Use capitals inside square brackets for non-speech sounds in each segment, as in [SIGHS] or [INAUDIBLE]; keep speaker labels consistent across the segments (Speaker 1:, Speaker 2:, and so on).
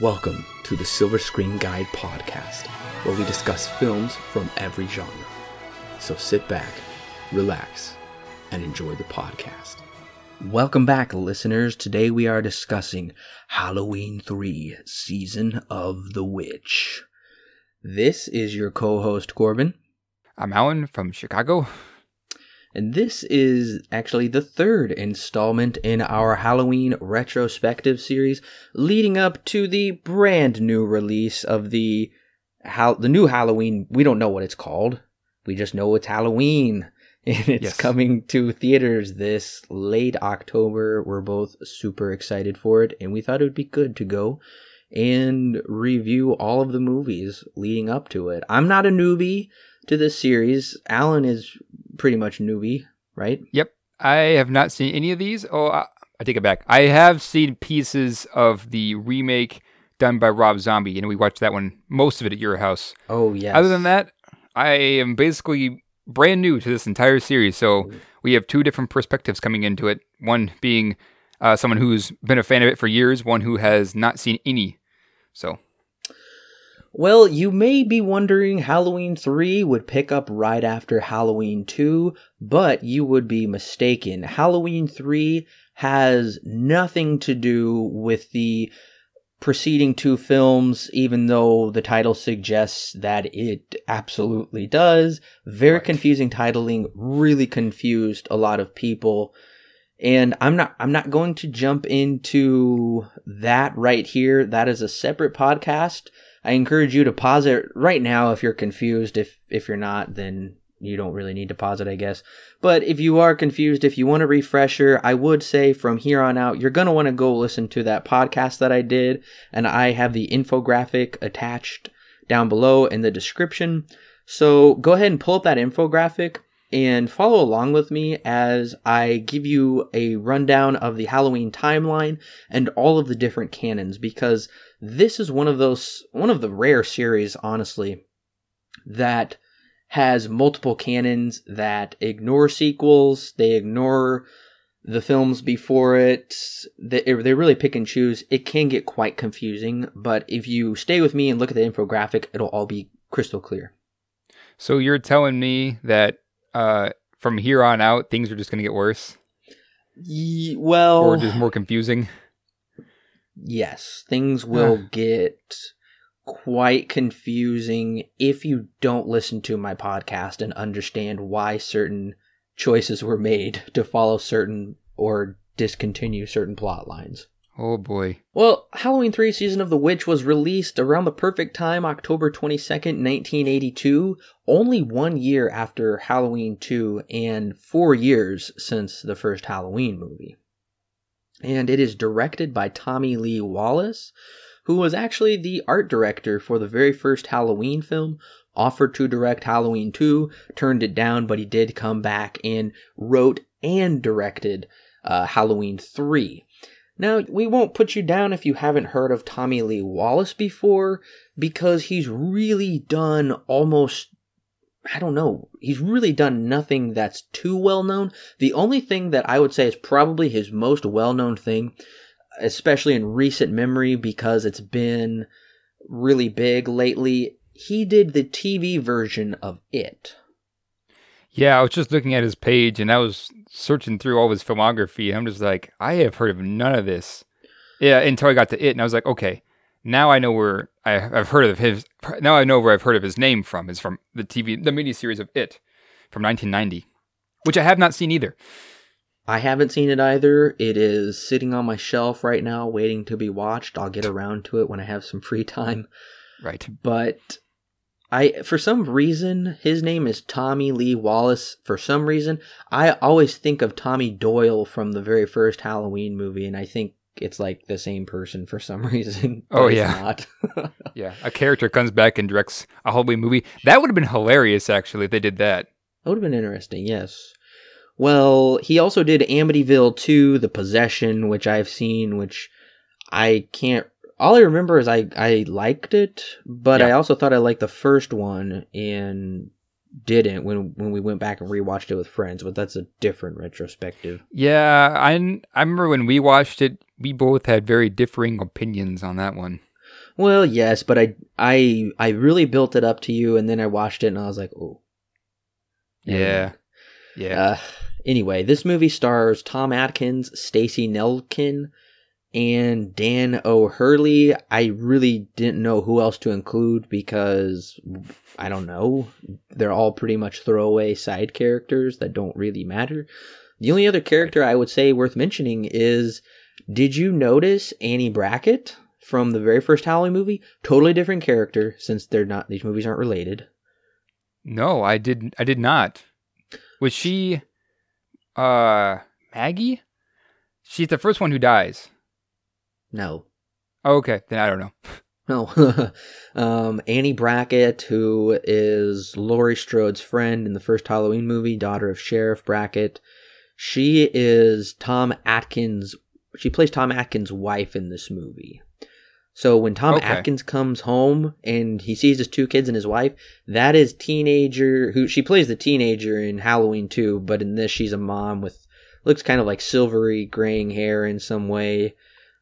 Speaker 1: Welcome to the Silver Screen Guide podcast, where we discuss films from every genre. So sit back, relax, and enjoy the podcast. Welcome back, listeners. Today we are discussing Halloween 3 Season of the Witch. This is your co host, Corbin.
Speaker 2: I'm Alan from Chicago.
Speaker 1: And this is actually the third installment in our Halloween retrospective series, leading up to the brand new release of the how the new Halloween. We don't know what it's called. We just know it's Halloween, [LAUGHS] and it's
Speaker 2: Yes.
Speaker 1: coming to theaters this late October. We're both super excited for it, and we thought it would be good to go and review all of the movies leading up to it. I'm not a newbie to this series. Alan is pretty much newbie, right?
Speaker 2: Yep, I have not seen any of these. Oh, I, I take it back. I have seen pieces of the remake done by Rob Zombie, and we watched that one, most of it at your house.
Speaker 1: Oh yeah.
Speaker 2: Other than that, I am basically brand new to this entire series, so we have two different perspectives coming into it. One being uh, someone who's been a fan of it for years, one who has not seen any. So,
Speaker 1: Well, you may be wondering Halloween 3 would pick up right after Halloween 2, but you would be mistaken. Halloween 3 has nothing to do with the preceding two films, even though the title suggests that it absolutely does. Very
Speaker 2: Right.
Speaker 1: confusing titling, really confused a lot of people. And I'm not I'm not going to jump into that right here. That is a separate podcast. I encourage you to pause it right now if you're confused. If if you're not, then you don't really need to pause it, I guess. But if you are confused, if you want a refresher, I would say from here on out, you're going to want to go listen to that podcast that I did. And I have the infographic attached down below in the description. So go ahead and pull up that infographic and follow along with me as I give you a rundown of the Halloween timeline and all of the different canons because this is one of those one of the rare series honestly that has multiple canons that ignore sequels, they ignore the films before it. They, they really pick and choose. It can get quite confusing, but if you stay with me and look at the infographic, it'll all be crystal clear.
Speaker 2: so you're telling me that uh, from here on out, things are just going to get worse,
Speaker 1: Ye- well,
Speaker 2: or just more confusing?
Speaker 1: Yes, things will
Speaker 2: Ah.
Speaker 1: get quite confusing if you don't listen to my podcast and understand why certain choices were made to follow certain or discontinue certain plot lines.
Speaker 2: Oh boy.
Speaker 1: Well, Halloween 3 Season of the Witch was released around the perfect time, October 22nd, 1982, only one year after Halloween 2 and four years since the first Halloween movie. And it is directed by Tommy Lee Wallace, who was actually the art director for the very first Halloween film, offered to direct Halloween 2, turned it down, but he did come back and wrote and directed uh, Halloween 3. Now, we won't put you down if you haven't heard of Tommy Lee Wallace before, because he's really done almost, I don't know, he's really done nothing that's too well known. The only thing that I would say is probably his most well known thing, especially in recent memory, because it's been really big lately, he did the TV version of It.
Speaker 2: Yeah, I was just looking at his page and I was searching through all his filmography. I'm just like, I have heard of none of this. Yeah, until I got to it, and I was like, okay, now I know where I, I've heard of his. Now I know where I've heard of his name from. Is from the TV, the miniseries of It, from 1990, which I have not seen either.
Speaker 1: I haven't seen it either. It is sitting on my shelf right now, waiting to be watched. I'll get around to it when I have some [LAUGHS] free time.
Speaker 2: Right.
Speaker 1: But I, for some reason, his name is Tommy Lee Wallace. For some reason, I always think of Tommy Doyle from the very first Halloween movie, and I think it's like the same person for some [LAUGHS] reason.
Speaker 2: Oh, yeah.
Speaker 1: not. [LAUGHS]
Speaker 2: Yeah, a character comes back and directs a Halloween movie. That would have been hilarious, actually, if they did that.
Speaker 1: That would have been interesting, yes. Well, he also did Amityville 2, The Possession, which I've seen, which I can't. All I remember is I, I liked it, but I also thought I liked the first one and didn't when when we went back and rewatched it with friends, but that's a different retrospective.
Speaker 2: Yeah, I I remember when we watched it, we both had very differing opinions on that one.
Speaker 1: Well, yes, but I I I really built it up to you, and then I watched it, and I was like, oh,
Speaker 2: Yeah. Yeah.
Speaker 1: Uh, anyway, this movie stars Tom Atkins, Stacy Nelkin, and Dan O'Hurley. I really didn't know who else to include because I don't know. They're all pretty much throwaway side characters that don't really matter. The only other character I would say worth mentioning is did you notice Annie Brackett from the very first Halloween movie? Totally different character since they're not these movies aren't related.
Speaker 2: no, I did I did not. Was she uh Maggie? She's the first one who dies.
Speaker 1: No.
Speaker 2: Oh, okay, then I don't know.
Speaker 1: No. [LAUGHS] um, Annie Brackett, who is Laurie Strode's friend in the first Halloween movie, daughter of Sheriff Brackett. She is Tom Atkins. She plays Tom Atkins' wife in this movie. So when Tom
Speaker 2: Okay.
Speaker 1: Atkins comes home and he sees his two kids and his wife, that is teenager who she plays the teenager in Halloween 2, but in this she's a mom with looks kind of like silvery graying hair in some way.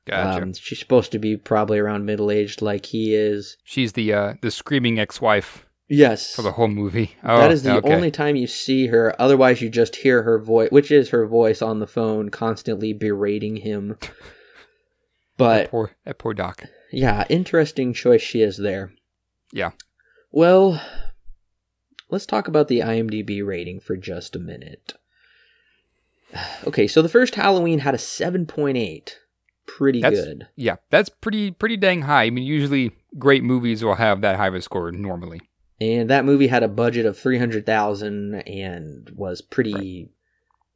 Speaker 2: Gotcha.
Speaker 1: Um, she's supposed to be probably around middle aged, like he is.
Speaker 2: She's the uh the screaming ex-wife
Speaker 1: Yes,
Speaker 2: for the whole movie. [LAUGHS] Oh,
Speaker 1: that is the
Speaker 2: okay.
Speaker 1: only time you see her. Otherwise, you just hear her voice, which is her voice on the phone, constantly berating him. [LAUGHS]
Speaker 2: that
Speaker 1: But
Speaker 2: poor that poor doc.
Speaker 1: yeah, interesting choice she is there.
Speaker 2: Yeah.
Speaker 1: Well, let's talk about the IMDb rating for just a minute. [SIGHS] Okay, so the first Halloween had a 7.8. Pretty
Speaker 2: That's-
Speaker 1: good.
Speaker 2: Yeah, that's pretty pretty dang high. I mean, usually great movies will have that high of a score normally.
Speaker 1: And that movie had a budget of 300,000 and was pretty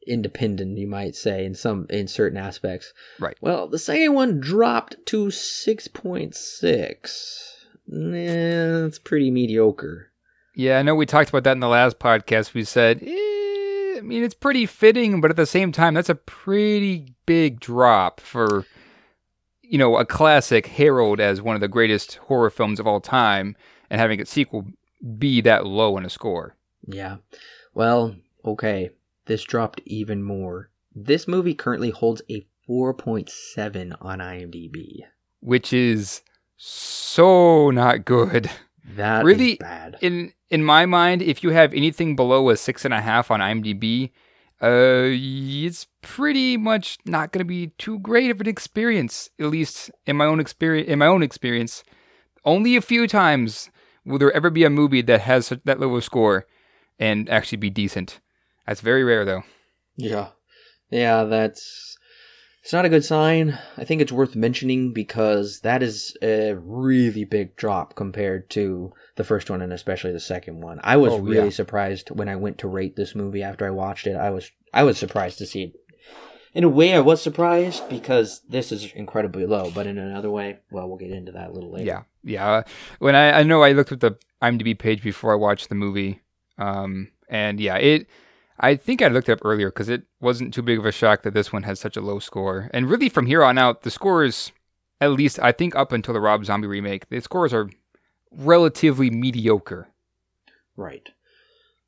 Speaker 1: independent, you might say, in some in certain aspects.
Speaker 2: Right.
Speaker 1: Well, the second one dropped to 6.6. Nah, it's pretty mediocre.
Speaker 2: Yeah, I know we talked about that in the last podcast. We said, eh, I mean, it's pretty fitting, but at the same time, that's a pretty big drop for, you know, a classic heralded as one of the greatest horror films of all time, and having its sequel be that low in a score.
Speaker 1: Yeah. Well, okay. This dropped even more. This movie currently holds a 4.7 on IMDb.
Speaker 2: which is so not good.
Speaker 1: That
Speaker 2: Really?
Speaker 1: bad.
Speaker 2: In in my mind, if you have anything below a six and a half on IMDb, uh, it's pretty much not going to be too great of an experience. At least in my own experience. In my own experience, only a few times will there ever be a movie that has that level of score and actually be decent. That's very rare, though.
Speaker 1: Yeah. Yeah, that's it's not a good sign. I think it's worth mentioning because that is a really big drop compared to the first one and especially the second one. I was
Speaker 2: Oh,
Speaker 1: really
Speaker 2: yeah.
Speaker 1: surprised when I went to rate this movie after I watched it. I was I was surprised to see it. In a way I was surprised because this is incredibly low, but in another way, well, we'll get into that a little later.
Speaker 2: Yeah, yeah. When I I know I looked at the IMDb page before I watched the movie, um, and yeah, it. I think I looked it up earlier because it wasn't too big of a shock that this one has such a low score. And really, from here on out, the scores, at least I think up until the Rob Zombie remake, the scores are relatively mediocre.
Speaker 1: Right.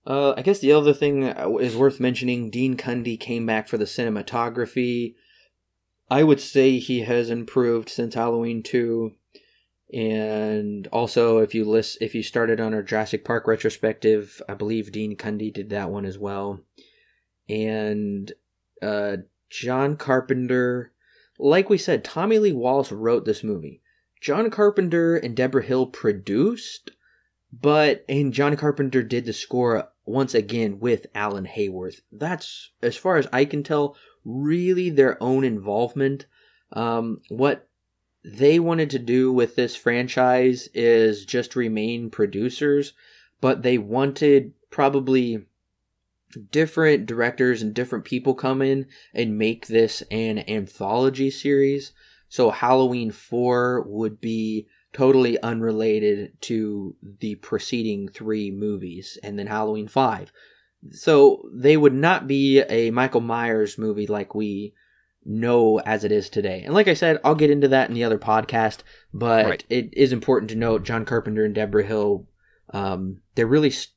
Speaker 1: Uh, I guess the other thing uh, is worth mentioning. Dean Cundey came back for the cinematography. I would say he has improved since Halloween two, and also if you list if you started on our Jurassic Park retrospective, I believe Dean Cundey did that one as well, and uh, John Carpenter. Like we said, Tommy Lee Wallace wrote this movie. John Carpenter and Deborah Hill produced, but and John Carpenter did the score once again with Alan Howarth. That's as far as I can tell, really their own involvement. Um, what they wanted to do with this franchise is just remain producers, but they wanted probably different directors and different people come in and make this an anthology series. So Halloween 4 would be totally unrelated to the preceding three movies, and then Halloween 5. So they would not be a Michael Myers movie like we know as it is today. And like I said, I'll get into that in the other podcast, but
Speaker 2: Right.
Speaker 1: it is important to note John Carpenter and Deborah Hill, um, they're really, st-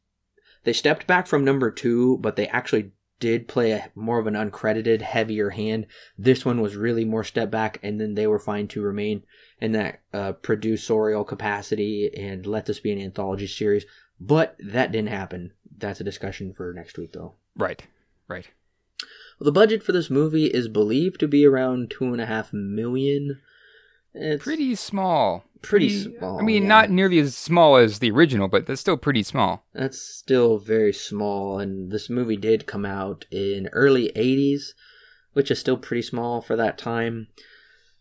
Speaker 1: they stepped back from number two, but they actually did play a more of an uncredited, heavier hand. This one was really more step back, and then they were fine to remain in that uh, producerial capacity and let this be an anthology series. But that didn't happen. That's a discussion for next week, though.
Speaker 2: Right. Right.
Speaker 1: Well, the budget for this movie is believed to be around two and a half million. It's
Speaker 2: Pretty small.
Speaker 1: pretty small.
Speaker 2: I mean,
Speaker 1: yeah.
Speaker 2: not nearly as small as the original, but that's still pretty small.
Speaker 1: That's still very small, and this movie did come out in early '80s, which is still pretty small for that time.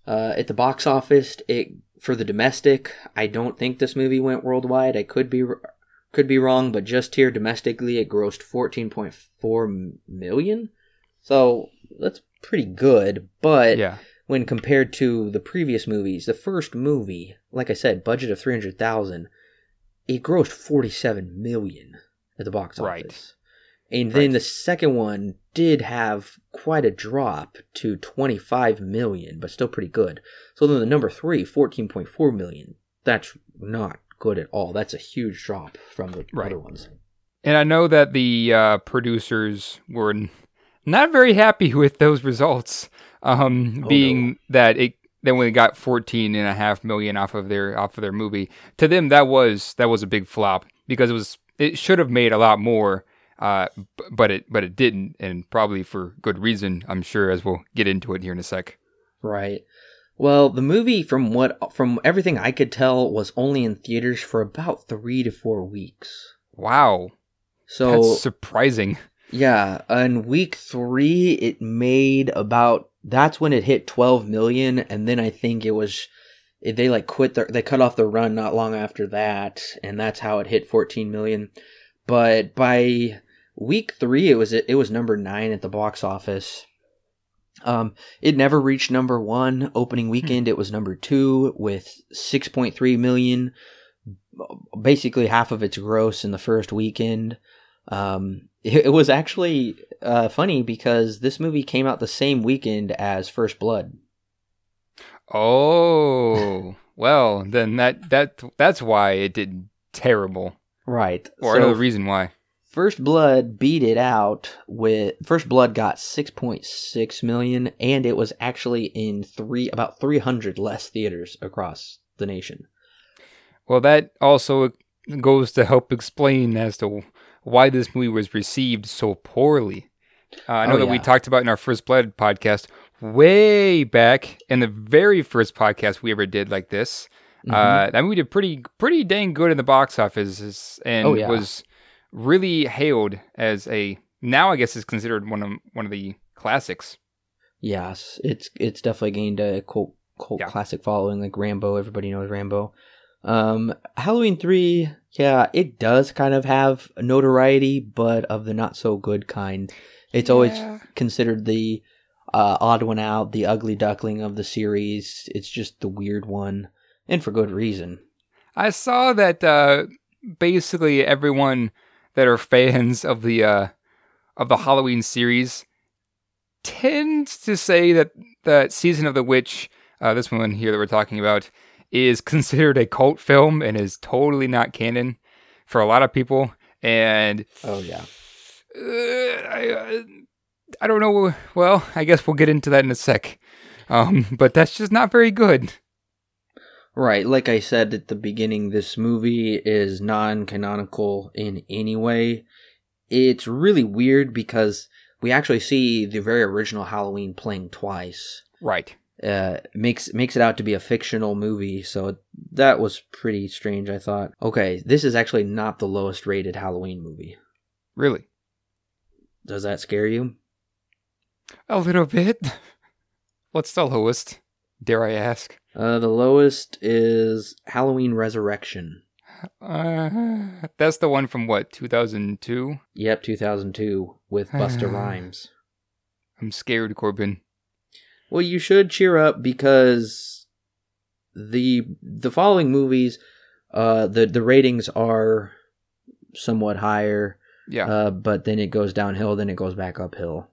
Speaker 1: Uh, at the box office, it for the domestic, I don't think this movie went worldwide. I could be could be wrong, but just here domestically, it grossed 14.4 million. So that's pretty good, but
Speaker 2: Yeah.
Speaker 1: when compared to the previous movies, the first movie, like I said, budget of 300,000, it grossed 47 million at the box office.
Speaker 2: Right.
Speaker 1: And then
Speaker 2: Right.
Speaker 1: the second one did have quite a drop to 25 million, but still pretty good. So then the number three, 14.4 million, that's not good at all. That's a huge drop from the
Speaker 2: Right.
Speaker 1: other ones.
Speaker 2: And I know that the uh, producers were not very happy [LAUGHS] with those results, um,
Speaker 1: Oh,
Speaker 2: being that it they only got 14 and a half million off of their off of their movie. To them, that was that was a big flop because it was it should have made a lot more, uh, b- but it but it didn't, and probably for good reason. I'm sure, as we'll get into it here in a sec.
Speaker 1: Right. Well, the movie, from what from everything I could tell, was only in theaters for about three to four weeks.
Speaker 2: Wow,
Speaker 1: So
Speaker 2: that's surprising.
Speaker 1: Yeah, in week three, it made about. That's when it hit twelve million, and then I think it was. They like quit their. They cut off the run not long after that, and that's how it hit fourteen million. But by week three, it was it was number nine at the box office. Um, it never reached number one. Opening weekend, it was number two with 6.3 million, basically half of its gross in the first weekend. Um, it, was actually uh, funny because this movie came out the same weekend as First Blood.
Speaker 2: Oh, well, then that that that's why it did terrible,
Speaker 1: Right.
Speaker 2: or
Speaker 1: so
Speaker 2: another reason why.
Speaker 1: First Blood beat it out with First Blood got 6.6 million, and it was actually in three about 300 less theaters across the nation.
Speaker 2: Well, that also goes to help explain as to why this movie was received so poorly. Uh, I know
Speaker 1: Oh,
Speaker 2: that we talked about in our First Blood podcast way back in the very first podcast we ever did like this.
Speaker 1: Mhm.
Speaker 2: Uh, that movie did pretty pretty dang good in the box office, and
Speaker 1: Oh, yeah.
Speaker 2: was really hailed as a now I guess is considered one of one of the classics.
Speaker 1: Yes, it's it's definitely gained a cult cult
Speaker 2: Yeah.
Speaker 1: classic following like Rambo. Everybody knows Rambo. Um, Halloween three, yeah, it does kind of have notoriety, but of the not so good kind. It's always considered the uh, odd one out, the ugly duckling of the series. It's just the weird one, and for good reason.
Speaker 2: I saw that uh, basically everyone that are fans of the uh, of the Halloween series tends to say that the season of the witch, uh, this one here that we're talking about, is considered a cult film and is totally not canon for a lot of people. And
Speaker 1: Oh yeah.
Speaker 2: uh, I, uh, I don't know. Well, I guess we'll get into that in a sec. Um, but that's just not very good.
Speaker 1: Right, like I said at the beginning, this movie is non canonical in any way. It's really weird because we actually see the very original Halloween playing twice.
Speaker 2: Right.
Speaker 1: Uh, makes makes it out to be a fictional movie, so that was pretty strange. I thought, okay, this is actually not the lowest rated Halloween movie.
Speaker 2: Really.
Speaker 1: Does that scare you?
Speaker 2: A little bit. [LAUGHS] What's the lowest? Dare I ask?
Speaker 1: Uh, the lowest is Halloween Resurrection.
Speaker 2: Uh, that's the one from what, 2002?
Speaker 1: Yep, 2002 with Busta [SIGHS] Rhymes.
Speaker 2: I'm scared, Corbin.
Speaker 1: Well, you should cheer up because the the following movies, uh, the the ratings are somewhat higher,
Speaker 2: Yeah.
Speaker 1: uh, but then it goes downhill, then it goes back uphill.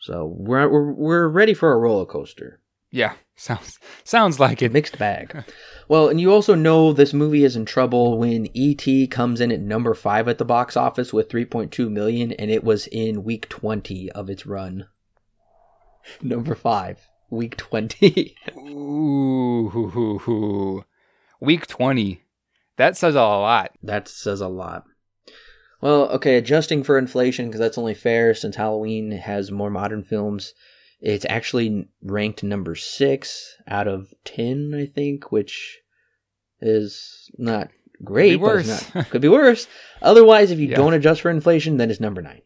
Speaker 1: So we're we're we're ready for a roller coaster.
Speaker 2: Yeah, [LAUGHS] sounds sounds like it.
Speaker 1: Mixed bag. [LAUGHS] well, and you also know this movie is in trouble when E.T. comes in at number five at the box office with 3.2 million, and it was in week 20 of its run. [LAUGHS] number five, week 20.
Speaker 2: Ooh, hoo, hoo, hoo. week twenty. That says a lot.
Speaker 1: that says a lot. Well, okay, adjusting for inflation, because that's only fair since Halloween has more modern films. It's actually ranked number six out of 10, I think, which is not great.
Speaker 2: Could be worse.
Speaker 1: not- could be worse. [LAUGHS] Otherwise, if you
Speaker 2: Yeah.
Speaker 1: don't adjust for inflation, then it's number nine.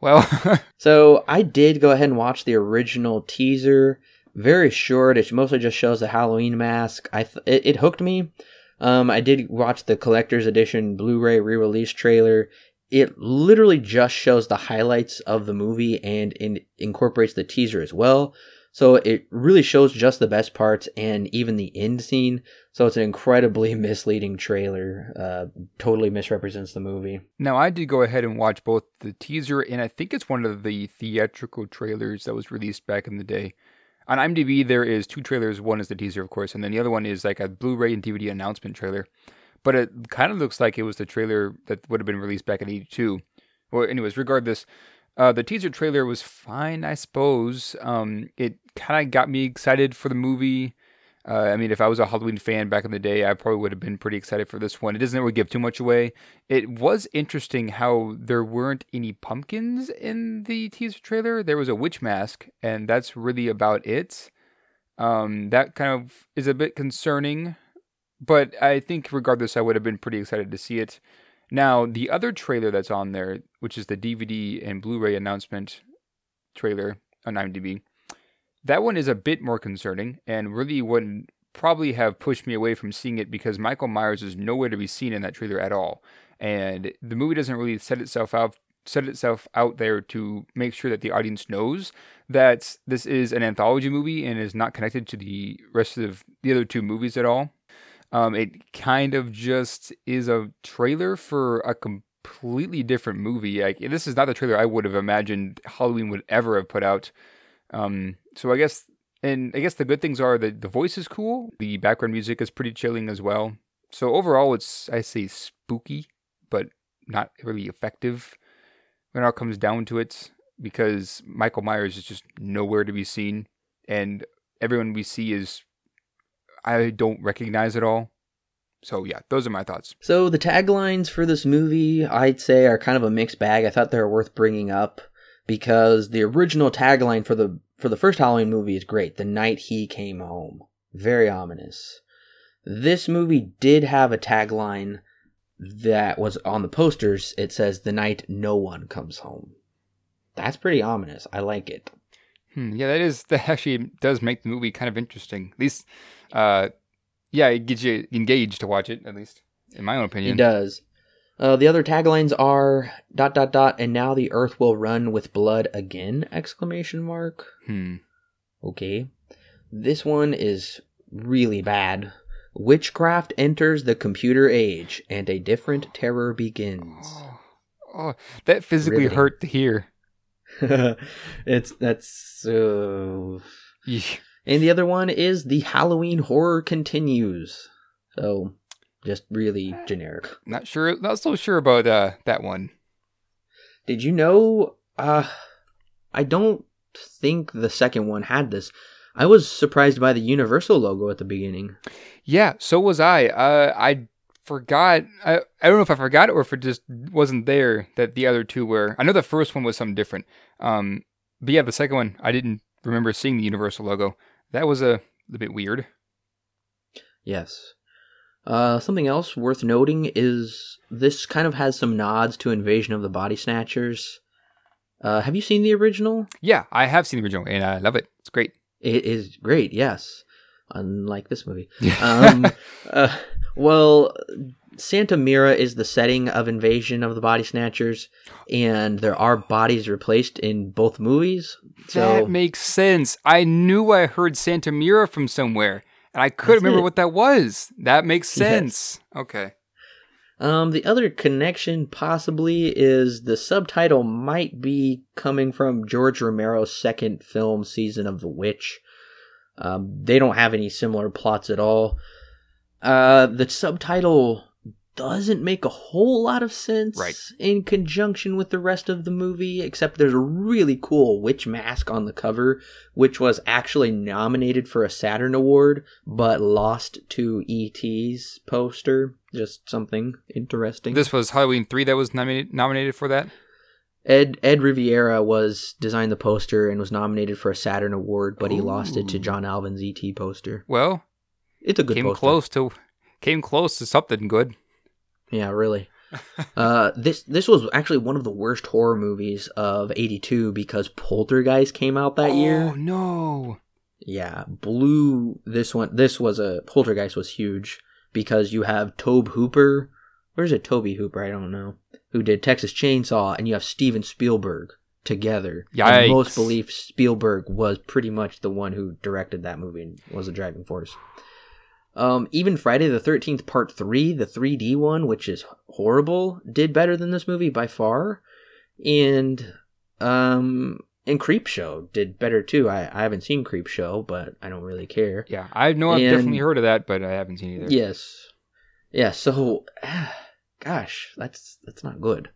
Speaker 2: Well, [LAUGHS]
Speaker 1: So I did go ahead and watch the original teaser. Very short. It mostly just shows the Halloween mask. I th- it, it hooked me. Um, I did watch the collector's edition Blu-ray re-release trailer. It literally just shows the highlights of the movie and in- incorporates the teaser as well. So it really shows just the best parts and even the end scene. So it's an incredibly [LAUGHS] misleading trailer. Uh, totally misrepresents the movie.
Speaker 2: now I did go ahead and watch both the teaser and I think it's one of the theatrical trailers that was released back in the day. On IMDb, there is two trailers. One is the teaser, of course, and then the other one is like a Blu-ray and DVD announcement trailer. But it kind of looks like it was the trailer that would have been released back in '82. Well, anyways, regardless, uh, the teaser trailer was fine, I suppose. Um, it kind of got me excited for the movie. Uh, I mean, if I was a Halloween fan back in the day, I probably would have been pretty excited for this one. It doesn't really give too much away. It was interesting how there weren't any pumpkins in the teaser trailer. There was a witch mask, and that's really about it. Um, that kind of is a bit concerning, but I think regardless, I would have been pretty excited to see it. Now, the other trailer that's on there, which is the DVD and Blu-ray announcement trailer on IMDb, that one is a bit more concerning and really would probably have pushed me away from seeing it because Michael Myers is nowhere to be seen in that trailer at all. And the movie doesn't really set itself out set itself out there to make sure that the audience knows that this is an anthology movie and is not connected to the rest of the other two movies at all. Um, it kind of just is a trailer for a completely different movie. Like this is not the trailer I would have imagined Halloween would ever have put out. Um, so I guess, and I guess the good things are that the voice is cool. The background music is pretty chilling as well. So overall, it's I say spooky, but not really effective when it all comes down to it. Because Michael Myers is just nowhere to be seen, and everyone we see is I don't recognize at all. So yeah, those are my thoughts.
Speaker 1: So the taglines for this movie, I'd say, are kind of a mixed bag. I thought they were worth bringing up because the original tagline for the for the first Halloween movie is great. The night he came home, very ominous. This movie did have a tagline that was on the posters. It says, "The night no one comes home." That's pretty ominous. I like it.
Speaker 2: Hmm, yeah, that is that actually does make the movie kind of interesting. At least, uh, yeah, it gets you engaged to watch it. At least, in my own opinion.
Speaker 1: does. Uh, the other taglines are dot dot dot, and now the earth will run with blood again! Exclamation mark.
Speaker 2: Hmm.
Speaker 1: Okay. This one is really bad. Witchcraft enters the computer age, and a different terror begins.
Speaker 2: Oh, [GASPS] oh, that physically hurt to hear. [LAUGHS]
Speaker 1: it's that's uh... And the other one is the Halloween horror continues. So, just really generic.
Speaker 2: Not sure. Not so sure about uh, that one.
Speaker 1: Did you know? Uh, I don't think the second one had this. I was surprised by the Universal logo at the beginning.
Speaker 2: Yeah, so was I. Uh, I forgot. I I don't know if I forgot it or if it just wasn't there that the other two were. I know the first one was something different. Um, but yeah, the second one I didn't remember seeing the Universal logo. That was a, a bit weird.
Speaker 1: Yes. Uh, something else worth noting is this kind of has some nods to Invasion of the Body Snatchers. Uh, have you seen the original?
Speaker 2: Yeah, I have seen the original and I love it. It's great.
Speaker 1: It is great, yes. Unlike this movie. [LAUGHS] Um, uh, well, Santa Mira is the setting of Invasion of the Body Snatchers, and there are bodies replaced in both movies. So
Speaker 2: that makes sense. I knew I heard Santa Mira from somewhere, and I couldn't
Speaker 1: That's
Speaker 2: remember
Speaker 1: it.
Speaker 2: what that was. That makes [LAUGHS]
Speaker 1: Yes.
Speaker 2: sense. Okay.
Speaker 1: Um, the other connection possibly is the subtitle might be coming from George Romero's second film, Season of the Witch. Um, they don't have any similar plots at all. Uh, the subtitle doesn't make a whole lot of sense
Speaker 2: Right.
Speaker 1: in conjunction with the rest of the movie, except there's a really cool witch mask on the cover, which was actually nominated for a Saturn Award, but lost to E.T.'s poster. Just something interesting.
Speaker 2: This was Halloween three that was nominated nominated for that.
Speaker 1: Ed Ed Riviera was designed the poster and was nominated for a Saturn Award, but he lost it to John Alvin's ET poster.
Speaker 2: Well,
Speaker 1: It's a good
Speaker 2: came
Speaker 1: poster.
Speaker 2: close to came close to something good.
Speaker 1: Yeah, really. [LAUGHS] uh, this this was actually one of the worst horror movies of '82 because Poltergeist came out that
Speaker 2: oh
Speaker 1: year.
Speaker 2: Oh no!
Speaker 1: Yeah, blew this one. This was a Poltergeist was huge because you have Tobe Hooper. Where's it? Toby Hooper? I don't know. Who did Texas Chainsaw? And you have Steven Spielberg together. And
Speaker 2: Yikes.
Speaker 1: most believe Spielberg was pretty much the one who directed that movie and was a driving force. Um, even Friday the Thirteenth Part Three, the 3D one, which is horrible, did better than this movie by far. And um, and Creepshow did better too. I, I haven't seen Creepshow, but I don't really care.
Speaker 2: Yeah, I know I've
Speaker 1: And-
Speaker 2: definitely heard of that, but I haven't seen it either.
Speaker 1: Yes. Yeah, so [SIGHS] gosh, that's that's not good.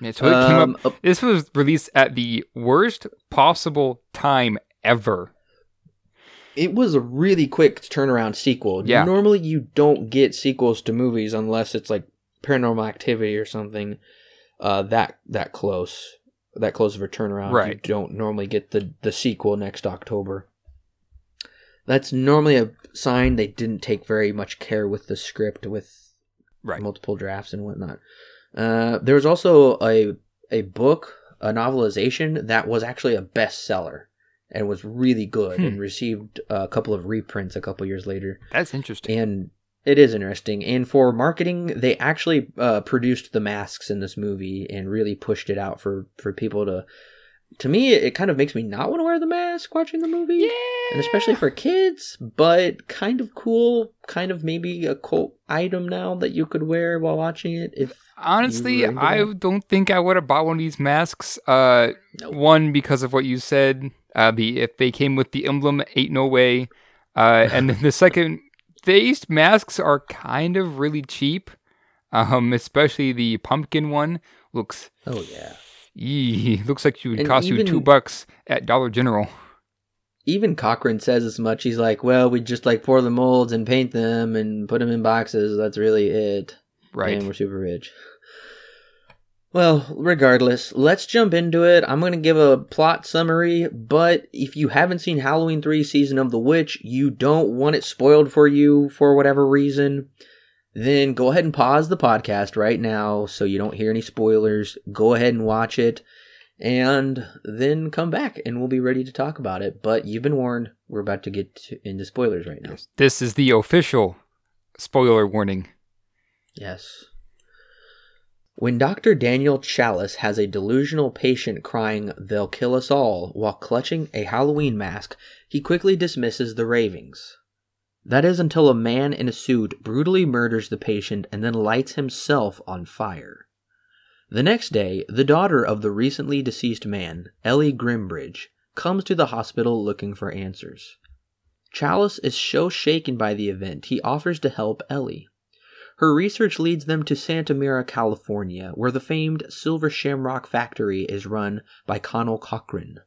Speaker 2: Yeah, so it came
Speaker 1: Um,
Speaker 2: up. This was released at the worst possible time ever.
Speaker 1: It was a really quick turnaround sequel.
Speaker 2: Yeah.
Speaker 1: Normally you don't get sequels to movies unless it's like paranormal activity or something uh that that close. That close of a turnaround.
Speaker 2: Right.
Speaker 1: You don't normally get the the sequel next October. That's normally a sign they didn't take very much care with the script with
Speaker 2: Right.
Speaker 1: multiple drafts and whatnot. Uh, there was also a a book, a novelization that was actually a bestseller and was really good
Speaker 2: Hmm.
Speaker 1: and received a couple of reprints a couple years later.
Speaker 2: That's interesting.
Speaker 1: And it is interesting. And for marketing, they actually uh, produced the masks in this movie and really pushed it out for for people to. To me, it kind of makes me not want to wear the mask watching the movie
Speaker 2: yeah,
Speaker 1: and especially for kids, but kind of cool, kind of maybe a cult item now that you could wear while watching it. If
Speaker 2: honestly,
Speaker 1: you were into
Speaker 2: I don't think I would have bought one of these masks. Uh,
Speaker 1: Nope.
Speaker 2: one because of what you said. Uh, the if they came with the emblem, ain't no way. Uh, and then the second, [LAUGHS] these masks are kind of really cheap. Um, especially the pumpkin one looks.
Speaker 1: oh yeah,
Speaker 2: Eee, looks like she would
Speaker 1: And
Speaker 2: cost you two bucks at Dollar General.
Speaker 1: even Cochran says as much. He's like, well, we just like pour the molds and paint them and put them in boxes. That's really it.
Speaker 2: Right.
Speaker 1: And we're super rich. Well, regardless, let's jump into it. I'm going to give a plot summary, but if you haven't seen Halloween 3 Season of the Witch, you don't want it spoiled for you for whatever reason, then go ahead and pause the podcast right now so you don't hear any spoilers. Go ahead and watch it, and then come back and we'll be ready to talk about it. But you've been warned, we're about to get to, into spoilers right now.
Speaker 2: This is the official spoiler warning.
Speaker 1: Yes. When Dr. Daniel Challis has a delusional patient crying, they'll kill us all, while clutching a Halloween mask, he quickly dismisses the ravings. That is until a man in a suit brutally murders the patient and then lights himself on fire. The next day, the daughter of the recently deceased man, Ellie Grimbridge, comes to the hospital looking for answers. Challis is so shaken by the event, he offers to help Ellie. Her research leads them to Santa Mira, California, where the famed Silver Shamrock factory is run by Conal Cochran.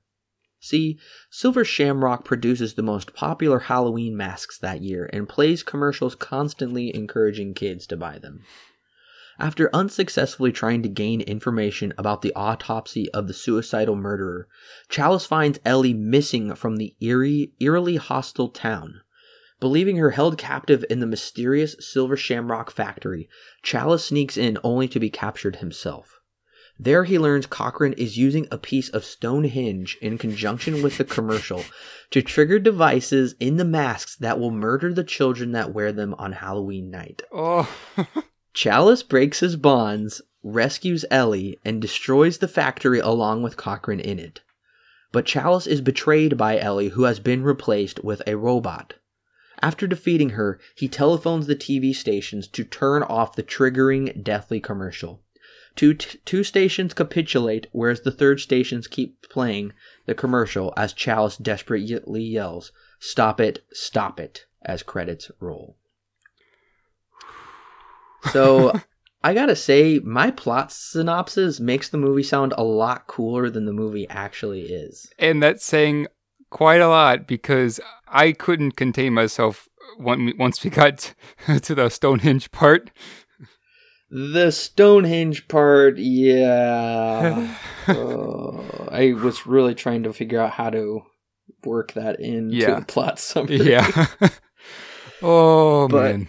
Speaker 1: See, Silver Shamrock produces the most popular Halloween masks that year and plays commercials constantly encouraging kids to buy them. After unsuccessfully trying to gain information about the autopsy of the suicidal murderer, Challis finds Ellie missing from the eerie, eerily hostile town. Believing her held captive in the mysterious Silver Shamrock factory, Challis sneaks in only to be captured himself. There he learns Cochran is using a piece of Stonehenge in conjunction with the commercial to trigger devices in the masks that will murder the children that wear them on Halloween night.
Speaker 2: Oh, [LAUGHS]
Speaker 1: Challis breaks his bonds, rescues Ellie, and destroys the factory along with Cochran in it. But Challis is betrayed by Ellie, who has been replaced with a robot. After defeating her, he telephones the TV stations to turn off the triggering, deathly commercial. Two, t- two stations capitulate, whereas the third stations keep playing the commercial as Challis desperately yells, Stop it, stop it as credits roll. So [LAUGHS] I gotta say, my plot synopsis makes the movie sound a lot cooler than the movie actually is.
Speaker 2: And that's saying quite a lot because I couldn't contain myself once we got [LAUGHS] to the Stonehenge part.
Speaker 1: The Stonehenge part, yeah. [LAUGHS] uh, I was really trying to figure out how to work that into
Speaker 2: Yeah.
Speaker 1: the plot summary.
Speaker 2: Yeah. [LAUGHS] oh
Speaker 1: But-
Speaker 2: man.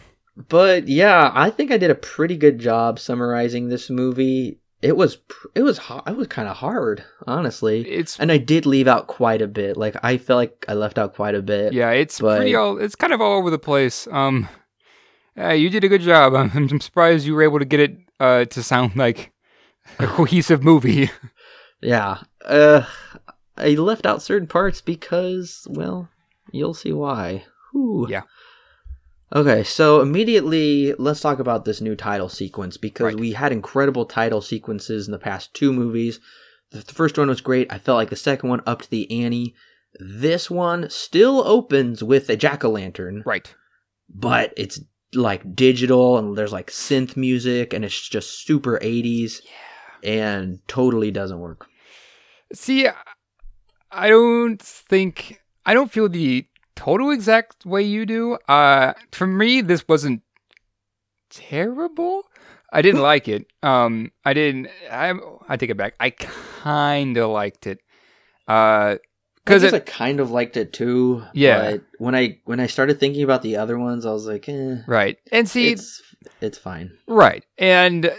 Speaker 1: But yeah, I think I did a pretty good job summarizing this movie. It was it was ho- it was kind of hard, honestly.
Speaker 2: It's
Speaker 1: And I did leave out quite a bit. Like I felt like I left out quite a bit.
Speaker 2: yeah, it's
Speaker 1: but-
Speaker 2: pretty all it's kind of all over the place. Um uh, you did a good job. [LAUGHS] I'm, I'm surprised you were able to get it uh, to sound like a [LAUGHS] cohesive movie.
Speaker 1: Yeah. Uh I left out certain parts because well, you'll see why. Whew.
Speaker 2: Yeah.
Speaker 1: Okay, so immediately let's talk about this new title sequence because
Speaker 2: Right.
Speaker 1: we had incredible title sequences in the past two movies. The first one was great. I felt like the second one up to the ante. This one still opens with a jack o' lantern,
Speaker 2: right.
Speaker 1: but it's like digital and there's like synth music and it's just super 80s and totally doesn't work.
Speaker 2: See, I don't think I don't feel the total exact way you do. Uh, for me, this wasn't terrible. I didn't like it. Um, I didn't. I I take it back. I kind of liked it. Uh,
Speaker 1: because I
Speaker 2: it
Speaker 1: kind of liked it too.
Speaker 2: Yeah.
Speaker 1: but when I when I started thinking about the other ones, I was like, eh,
Speaker 2: right and see
Speaker 1: it's it's fine.
Speaker 2: Right. And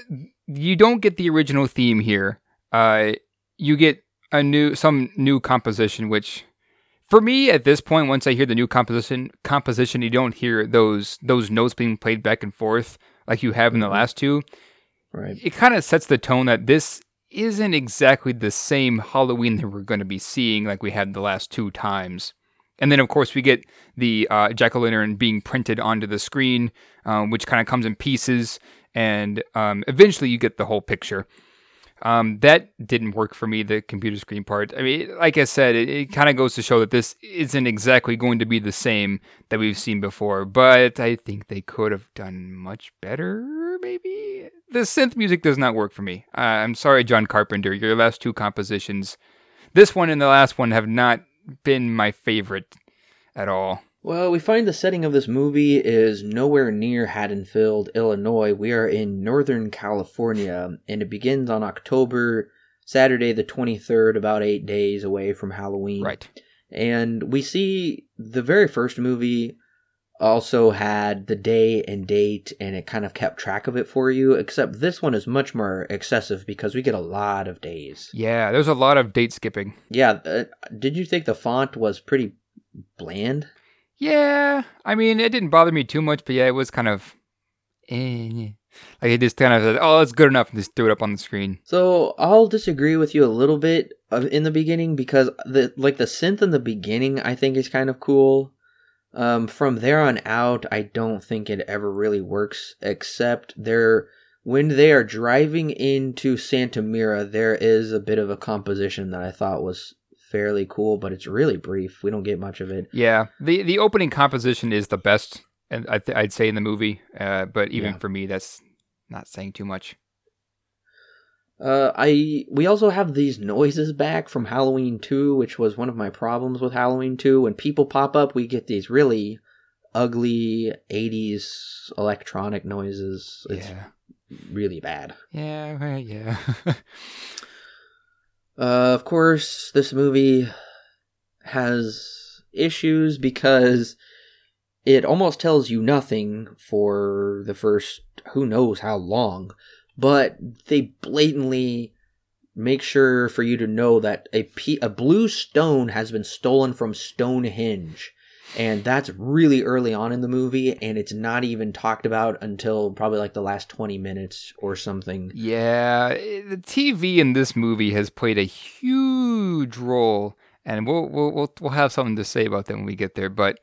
Speaker 2: you don't get the original theme here. Uh you get a new some new composition which for me at this point once I hear the new composition composition you don't hear those those notes being played back and forth like you have in the
Speaker 1: Mhm.
Speaker 2: last two.
Speaker 1: Right.
Speaker 2: It kind of sets the tone that this isn't exactly the same Halloween that we're going to be seeing like we had the last two times. And then, of course, we get the uh, jack o' lantern being printed onto the screen, um, which kind of comes in pieces, and um, eventually you get the whole picture. Um, that didn't work for me, the computer screen part. I mean, like I said, it, it kind of goes to show that this isn't exactly going to be the same that we've seen before, but I think they could have done much better, maybe? The synth music does not work for me. Uh, I'm sorry, John Carpenter. Your last two compositions, this one and the last one, have not been my favorite at all.
Speaker 1: Well, we find the setting of this movie is nowhere near Haddonfield, Illinois. We are in Northern California, and it begins on October Saturday the 23rd, about eight days away from Halloween.
Speaker 2: Right.
Speaker 1: And we see the very first movie also had the day and date, and it kind of kept track of it for you, except this one is much more excessive because we get a lot of days.
Speaker 2: Yeah, there's a lot of date skipping.
Speaker 1: Yeah, uh, did you think the font was pretty bland?
Speaker 2: Yeah, I mean, it didn't bother me too much, but yeah, it was kind of. Eh, like it just kind of said, oh, it's good enough, and just threw it up on the screen.
Speaker 1: So I'll disagree with you a little bit of, in the beginning because the like the synth in the beginning I think is kind of cool. Um, from there on out, I don't think it ever really works. Except there, when they are driving into Santa Mira, there is a bit of a composition that I thought was fairly cool, but it's really brief. We don't get much of it.
Speaker 2: Yeah, the the opening composition is the best, and I th- I'd say in the movie. Uh, but even
Speaker 1: Yeah.
Speaker 2: for me, that's not saying too much.
Speaker 1: Uh, I we also have these noises back from Halloween 2, which was one of my problems with Halloween 2. When people pop up, we get these really ugly 80s electronic noises. It's
Speaker 2: yeah,
Speaker 1: really bad.
Speaker 2: yeah, yeah. [LAUGHS]
Speaker 1: Uh, of course, this movie has issues because it almost tells you nothing for the first who knows how long, but they blatantly make sure for you to know that a pe- a blue stone has been stolen from Stonehenge. And that's really early on in the movie, and it's not even talked about until probably like the last 20 minutes or something.
Speaker 2: Yeah, the TV in this movie has played a huge role, and we'll we'll we'll, we'll have something to say about that when we get there. But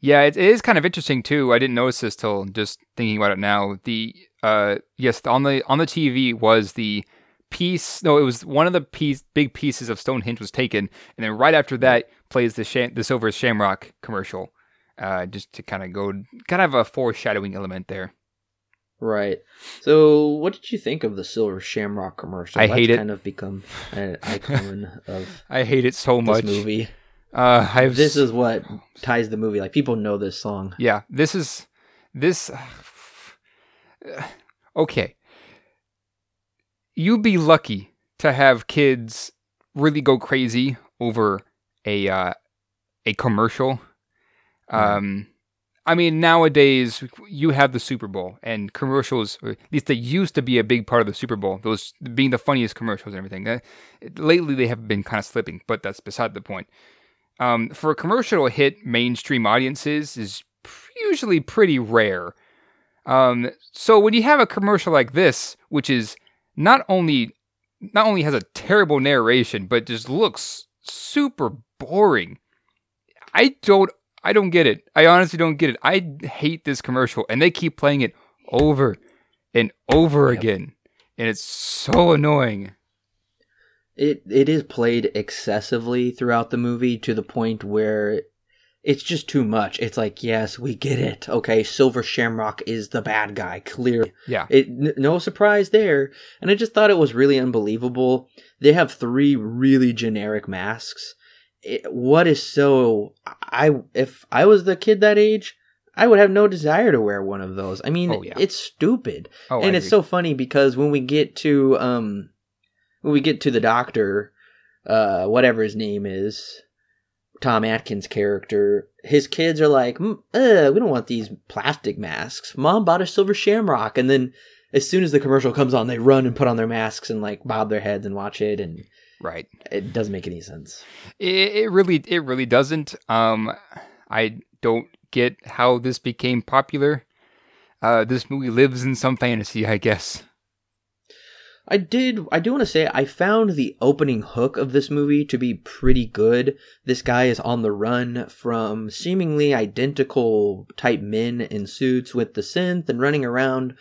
Speaker 2: yeah, it, it is kind of interesting too. I didn't notice this till just thinking about it now. The uh yes, on the on the TV was the piece. No, it was one of the piece, big pieces of Stonehenge was taken, and then right after that plays the sham, the Silver Shamrock commercial, uh, just to kind of go, kind of a foreshadowing element there.
Speaker 1: Right. So, what did you think of the Silver Shamrock commercial?
Speaker 2: I hate it.
Speaker 1: Kind of become an icon of [LAUGHS]
Speaker 2: I hate it so
Speaker 1: this
Speaker 2: much.
Speaker 1: movie.
Speaker 2: Uh, I've
Speaker 1: This is what ties the movie. Like people know this song.
Speaker 2: Yeah, this is this. [SIGHS] Okay, you'd be lucky to have kids really go crazy over a uh, a commercial. Um, I mean, nowadays you have the Super Bowl and commercials. Or at least they used to be a big part of the Super Bowl. Those being the funniest commercials and everything. Uh, lately, they have been kind of slipping, but that's beside the point. Um, for a commercial hit mainstream audiences is usually pretty rare. Um, so when you have a commercial like this, which is not only not only has a terrible narration, but just looks super boring, I don't I don't get it. I honestly don't get it. I hate this commercial, and they keep playing it over and over
Speaker 1: Yep.
Speaker 2: again, and it's so annoying.
Speaker 1: It it is played excessively throughout the movie to the point where it's just too much. It's like, yes, we get it. Okay, Silver Shamrock is the bad guy. Clearly,
Speaker 2: Yeah,
Speaker 1: it n- no surprise there. And I just thought it was really unbelievable. They have three really generic masks. It, what is so? I if I was the kid that age, I would have no desire to wear one of those. I mean,
Speaker 2: Oh, yeah.
Speaker 1: it's stupid
Speaker 2: oh, I
Speaker 1: and it's
Speaker 2: agree.
Speaker 1: so funny because when we get to um when we get to the doctor uh whatever his name is tom atkins character his kids are like mm, uh, we don't want these plastic masks mom bought a silver shamrock and then as soon as the commercial comes on they run and put on their masks and like bob their heads and watch it and
Speaker 2: right.
Speaker 1: it doesn't make any sense
Speaker 2: It, it really, it really doesn't. Um, I don't get how this became popular. Uh, this movie lives in some fantasy, I guess.
Speaker 1: I did. I do want to say I found the opening hook of this movie to be pretty good. This guy is on the run from seemingly identical type men in suits with the synth and running around.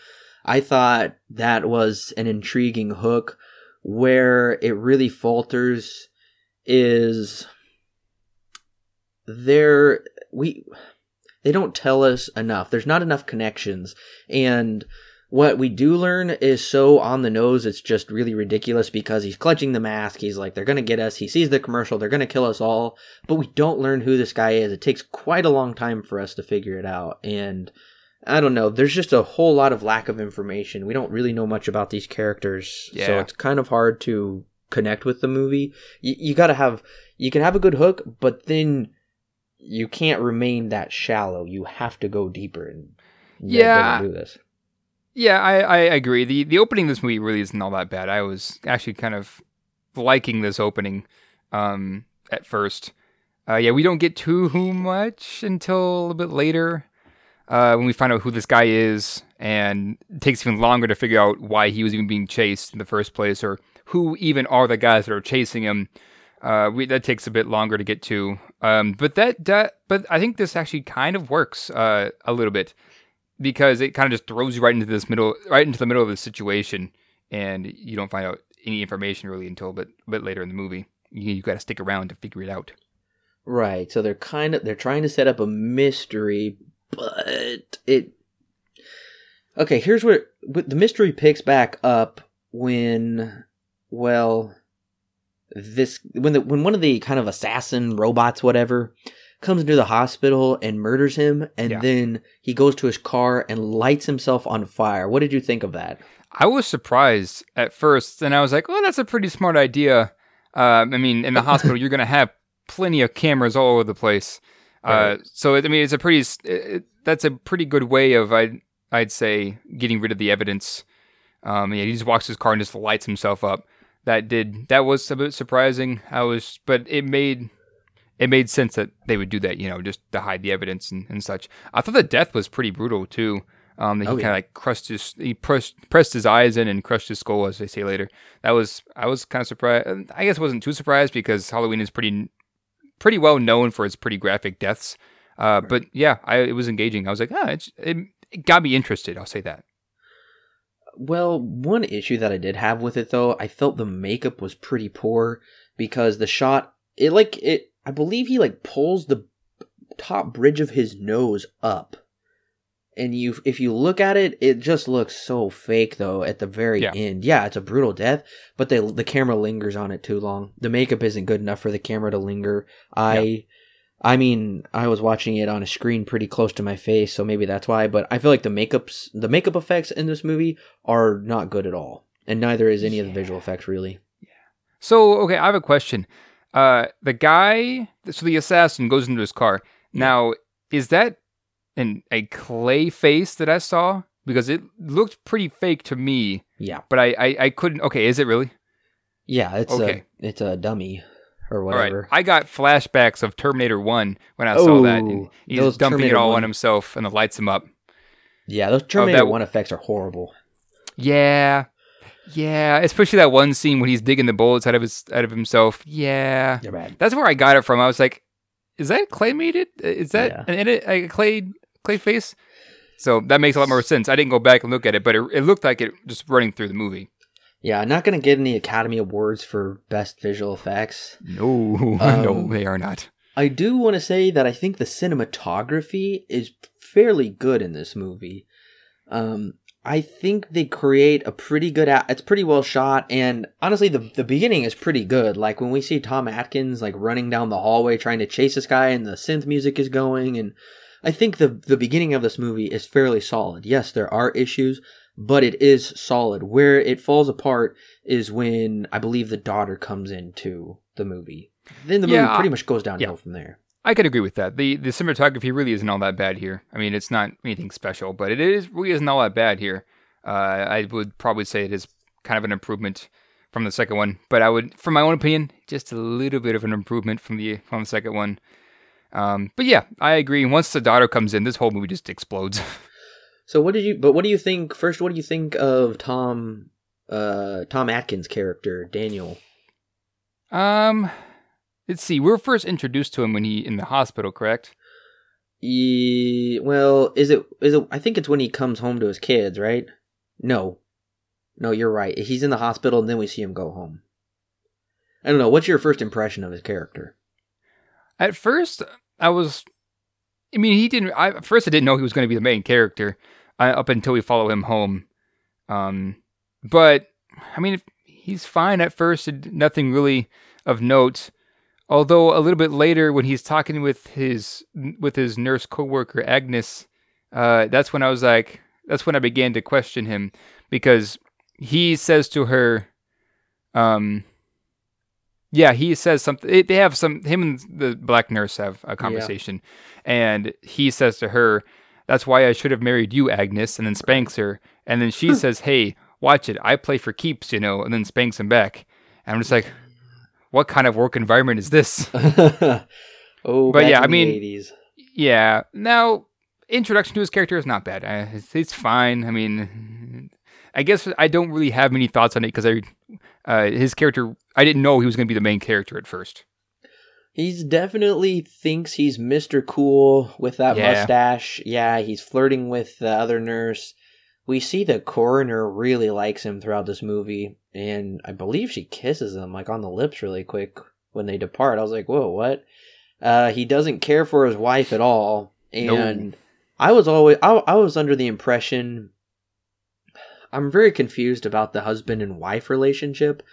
Speaker 1: I thought that was an intriguing hook. Where it really falters is there we they don't tell us enough. There's not enough connections and what we do learn is so on the nose it's just really ridiculous because he's clutching the mask. He's like they're gonna get us. He sees the commercial. They're gonna kill us all. But we don't learn who this guy is. It takes quite a long time for us to figure it out. And i don't know. There's just a whole lot of lack of information. We don't really know much about these characters. So it's kind of hard to connect with the movie. You, you gotta have you can have a good hook but then you can't remain that shallow. You have to go deeper and
Speaker 2: Yeah.
Speaker 1: do this
Speaker 2: Yeah, I, I agree. the The opening of this movie really isn't all that bad. I was actually kind of liking this opening um, at first. Uh, yeah, we don't get too much until a little bit later uh, when we find out who this guy is, and it takes even longer to figure out why he was even being chased in the first place, or who even are the guys that are chasing him. Uh, we, that takes a bit longer to get to, um, but that, that but I think this actually kind of works uh, a little bit because it kind of just throws you right into this middle, right into the middle of the situation, and you don't find out any information really until a bit, a bit later in the movie. You, you got to stick around to figure it out.
Speaker 1: Right. So they're kind of they're trying to set up a mystery, but it Okay, here's where wh- the mystery picks back up when well this when the when one of the kind of assassin robots whatever comes into the hospital and murders him and
Speaker 2: Yeah.
Speaker 1: then he goes to his car and lights himself on fire. What did you think of that?
Speaker 2: I was surprised at first, and I was like, "Oh, that's a pretty smart idea." Um, I mean, in the hospital, you're going to have plenty of cameras all over the place, uh,
Speaker 1: Right.
Speaker 2: so I mean, it's a pretty it, that's a pretty good way of I I'd say getting rid of the evidence. Um, yeah, he just walks his car and just lights himself up. That did that was a bit surprising. I was, but it made it made sense that they would do that, you know, just to hide the evidence and, and such. I thought the death was pretty brutal too. Um, that he
Speaker 1: Oh,
Speaker 2: kind of
Speaker 1: yeah.
Speaker 2: like crushed his, he pressed, pressed his eyes in and crushed his skull, as they say later. That was, I was kind of surprised. I guess I wasn't too surprised because Halloween is pretty, pretty well known for its pretty graphic deaths. Uh, but yeah, I, it was engaging. I was like, ah, it's, it, it got me interested. I'll say that.
Speaker 1: Well, one issue that I did have with it though, I felt the makeup was pretty poor because the shot it like it I believe he like pulls the top bridge of his nose up. And you if you look at it, it just looks so fake though at the very
Speaker 2: Yeah.
Speaker 1: end. Yeah, it's a brutal death, but they the camera lingers on it too long. The makeup isn't good enough for the camera to linger. I I mean, I was watching it on a screen pretty close to my face, so maybe that's why, but I feel like the makeups the makeup effects in this movie are not good at all. And neither is any of the visual effects really. Yeah.
Speaker 2: So, okay, I have a question. Uh, the guy, so the assassin goes into his car. Now, is that an a clay face that I saw? Because it looked pretty fake to me,
Speaker 1: Yeah.
Speaker 2: but I I, I couldn't. Okay, is it really?
Speaker 1: Yeah, it's
Speaker 2: Okay.
Speaker 1: a it's a dummy or
Speaker 2: right.
Speaker 1: whatever.
Speaker 2: I got flashbacks of Terminator One when I saw that. and
Speaker 1: Oh,
Speaker 2: He's dumping
Speaker 1: Terminator
Speaker 2: it all
Speaker 1: 1
Speaker 2: on himself, and the lights him up.
Speaker 1: Yeah, those Terminator
Speaker 2: that-
Speaker 1: One effects are horrible.
Speaker 2: Yeah, yeah. Especially that one scene when he's digging the bullets out of his out of himself. Yeah,
Speaker 1: They're bad.
Speaker 2: That's where I got it from. I was like, "Is that claymated? Is that
Speaker 1: Yeah.
Speaker 2: an a clay clay face?" So that makes a lot more sense. I didn't go back and look at it, but it, it looked like it just running through the movie.
Speaker 1: Yeah, I'm not gonna get any Academy Awards for best visual effects.
Speaker 2: No, [LAUGHS] no,
Speaker 1: Um,
Speaker 2: they are not.
Speaker 1: I do want to say that I think the cinematography is fairly good in this movie. Um, I think they create a pretty good. A- it's pretty well shot, and honestly, the the beginning is pretty good. Like when we see Tom Atkins like running down the hallway trying to chase this guy, and the synth music is going, and I think the the beginning of this movie is fairly solid. Yes, there are issues, but it is solid. Where it falls apart is when I believe the daughter comes into the movie. Then the movie
Speaker 2: Yeah, I-
Speaker 1: pretty much goes downhill
Speaker 2: yeah.
Speaker 1: from there.
Speaker 2: I could agree with that. the The cinematography really isn't all that bad here. I mean, it's not anything special, but it is really isn't all that bad here. Uh, I would probably say it is kind of an improvement from the second one, but I would, from my own opinion, just a little bit of an improvement from the from the second one. Um, but yeah, I agree. Once the daughter comes in, this whole movie just explodes. [LAUGHS]
Speaker 1: So what did you? But what do you think? First, what do you think of Tom, uh, Tom Atkins' character, Daniel?
Speaker 2: um, let's see. We were first introduced to him when he in the hospital, correct?
Speaker 1: Ye, well, is it? Is it? I think it's when he comes home to his kids, right? No, no, you're right. He's in the hospital, and then we see him go home. I don't know. What's your first impression of his character?
Speaker 2: At first, I was. I mean, he didn't. I, at first, I didn't know he was going to be the main character uh, up until we follow him home. Um, but I mean, he's fine at first. Nothing really of note. Although a little bit later, when he's talking with his with his nurse coworker Agnes, uh, that's when I was like, that's when I began to question him because he says to her, um, yeah, he says something. They have some. Him and the black nurse have a conversation, and he says to her, "That's why I should have married you, Agnes," and then spanks her, and then she [LAUGHS] says, "Hey, watch it. I play for keeps, you know," and then spanks him back. And I'm just like, what kind of work environment is this? [LAUGHS]
Speaker 1: oh,
Speaker 2: But yeah, I mean-
Speaker 1: 80s.
Speaker 2: yeah. Now, introduction to his character is not bad. Uh, it's, it's fine. I mean, I guess I don't really have many thoughts on it because I, uh, his character, I didn't know he was going to be the main character at first.
Speaker 1: He's definitely thinks he's Mr. Cool with that
Speaker 2: Yeah.
Speaker 1: mustache. Yeah, he's flirting with the other nurse. We see the coroner really likes him throughout this movie, and I believe she kisses him like on the lips really quick when they depart. I was like, "Whoa, what?" Uh, he doesn't care for his wife at all,
Speaker 2: No.
Speaker 1: and I was always I, I was under the impression. I'm very confused about the husband and wife relationship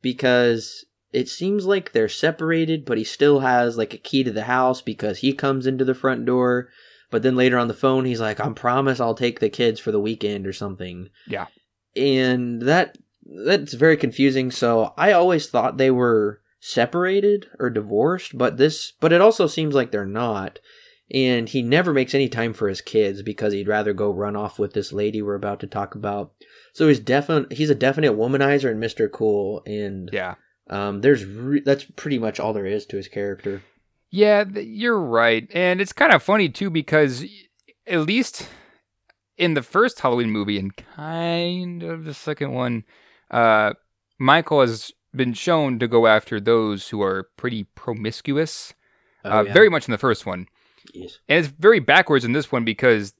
Speaker 1: because it seems like they're separated, but he still has like a key to the house because he comes into the front door. But then later on the phone, he's like, "I promise I'll take the kids for the weekend or something."
Speaker 2: Yeah.
Speaker 1: and that that's very confusing. So I always thought they were separated or divorced, but this, but it also seems like they're not. And he never makes any time for his kids because he'd rather go run off with this lady we're about to talk about. So he's definite. He's a definite womanizer and Mister Cool, and
Speaker 2: Yeah.
Speaker 1: um, there's re- that's pretty much all there is to his character.
Speaker 2: Yeah, you're right. And it's kind of funny too because at least in the first Halloween movie and kind of the second one, uh Michael has been shown to go after those who are pretty promiscuous.
Speaker 1: Oh,
Speaker 2: uh, Very much in the first one.
Speaker 1: Yes.
Speaker 2: And it's very backwards in this one because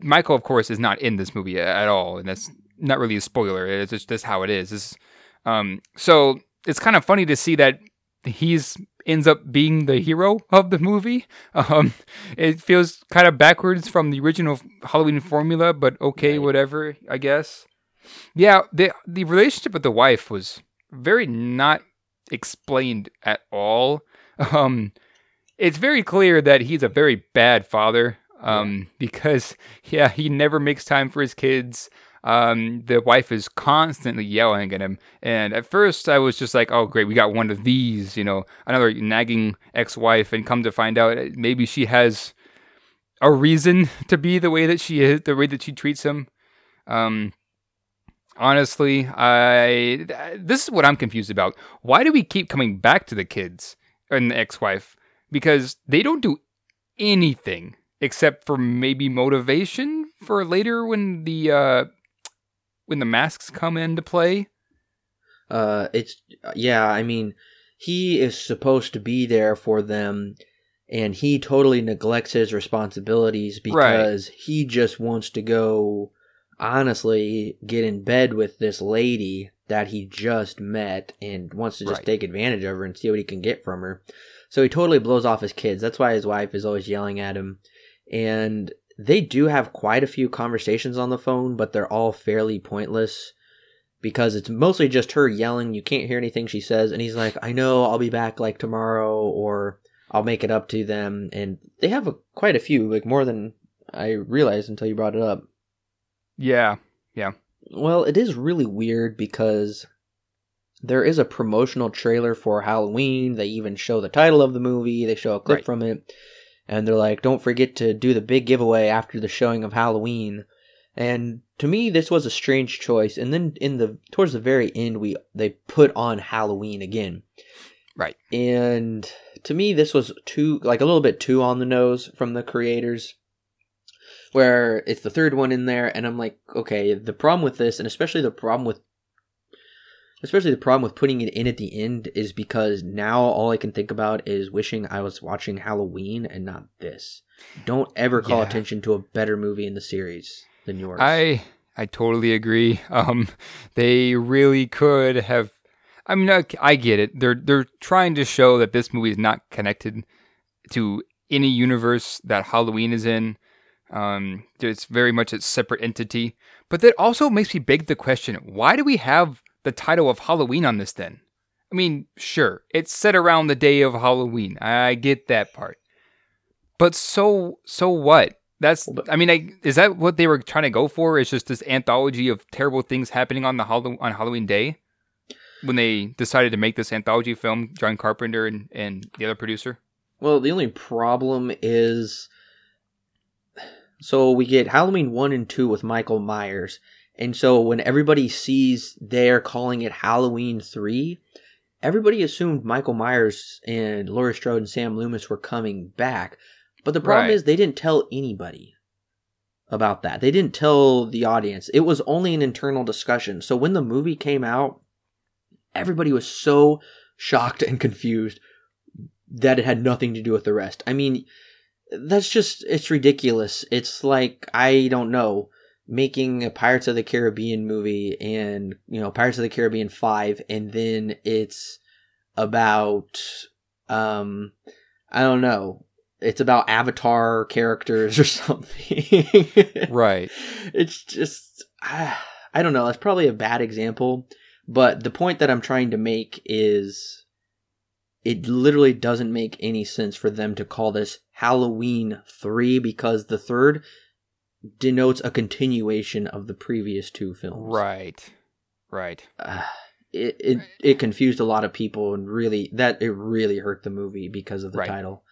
Speaker 2: Michael, of course, is not in this movie at all, and that's not really a spoiler. It's just that's how it is. It's, um, so it's kind of funny to see that he's ends up being the hero of the movie. [LAUGHS] Um, it feels kind of backwards from the original Halloween formula, but okay,
Speaker 1: Right.
Speaker 2: whatever, I guess. Yeah, the the relationship with the wife was very not explained at all. [LAUGHS] Um, it's very clear that he's a very bad father. Um, because [LAUGHS] yeah, he never makes time for his kids. Um, the wife is constantly yelling at him, and at first I was just like, "Oh, great, we got one of these," you know, another nagging ex-wife. And come to find out, uh, maybe she has a reason to be the way that she is, the way that she treats him. Um, honestly, I this is what I'm confused about. Why do we keep coming back to the kids and the ex-wife? Because they don't do anything except for maybe motivation for later when the uh when the masks come into play.
Speaker 1: Uh, it's yeah. I mean, he is supposed to be there for them, and he totally neglects his responsibilities because he just wants to go. Honestly, get in bed with this lady that he just met and wants to just
Speaker 2: Right.
Speaker 1: take advantage of her and see what he can get from her. So he totally blows off his kids. That's why his wife is always yelling at him. And they do have quite a few conversations on the phone, but they're all fairly pointless because it's mostly just her yelling. You can't hear anything she says. And he's like, I know I'll be back like tomorrow or I'll make it up to them. And they have a, quite a few, like more than I realized until you brought it up.
Speaker 2: Yeah. Yeah.
Speaker 1: Well, it is really weird because there is a promotional trailer for Halloween. They even show the title of the movie, they show a clip
Speaker 2: Right.
Speaker 1: from it, and they're like, don't forget to do the big giveaway after the showing of Halloween. And to me, this was a strange choice. And then in the towards the very end, we they put on Halloween again.
Speaker 2: Right.
Speaker 1: And to me, this was too like a little bit too on the nose from the creators where it's the third one in there and i'm like okay the problem with this and especially the problem with especially the problem with putting it in at the end is because now all i can think about is wishing i was watching halloween and not this don't ever call
Speaker 2: Yeah.
Speaker 1: attention to a better movie in the series than yours
Speaker 2: I I totally agree. Um, they really could have. I mean, I, I get it. They're they're trying to show that this movie is not connected to any universe that Halloween is in. Um, it's very much a separate entity. But that also makes me beg the question: Why do we have the title of Halloween on this? Then, I mean, sure, it's set around the day of Halloween. I get that part. But so so what? That's I mean, I, is that what they were trying to go for? Is just this anthology of terrible things happening on the Hall- on Halloween day when they decided to make this anthology film, John Carpenter and, and the other producer.
Speaker 1: Well, the only problem is so we get Halloween 1 and 2 with Michael Myers. And so when everybody sees they're calling it Halloween 3, everybody assumed Michael Myers and Laurie Strode and Sam Loomis were coming back. But the problem
Speaker 2: Right.
Speaker 1: is they didn't tell anybody about that. They didn't tell the audience. It was only an internal discussion. So when the movie came out, everybody was so shocked and confused that it had nothing to do with the rest. I mean, that's just it's ridiculous. It's like I don't know, making a Pirates of the Caribbean movie and, you know, Pirates of the Caribbean 5 and then it's about um I don't know. It's about Avatar characters or [LAUGHS] something.
Speaker 2: Right.
Speaker 1: It's just ah, I don't know. That's probably a bad example, but the point that I'm trying to make is it literally doesn't make any sense for them to call this Halloween 3 because the third denotes a continuation of the previous two films.
Speaker 2: Right. Right.
Speaker 1: Uh, it, it it confused a lot of people and really that it really hurt the movie because of the
Speaker 2: Right.
Speaker 1: title.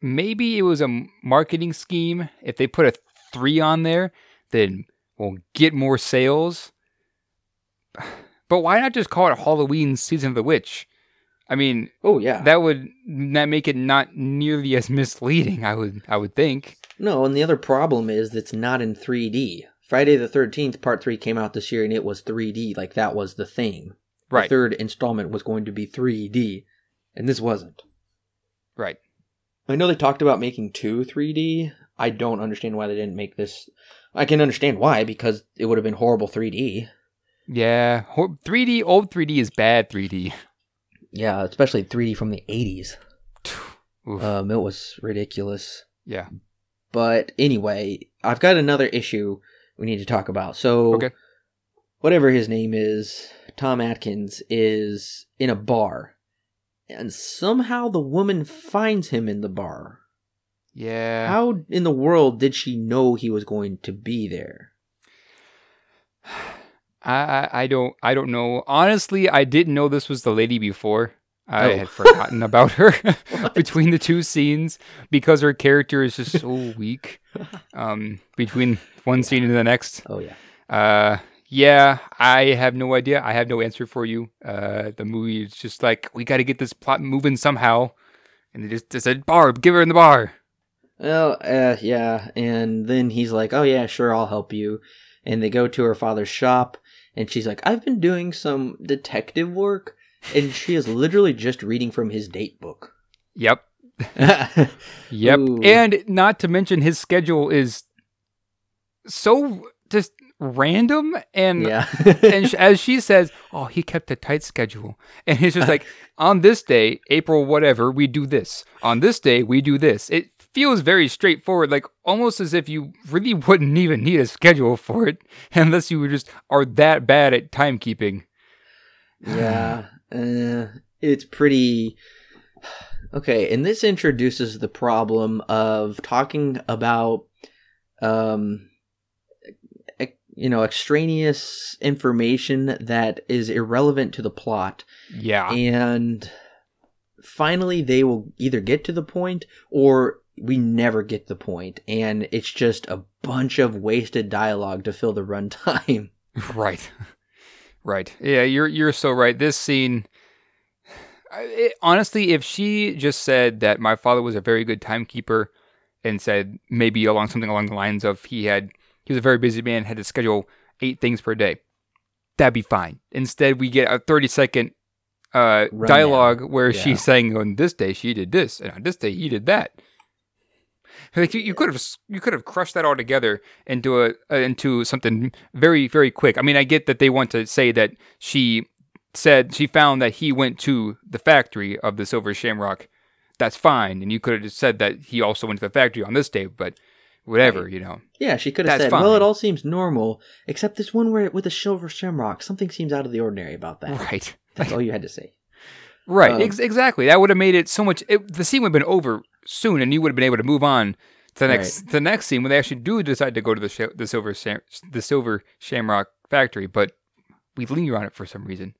Speaker 2: Maybe it was a marketing scheme. If they put a three on there, then we'll get more sales. [SIGHS] But why not just call it Halloween Season of the Witch? I mean,
Speaker 1: Oh yeah.
Speaker 2: that would that make it not nearly as misleading. I would I would think.
Speaker 1: No, and the other problem is it's not in 3D. Friday the 13th part 3 came out this year and it was 3D like that was the thing.
Speaker 2: Right.
Speaker 1: The third installment was going to be 3D and this wasn't.
Speaker 2: Right.
Speaker 1: I know they talked about making two 3D. I don't understand why they didn't make this I can understand why because it would have been horrible 3D.
Speaker 2: Yeah, 3D old 3D is bad 3D.
Speaker 1: Yeah, especially 3D from the 80s.
Speaker 2: Oof.
Speaker 1: Um, it was ridiculous.
Speaker 2: yeah.
Speaker 1: But anyway, I've got another issue we need to talk about. So,
Speaker 2: Okay.
Speaker 1: whatever his name is, Tom Atkins is in a bar, and somehow the woman finds him in the bar.
Speaker 2: Yeah.
Speaker 1: How in the world did she know he was going to be there? [SIGHS]
Speaker 2: I, I I don't I don't know. Honestly, I didn't know this was the lady before. I
Speaker 1: Oh.
Speaker 2: had forgotten about her [LAUGHS] between the two scenes because her character is just so [LAUGHS] weak. Um, between one scene and the next.
Speaker 1: Oh yeah,
Speaker 2: Uh, yeah, I have no idea. I have no answer for you. Uh, the movie is just like we got to get this plot moving somehow, and they just, just said, "Barb, give her in the bar."
Speaker 1: well, uh, yeah. And then he's like, "Oh yeah, sure, I'll help you." And they go to her father's shop, and she's like, "I've been doing some detective work," and she is literally just reading from his date book.
Speaker 2: Yep, [LAUGHS] yep.
Speaker 1: Ooh.
Speaker 2: And not to mention his schedule is so just random and
Speaker 1: yeah, [LAUGHS]
Speaker 2: and as she says, "Oh, he kept a tight schedule," and he's just like, [LAUGHS] "On this day, April whatever, we do this. On this day, we do this." It feels very straightforward, like almost as if you really wouldn't even need a schedule for it, unless you just are that bad at timekeeping.
Speaker 1: yeah. [SIGHS] [SIGHS] [SIGHS] Uh, it's pretty. Okay, and this introduces the problem of talking about, um, you know, extraneous information that is irrelevant to the plot.
Speaker 2: Yeah,
Speaker 1: and finally they will either get to the point or we never get the point and it's just a bunch of wasted dialogue to fill the runtime [LAUGHS]
Speaker 2: right, [LAUGHS] right. Yeah, you're you're so right. This scene. It, honestly, if she just said that my father was a very good timekeeper, and said maybe along something along the lines of he had he was a very busy man, had to schedule eight things per day, that'd be fine. Instead, we get a thirty second uh, dialogue where
Speaker 1: Yeah.
Speaker 2: she's saying on this day she did this, and on this day he did that. Like you, you could have you could have crushed that all together into a uh, into something very very quick. I mean, I get that they want to say that she said she found that he went to the factory of the Silver Shamrock. That's fine, and you could have just said that he also went to the factory on this day, but whatever, you know.
Speaker 1: yeah she could have said well it all seems normal except this one where with the silver shamrock something seems out of the ordinary about that
Speaker 2: Right.
Speaker 1: that's all you had to say
Speaker 2: Right,
Speaker 1: Um,
Speaker 2: ex- exactly. That would have made it so much. It, the scene would have been over soon, and you would have been able to move on to the next the next scene when they actually do decide to go to the sh- the silver Sham- the silver Shamrock factory. But we linger on it for some reason.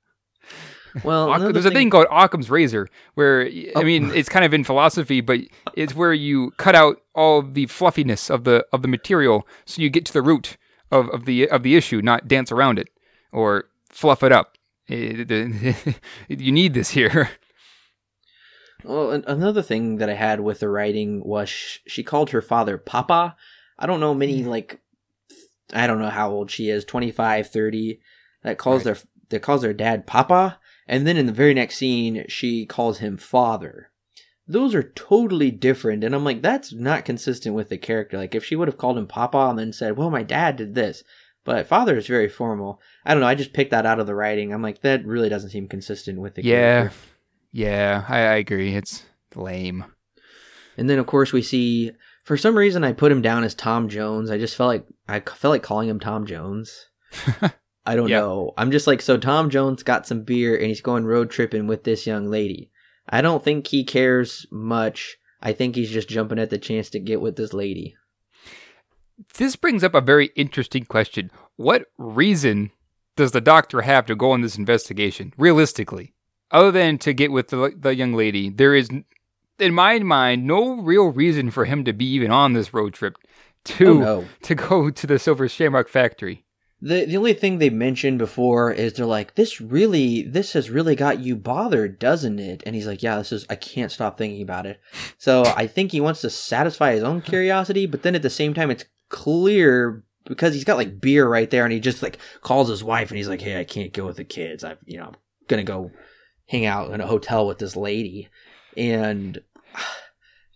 Speaker 1: well
Speaker 2: Oc- There's a thing called Occam's razor, where y- I
Speaker 1: Oh.
Speaker 2: mean, it's kind of in philosophy, but it's where you cut out all the fluffiness of the of the material, so you get to the root of, of the of the issue, not dance around it or fluff it up. [LAUGHS] You need this here.
Speaker 1: Well, another thing that I had with the writing was she called her father Papa. I don't know many mm. like I don't know how old she is, 25, 30 that calls
Speaker 2: Right.
Speaker 1: their that calls their dad Papa and then in the very next scene she calls him father. Those are totally different and I'm like that's not consistent with the character. Like if she would have called him Papa and then said, "Well, my dad did this." But father is very formal. I don't know, I just picked that out of the writing. I'm like that really doesn't seem consistent with the
Speaker 2: Yeah,
Speaker 1: character.
Speaker 2: yeah, I, I agree. It's lame.
Speaker 1: And then of course we see for some reason I put him down as Tom Jones. I just felt like I felt like calling him Tom Jones. [LAUGHS] I don't
Speaker 2: Yeah.
Speaker 1: know. I'm just like so Tom Jones got some beer and he's going road tripping with this young lady. I don't think he cares much. I think he's just jumping at the chance to get with this lady.
Speaker 2: This brings up a very interesting question. What reason does the doctor have to go on this investigation, realistically? Other than to get with the, the young lady, there is, in my mind, no real reason for him to be even on this road trip to
Speaker 1: Oh no. [LAUGHS]
Speaker 2: to go to the Silver Shamrock factory.
Speaker 1: The the only thing they mentioned before is they're like, this really this has really got you bothered, doesn't it? And he's like, Yeah, this is I can't stop thinking about it. So I think he wants to satisfy his own curiosity, but then at the same time it's clear because he's got like beer right there and he just like calls his wife and he's like, Hey, I can't go with the kids. I'm, you know, I'm gonna go hang out in a hotel with this lady. And [SIGHS]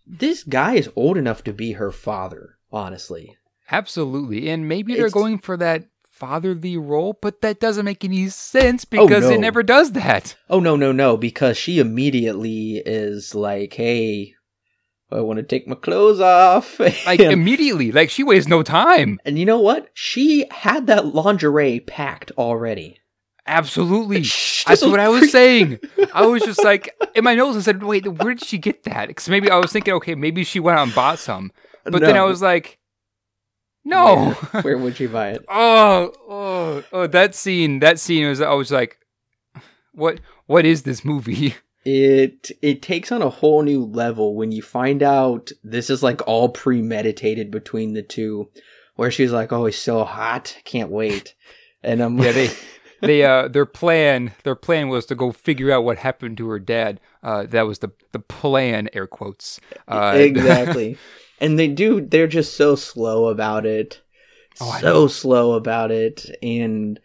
Speaker 1: this guy is old enough to be her father, honestly.
Speaker 2: Absolutely. And maybe they're going for that fatherly role, but that doesn't make any sense oh, because
Speaker 1: Oh, no.
Speaker 2: it never does that.
Speaker 1: Oh no, no, no! Because she immediately is like, "Hey, I want to take my clothes off." [LAUGHS]
Speaker 2: Like
Speaker 1: and,
Speaker 2: immediately. Like she wastes no time.
Speaker 1: and you know what? She had that lingerie packed already.
Speaker 2: Absolutely.
Speaker 1: Shh,
Speaker 2: That's what I was saying. I was just [LAUGHS] like in my nose. I said, "Wait, where did she get that?" Because maybe I was thinking, okay, maybe she went out and bought some. But then I was like, no.
Speaker 1: Where, [LAUGHS] where would she buy it?
Speaker 2: oh, oh, oh! That scene. That scene was. I was like, what? What is this movie?
Speaker 1: It it takes on a whole new level when you find out this is like all premeditated between the two, where she's like, "Oh, he's so hot, can't wait," and I'm
Speaker 2: Yeah, they. [LAUGHS] They uh their plan their plan was to go figure out what happened to her dad. Uh that was the the plan air quotes. Uh
Speaker 1: exactly. [LAUGHS] and they do they're just so slow about it.
Speaker 2: Oh,
Speaker 1: so slow about it and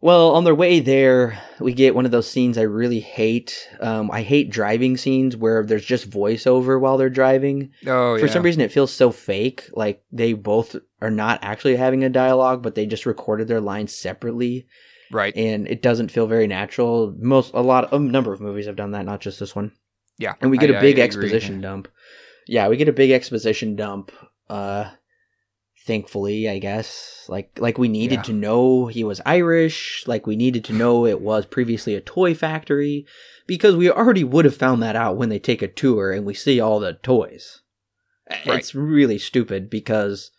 Speaker 1: well, on their way there, we get one of those scenes I really hate. Um, I hate driving scenes where there's just voiceover while they're driving.
Speaker 2: oh yeah.
Speaker 1: For
Speaker 2: yeah.
Speaker 1: some reason, it feels so fake. Like they both are not actually having a dialogue, but they just recorded their lines separately,
Speaker 2: right.
Speaker 1: and it doesn't feel very natural. Most, a lot, a number of movies have done that, not just this one
Speaker 2: Yeah.
Speaker 1: and we get
Speaker 2: a
Speaker 1: a big exposition dump. Yeah, we get a big exposition dump. Uh thankfully, I guess. Like like we needed
Speaker 2: Yeah.
Speaker 1: to know he was Irish, like we needed to know it was previously a toy factory because we already would have found that out when they take a tour and we see all the toys.
Speaker 2: Right.
Speaker 1: It's really stupid because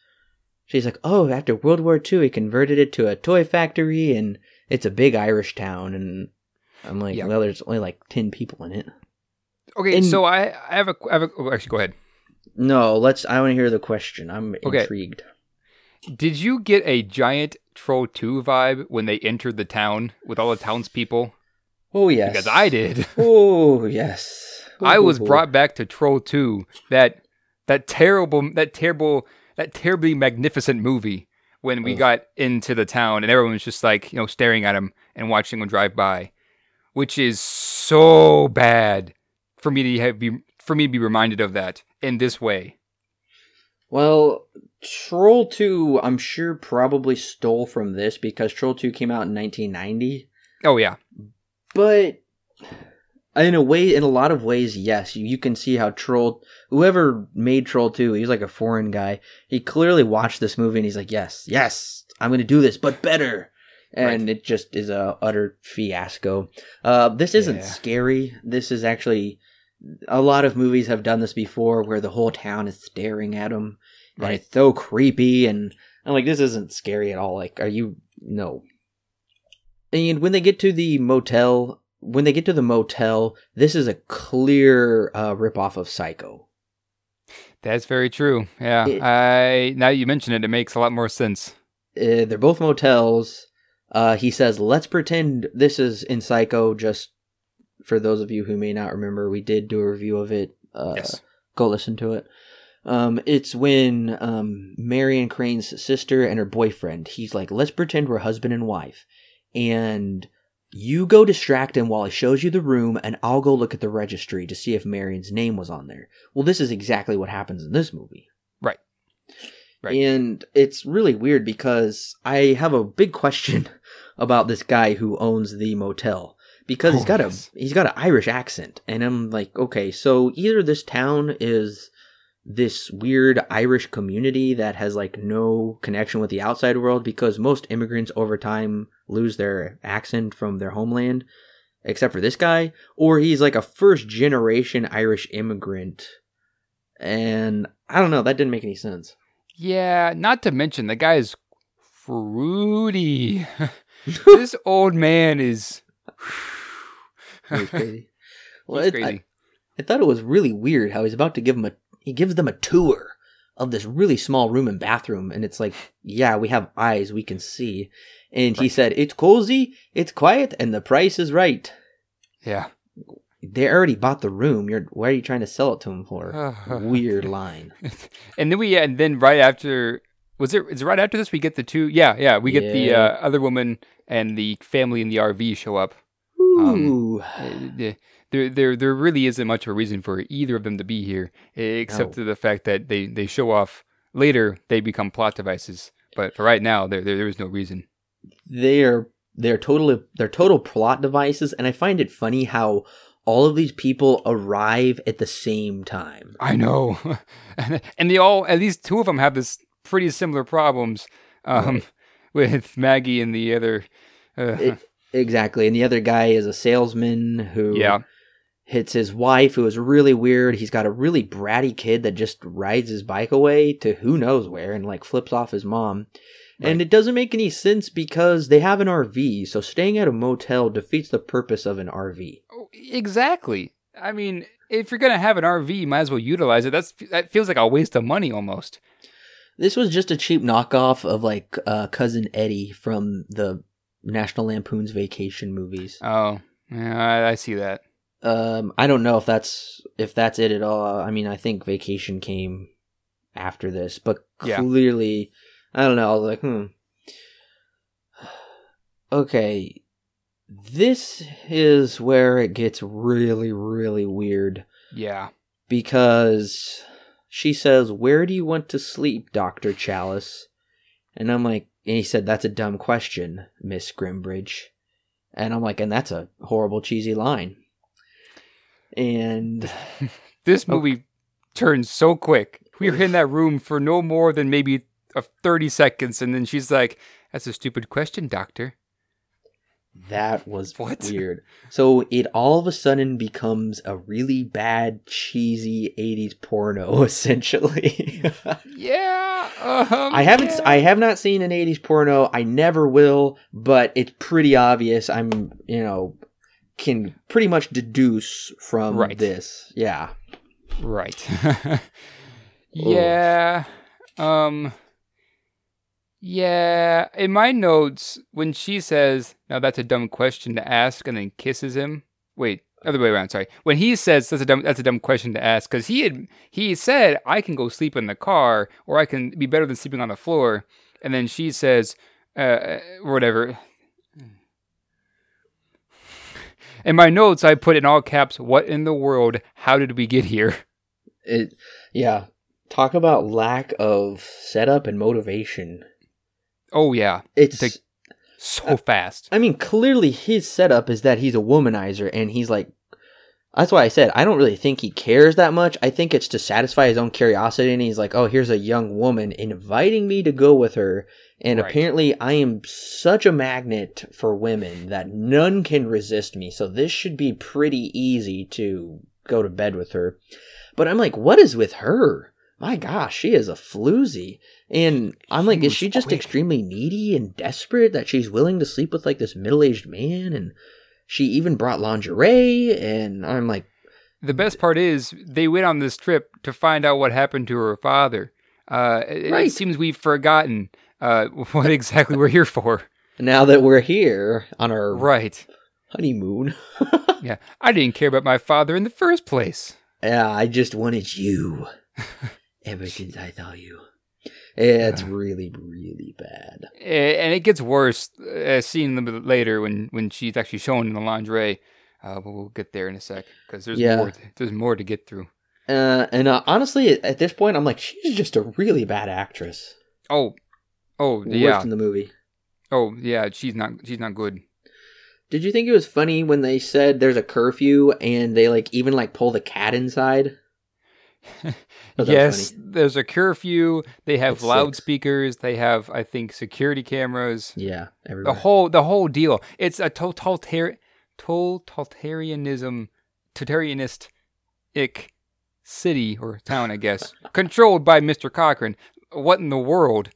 Speaker 1: she's like, "Oh, after World War II, he converted it to a toy factory and it's a big Irish town." And I'm like,
Speaker 2: Yeah.
Speaker 1: "Well, there's only like 10 people in it."
Speaker 2: Okay,
Speaker 1: and-
Speaker 2: so I, I have a I have a oh, actually go ahead.
Speaker 1: No, let's. I want to hear the question. I'm
Speaker 2: Okay.
Speaker 1: intrigued.
Speaker 2: Did you get a giant Troll 2 vibe when they entered the town with all the townspeople?
Speaker 1: Oh yes,
Speaker 2: Because I did. [LAUGHS]
Speaker 1: Oh yes,
Speaker 2: I was
Speaker 1: Ooh.
Speaker 2: brought back to Troll 2, that that terrible that terrible that terribly magnificent movie when we
Speaker 1: Ugh.
Speaker 2: got into the town and everyone was just like, you know, staring at him and watching him drive by, which is so bad for me to have be for me to be reminded of that in this way.
Speaker 1: Well, Troll Two, I'm sure probably stole from this because Troll Two came out in 1990.
Speaker 2: Oh yeah.
Speaker 1: But in a way, in a lot of ways, yes, you, can see how Troll, whoever made Troll Two, he's like a foreign guy. He clearly watched this movie and he's like, yes, yes, I'm going to do this, but better. And it just is a utter fiasco. Uh, this isn't
Speaker 2: Yeah.
Speaker 1: scary. This is actually a lot of movies have done this before, where the whole town is staring at them, and
Speaker 2: Right.
Speaker 1: it's so creepy. And I'm like, this isn't scary at all. Like, are you no? And when they get to the motel, when they get to the motel, this is a clear uh, ripoff of Psycho.
Speaker 2: That's very true. Yeah.
Speaker 1: It-
Speaker 2: I now you mention it, it makes a lot more sense.
Speaker 1: Uh, they're both motels. Uh, he says, "Let's pretend this is in Psycho." Just for those of you who may not remember, we did do a review of it. Uh,
Speaker 2: yes.
Speaker 1: Go listen to it. Um, it's when um, Marion Crane's sister and her boyfriend. He's like, "Let's pretend we're husband and wife," and you go distract him while he shows you the room, and I'll go look at the registry to see if Marion's name was on there. Well, this is exactly what happens in this movie.
Speaker 2: Right. Right.
Speaker 1: And it's really weird because I have a big question [LAUGHS] about this guy who owns the motel because he's got
Speaker 2: yes.
Speaker 1: a he's got an Irish accent and I'm like, okay, so either this town is this weird Irish community that has like no connection with the outside world because most immigrants over time lose their accent from their homeland except for this guy or he's like a first generation Irish immigrant and I don't know that didn't make any sense
Speaker 2: Yeah, not to mention the guy is fruity. [LAUGHS] [LAUGHS] this old man is
Speaker 1: crazy. [LAUGHS] well, it- I,
Speaker 2: crazy.
Speaker 1: I thought it was really weird how he's about to give him a he gives them a tour of this really small room and bathroom, and it's like, yeah, we have eyes, we can see, and he said it's cozy, it's quiet, and the price is right.
Speaker 2: yeah.
Speaker 1: They already bought the room. You're why are you trying to sell it to him for? [SIGHS] weird line. [LAUGHS]
Speaker 2: and then we and then right after was it is it right after this we get the two yeah yeah we get the uh, other woman and the family in the RV show up. Um,
Speaker 1: Ooh,
Speaker 2: the- There, there, there really isn't much of a reason for either of them to be here, except
Speaker 1: No.
Speaker 2: the fact that they, they show off later they become plot devices. But for right now, there there, there is no reason.
Speaker 1: they're they're totally they're total plot devices and i find it funny how all of these people arrive at the same time
Speaker 2: I know, [LAUGHS] and, and they all at least two of them have this pretty similar problems um,
Speaker 1: Right. [LAUGHS]
Speaker 2: with Maggie and the other. Uh,
Speaker 1: It- exactly and the other guy is a salesman who
Speaker 2: yeah,
Speaker 1: hits his wife who is really weird he's got a really bratty kid that just rides his bike away to who knows where and like flips off his mom and it doesn't make any sense because they have an rv so staying at a motel defeats the purpose of an rv
Speaker 2: Oh, exactly. I mean, if you're gonna have an RV, you might as well utilize it. That's that feels like a waste of money almost.
Speaker 1: This was just a cheap knockoff of like uh, cousin Eddie from the National Lampoon's Vacation movies.
Speaker 2: Oh, yeah, I, I see that.
Speaker 1: Um, I don't know if that's if that's it at all. I mean, I think Vacation came after this, but
Speaker 2: Yeah.
Speaker 1: clearly, I don't know. I was like, hmm. [SIGHS] Okay, this is where it gets really, really weird
Speaker 2: Yeah.
Speaker 1: because she says, Where do you want to sleep, Dr. Challis? And I'm like, and he said, That's a dumb question, Miss Grimbridge. And I'm like, And that's a horrible, cheesy line. And [LAUGHS]
Speaker 2: This movie turns so quick. We were in that room for no more than maybe uh, 30 seconds, and then she's like, That's a stupid question, Doctor.
Speaker 1: that was
Speaker 2: What?
Speaker 1: weird. So it all of a sudden becomes a really bad, cheesy 80s porno, [LAUGHS] essentially.
Speaker 2: Yeah. Um,
Speaker 1: I haven't.
Speaker 2: yeah.
Speaker 1: I have not seen an '80s porno. I never will, but it's pretty obvious. I'm, you know, can pretty much deduce from
Speaker 2: Right.
Speaker 1: this. Yeah.
Speaker 2: Right. [LAUGHS] yeah. Um Yeah, in my notes when she says, "Now that's a dumb question to ask," and then kisses him. Wait, other way around, sorry. When he says that's a dumb that's a dumb question to ask cuz he had he said, "I can go sleep in the car or I can be better than sleeping on the floor." And then she says uh or whatever. In my notes, I put in all caps, "What in the world? How did we get here?" [LAUGHS]
Speaker 1: It. Yeah. Talk about lack of setup and motivation.
Speaker 2: Oh yeah,
Speaker 1: It's.
Speaker 2: Take- so fast.
Speaker 1: I mean, clearly his setup is that he's a womanizer, and he's like. That's why I said I don't really think he cares that much. I think it's to satisfy his own curiosity, and he's like, "Oh, here's a young woman inviting me to go with her." And
Speaker 2: Right.
Speaker 1: apparently, I am such a magnet for women that none can resist me. So this should be pretty easy to go to bed with her. But I'm like, what is with her? My gosh, she is a floozy. And I'm like, is she just
Speaker 2: quick.
Speaker 1: extremely needy and desperate that she's willing to sleep with like this middle aged man? And she even brought lingerie. And I'm like,
Speaker 2: The best part is they went on this trip to find out what happened to her father. Uh, it, it seems we've forgotten uh, [LAUGHS] what exactly we're here for.
Speaker 1: now that we're here on our
Speaker 2: Right.
Speaker 1: honeymoon, [LAUGHS]
Speaker 2: Yeah. I didn't care about my father in the first place.
Speaker 1: yeah, I just wanted you [LAUGHS] ever since I saw you. It's really, really bad.
Speaker 2: And it gets worse. Uh, seeing a little bit later when, when she's actually shown in the lingerie. Uh, but we'll get there in a sec because there's
Speaker 1: Yeah.
Speaker 2: more. There's more to get through.
Speaker 1: Uh, and uh, honestly, at this point, I'm like, she's just a really bad actress.
Speaker 2: Oh, oh
Speaker 1: Worst
Speaker 2: yeah,
Speaker 1: in the movie.
Speaker 2: oh yeah. She's not. She's not good.
Speaker 1: Did you think it was funny when they said there's a curfew and they like even like pull the cat inside? [LAUGHS]
Speaker 2: Yes,
Speaker 1: funny.
Speaker 2: there's a curfew. They have
Speaker 1: It's six.
Speaker 2: loudspeakers. They have, I think, security cameras.
Speaker 1: Yeah,
Speaker 2: The whole the whole deal. It's a totalitar- totalitarianism, totalitarianistic city or town, I guess, [LAUGHS] controlled by Mr. Cochran. What in the world?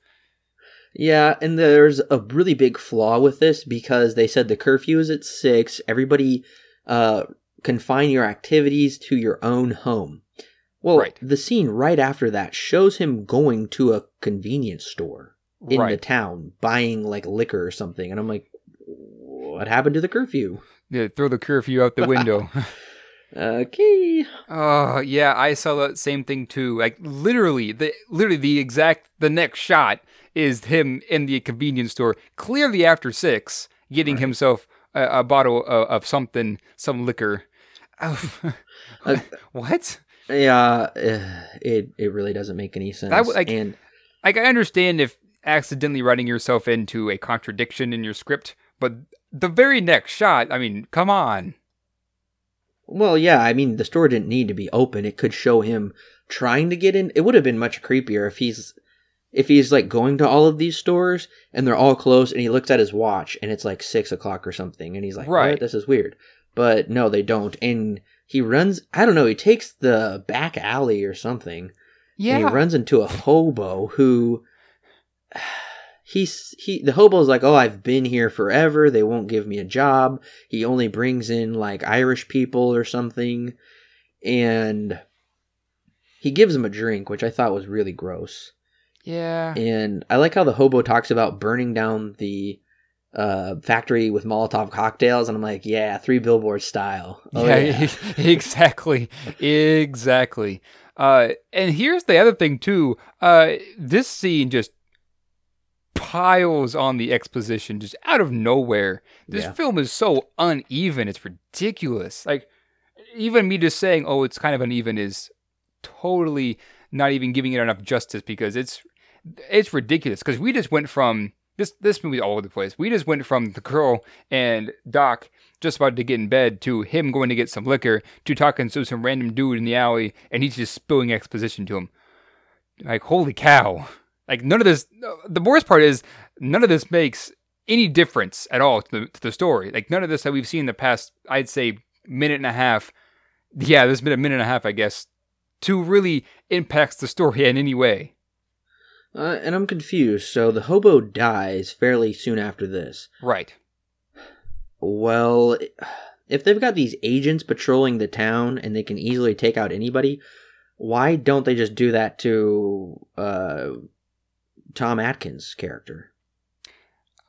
Speaker 1: Yeah, and there's a really big flaw with this because they said the curfew is at six. Everybody uh, confine your activities to your own home. Well,
Speaker 2: Right.
Speaker 1: the scene right after that shows him going to a convenience store in the town buying like liquor or something, and I'm like, what happened to the curfew?
Speaker 2: Yeah, throw the curfew out the [LAUGHS] window. [LAUGHS]
Speaker 1: Okay.
Speaker 2: Oh yeah, I saw that same thing too. Like literally, the literally the exact the next shot is him in the convenience store, clearly after six, getting
Speaker 1: Right.
Speaker 2: himself a, a bottle of, of something, some liquor. Oh, [LAUGHS]
Speaker 1: Uh,
Speaker 2: what?
Speaker 1: Yeah, eh, it it really doesn't make any sense.
Speaker 2: That like-
Speaker 1: and
Speaker 2: Like I understand if accidentally writing yourself into a contradiction in your script, but the very next shot, I mean, come on.
Speaker 1: Well, yeah, I mean, the store didn't need to be open. It could show him trying to get in. It would have been much creepier if he's if he's like going to all of these stores and they're all closed, and he looks at his watch and it's like six o'clock or something, and he's like,
Speaker 2: Right.
Speaker 1: "What? This is weird." But no, they don't, and he runs. I don't know. He takes the back alley or something.
Speaker 2: Yeah.
Speaker 1: and he runs into a hobo who he's he the hobo's like oh i've been here forever they won't give me a job he only brings in like irish people or something and he gives him a drink which i thought was really gross
Speaker 2: yeah.
Speaker 1: and i like how the hobo talks about burning down the uh factory with molotov cocktails and i'm like yeah three billboards style oh
Speaker 2: yeah,
Speaker 1: yeah, [LAUGHS]
Speaker 2: exactly. Exactly. Uh, and here's the other thing too. Uh, this scene just piles on the exposition just out of nowhere. This
Speaker 1: Yeah.
Speaker 2: film is so uneven. It's ridiculous. Like even me just saying, "Oh, it's kind of uneven," is totally not even giving it enough justice because it's it's ridiculous. Because we just went from this this movie all over the place. We just went from the girl and Doc just about to get in bed to him going to get some liquor to talking to some random dude in the alley and he's just spilling exposition to him. Like holy cow! Like none of this. The worst part is none of this makes any difference at all to the, to the story. Like none of this that we've seen in the past, I'd say minute and a half. Yeah, there's been a minute and a half, I guess, to really impacts the story in any way.
Speaker 1: uh, and i'm confused so the hobo dies fairly soon after this
Speaker 2: Right.
Speaker 1: Well, if they've got these agents patrolling the town and they can easily take out anybody, why don't they just do that to uh, Tom Atkins' character?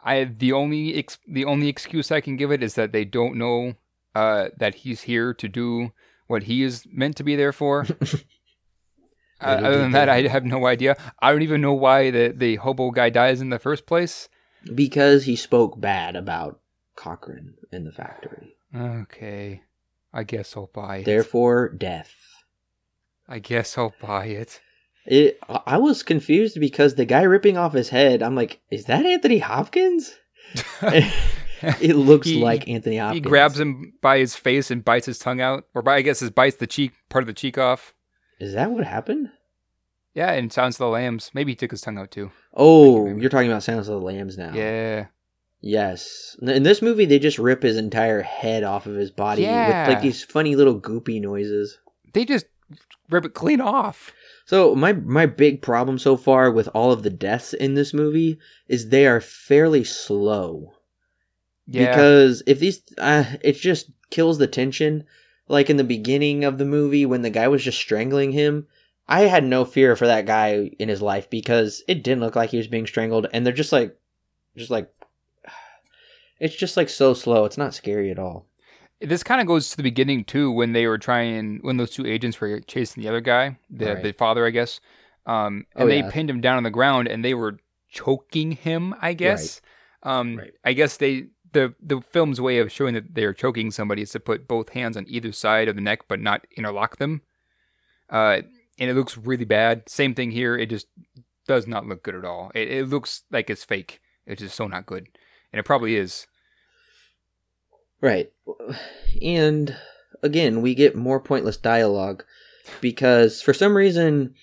Speaker 2: I the only ex- the only excuse I can give it is that they don't know uh, that he's here to do what he is meant to be there for. [LAUGHS] Uh, other than that. I have no idea. I don't even know why the the hobo guy dies in the first place.
Speaker 1: Because he spoke bad about Cochran in the factory.
Speaker 2: Okay, I guess I'll buy it.
Speaker 1: Therefore, death.
Speaker 2: I guess I'll buy it.
Speaker 1: It. I was confused because the guy ripping off his head. I'm like, is that Anthony Hopkins? [LAUGHS] It looks
Speaker 2: He-
Speaker 1: like Anthony Hopkins.
Speaker 2: He grabs him by his face and bites his tongue out, or by I guess it bites the cheek part of the cheek off.
Speaker 1: Is that what happened?
Speaker 2: Yeah, and sounds of the lambs. Maybe he took his tongue out too.
Speaker 1: Oh, you're talking about Silence of the Lambs now.
Speaker 2: Yeah.
Speaker 1: Yes. In this movie, they just rip his entire head off of his body
Speaker 2: Yeah.
Speaker 1: with like these funny little goopy noises.
Speaker 2: They just rip it clean off.
Speaker 1: So my my big problem so far with all of the deaths in this movie is they are fairly slow.
Speaker 2: Yeah.
Speaker 1: Because if these, uh, it just kills the tension. Like in the beginning of the movie when the guy was just strangling him, I had no fear for that guy in his life because it didn't look like he was being strangled, and they're just like, just like, [SIGHS] it's just like so slow. It's not scary at all.
Speaker 2: This kind of goes to the beginning too, when they were trying, when those two agents were chasing the other guy, the
Speaker 1: Right.
Speaker 2: the father, I guess, um, and
Speaker 1: Oh,
Speaker 2: they
Speaker 1: yeah.
Speaker 2: pinned him down on the ground, and they were choking him. I guess. Um,
Speaker 1: Right.
Speaker 2: I guess they the the film's way of showing that they are choking somebody is to put both hands on either side of the neck, but not interlock them. Uh, and it looks really bad. Same thing here. It just does not look good at all. It, it looks like it's fake. It's just so not good, and it probably is.
Speaker 1: Right. And again, we get more pointless dialogue because for some reason,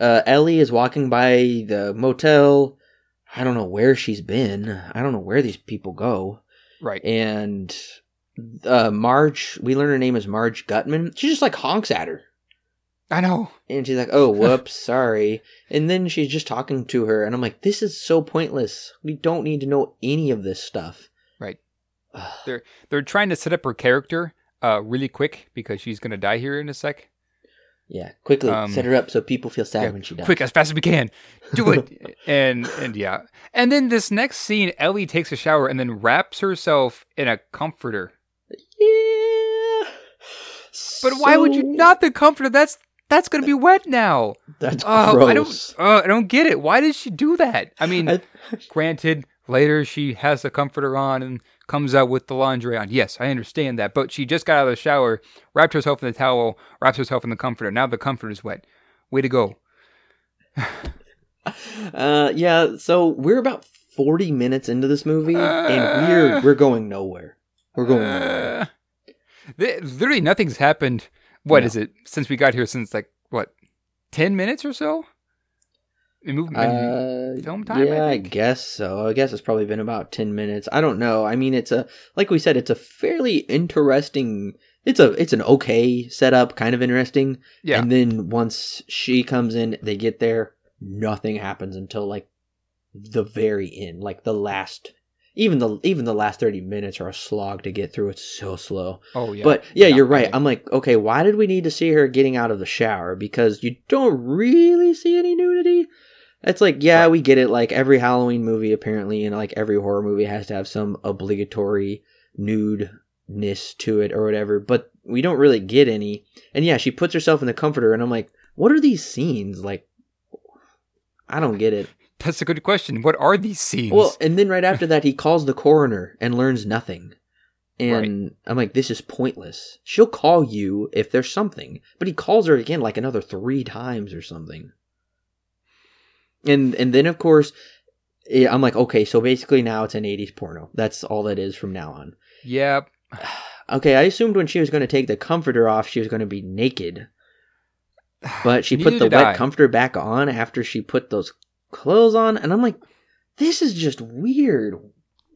Speaker 1: uh, Ellie is walking by the motel. I don't know where she's been. I don't know where these people go.
Speaker 2: Right.
Speaker 1: And uh, Marge, we learn her name is Marge Guttman. She just like honks at her.
Speaker 2: I know.
Speaker 1: And she's like, oh, [LAUGHS] whoops, sorry. And then she's just talking to her. And I'm like, this is so pointless. We don't need to know any of this stuff. [SIGHS]
Speaker 2: They're they're trying to set up her character uh really quick because she's gonna die here in a sec.
Speaker 1: Yeah, quickly
Speaker 2: Um,
Speaker 1: set her up so people feel sad
Speaker 2: Yeah,
Speaker 1: when she dies.
Speaker 2: Quick as fast as we can. Do it. [LAUGHS] and and yeah. And then this next scene, Ellie takes a shower and then wraps herself in a comforter.
Speaker 1: Yeah.
Speaker 2: But why would you not the comforter? That's that's gonna be wet now.
Speaker 1: That's
Speaker 2: Oh,
Speaker 1: gross.
Speaker 2: I don't uh, I don't get it. Why did she do that? I mean,
Speaker 1: I-
Speaker 2: granted, later she has the comforter on and comes out with the laundry on. Yes, I understand that. But she just got out of the shower, wrapped herself in the towel, wraps herself in the comforter. Now the comforter is wet. Way to go. [LAUGHS]
Speaker 1: uh, yeah, so we're about 40 minutes into this movie,
Speaker 2: Uh.
Speaker 1: and we're we're going nowhere. We're going nowhere.
Speaker 2: Uh, th- literally nothing's happened. What
Speaker 1: No.
Speaker 2: is it since we got here? Since like what, ten minutes or so?
Speaker 1: Uh,
Speaker 2: film time,
Speaker 1: yeah,
Speaker 2: I
Speaker 1: I, guess so. I guess it's probably been about 10 minutes. I don't know. I mean, it's a like we said, it's a fairly interesting. It's a it's an okay setup, kind of interesting.
Speaker 2: yeah,
Speaker 1: And then once she comes in, they get there, nothing happens until like the very end, like the last even the even the last 30 minutes are a slog to get through. It's so slow.
Speaker 2: oh yeah.
Speaker 1: But yeah,
Speaker 2: Yeah,
Speaker 1: you're right. I'm like, okay, why did we need to see her getting out of the shower? Because you don't really see any nudity. It's like, yeah,
Speaker 2: Right.
Speaker 1: we get it. Like every Halloween movie, apparently, and like every horror movie has to have some obligatory nudeness to it or whatever. But we don't really get any. And yeah, she puts herself in the comforter, and I'm like, what are these scenes? Like, I don't get it. [LAUGHS]
Speaker 2: That's a good question. What are these scenes?
Speaker 1: Well, and then right after that, he calls the coroner and learns nothing. And I'm like, this is pointless. She'll call you if there's something, but he calls her again like another three times or something. And and then of course, eh, I'm like, okay, so basically now it's an '80s porno. That's all that is from now on.
Speaker 2: Yep. [SIGHS]
Speaker 1: Okay, I assumed when she was going to take the comforter off, she was going to be naked, [SIGHS] but she put the wet
Speaker 2: I.
Speaker 1: comforter back on after she put those clothes on, and I'm like, this is just weird.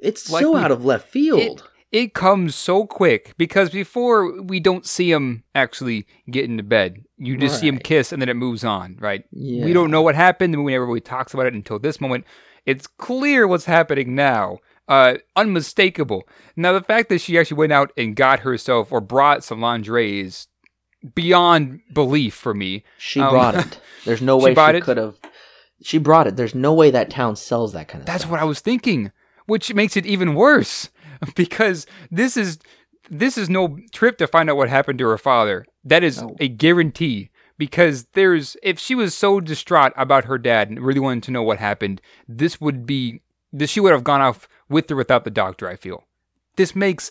Speaker 1: It's
Speaker 2: Like
Speaker 1: so
Speaker 2: we-
Speaker 1: out of left field.
Speaker 2: It comes so quick because before we don't see him actually get into bed. You just see him kiss and then it moves on, right?
Speaker 1: yeah.
Speaker 2: We don't know what happened. The movie never really talks about it until this moment. It's clear what's happening now. Uh, unmistakable. Now, the fact that she actually went out and got herself or brought some lingerie is beyond belief for me.
Speaker 1: She
Speaker 2: Um,
Speaker 1: brought it. [LAUGHS] There's no way she could have. She brought it. There's no way that town sells that kind of
Speaker 2: That's
Speaker 1: stuff.
Speaker 2: what I was thinking, which makes it even worse [LAUGHS] because this is this is no trip to find out what happened to her father. That is
Speaker 1: No.
Speaker 2: a guarantee because there's if she was so distraught about her dad and really wanted to know what happened, this would be this she would have gone off with or without the doctor, I feel. This makes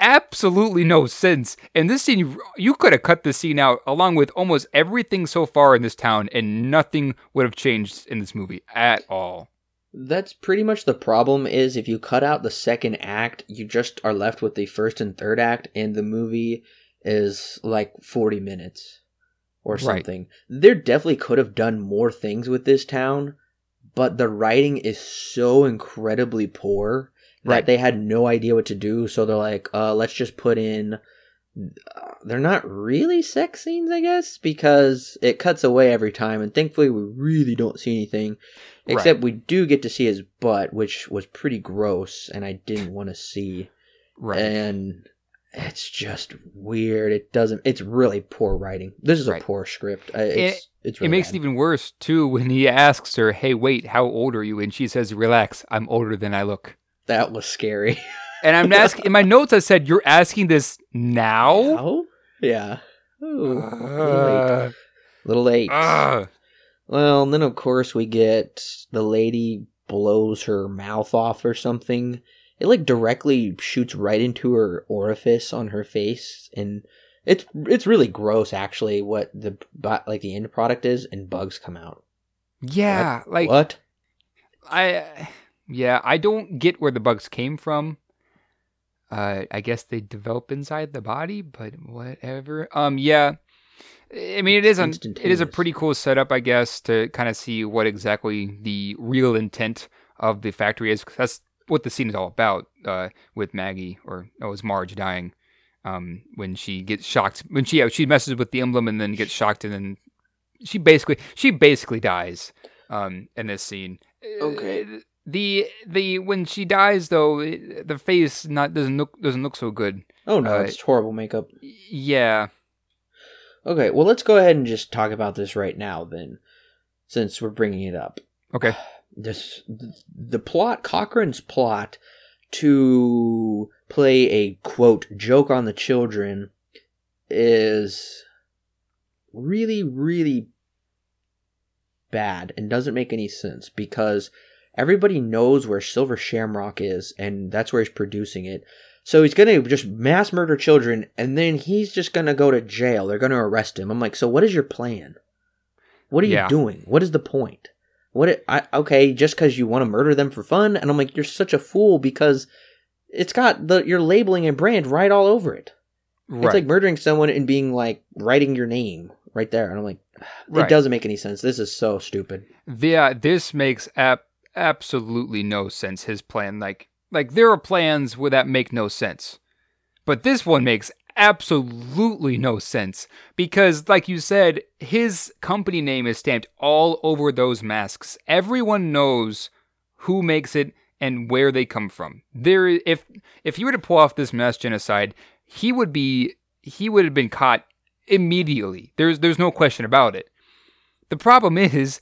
Speaker 2: absolutely no sense. And this scene you could have cut this scene out along with almost everything so far in this town and nothing would have changed in this movie at all.
Speaker 1: That's pretty much the problem. Is if you cut out the second act, you just are left with the first and third act, and the movie is like 40 minutes or
Speaker 2: Right.
Speaker 1: something. There definitely could have done more things with this town, but the writing is so incredibly poor that
Speaker 2: Right.
Speaker 1: they had no idea what to do. So they're like, uh, let's just put in. They're not really sex scenes, I guess, because it cuts away every time, and thankfully we really don't see anything. Except we do get to see his butt, which was pretty gross, and I didn't want to see.
Speaker 2: Right.
Speaker 1: And it's just weird. It doesn't. It's really poor writing. This is
Speaker 2: Right.
Speaker 1: a poor script. I- It's it's
Speaker 2: it makes
Speaker 1: bad.
Speaker 2: it even worse too when he asks her, "Hey, wait, how old are you?" And she says, "Relax, I'm older than I look."
Speaker 1: that was scary. [LAUGHS]
Speaker 2: And I'm [LAUGHS] asking in my notes. I said, "You're asking this now?"
Speaker 1: Oh yeah. Ooh, little late.
Speaker 2: Uh,
Speaker 1: Little late.
Speaker 2: ugh.
Speaker 1: Well, and then of course we get the lady blows her mouth off or something. It like directly shoots right into her orifice on her face, and it's it's really gross actually. What the but like the end product is, and bugs come out.
Speaker 2: yeah, like
Speaker 1: what?
Speaker 2: I, yeah, I don't get where the bugs came from. Uh, I guess they develop inside the body, but whatever. Um, yeah. I mean, it is an, it is a pretty cool setup, I guess, to kind of see what exactly the real intent of the factory is. 'cause that's what the scene is all about. Uh, with Maggie or oh, it was Marge dying. Um, when she gets shocked, when she yeah, she messes with the emblem and then gets shocked, and then she basically she basically dies. Um, in this scene.
Speaker 1: Okay.
Speaker 2: The the when she dies though, the face not doesn't look doesn't look so good.
Speaker 1: Oh no,
Speaker 2: Uh,
Speaker 1: it's horrible makeup.
Speaker 2: Yeah.
Speaker 1: Okay, well let's go ahead and just talk about this right now then, since we're bringing it up.
Speaker 2: Okay. [SIGHS]
Speaker 1: this the plot cochran's plot to play a quote joke on the children is really really bad and doesn't make any sense because Everybody knows where Silver Shamrock is, and that's where he's producing it. So he's gonna just mass murder children, and then he's just gonna go to jail. They're gonna arrest him. I'm like, so what is your plan? What are
Speaker 2: Yeah.
Speaker 1: you doing? What is the point? What? It, I, okay, just because you want to murder them for fun, and I'm like, you're such a fool because it's got the your labeling and brand right all over it.
Speaker 2: Right.
Speaker 1: It's like murdering someone and being like writing your name right there, and I'm like, [SIGHS] it
Speaker 2: Right.
Speaker 1: doesn't make any sense. This is so stupid.
Speaker 2: Yeah, this makes ap- absolutely no sense. His plan, like, like there are plans where that make no sense, but this one makes absolutely no sense because, like you said, his company name is stamped all over those masks. Everyone knows who makes it and where they come from. There, if if he were to pull off this mass genocide, he would be he would have been caught immediately. There's there's no question about it. The problem is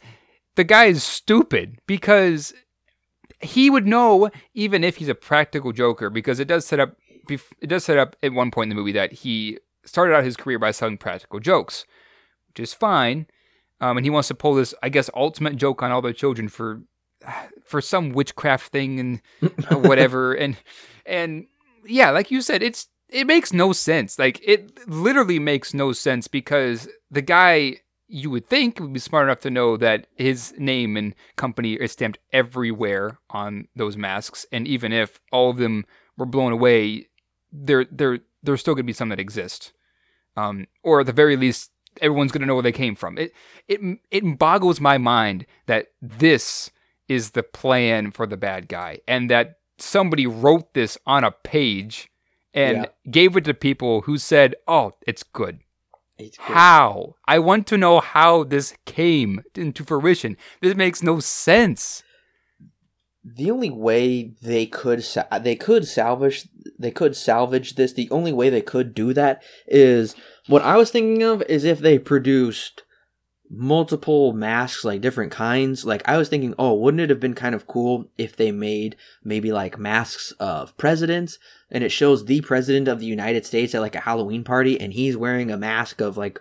Speaker 2: the guy is stupid because he would know even if he's a practical joker because it does set up it does set up at one point in the movie that he started out his career by selling practical jokes which is fine um, and he wants to pull this i guess ultimate joke on all the children for [SIGHS] for some witchcraft thing and uh, [LAUGHS] whatever and and yeah like you said it's it makes no sense. Like it literally makes no sense because the guy you would think would be smart enough to know that his name and company is stamped everywhere on those masks, and even if all of them were blown away, there there there's still going to be some that exist, um, or at the very least, everyone's going to know where they came from. It it it boggles my mind that this is the plan for the bad guy, and that somebody wrote this on a page and
Speaker 1: Yeah.
Speaker 2: gave it to people who said, "Oh, it's good." How? I want to know how this came into fruition. This makes no sense.
Speaker 1: the only way they could sa- they could salvage they could salvage this the only way they could do that is what i was thinking of is if they produced multiple masks like different kinds like i was thinking oh wouldn't it have been kind of cool if they made maybe like masks of presidents and it shows the president of the united states at like a halloween party and he's wearing a mask of like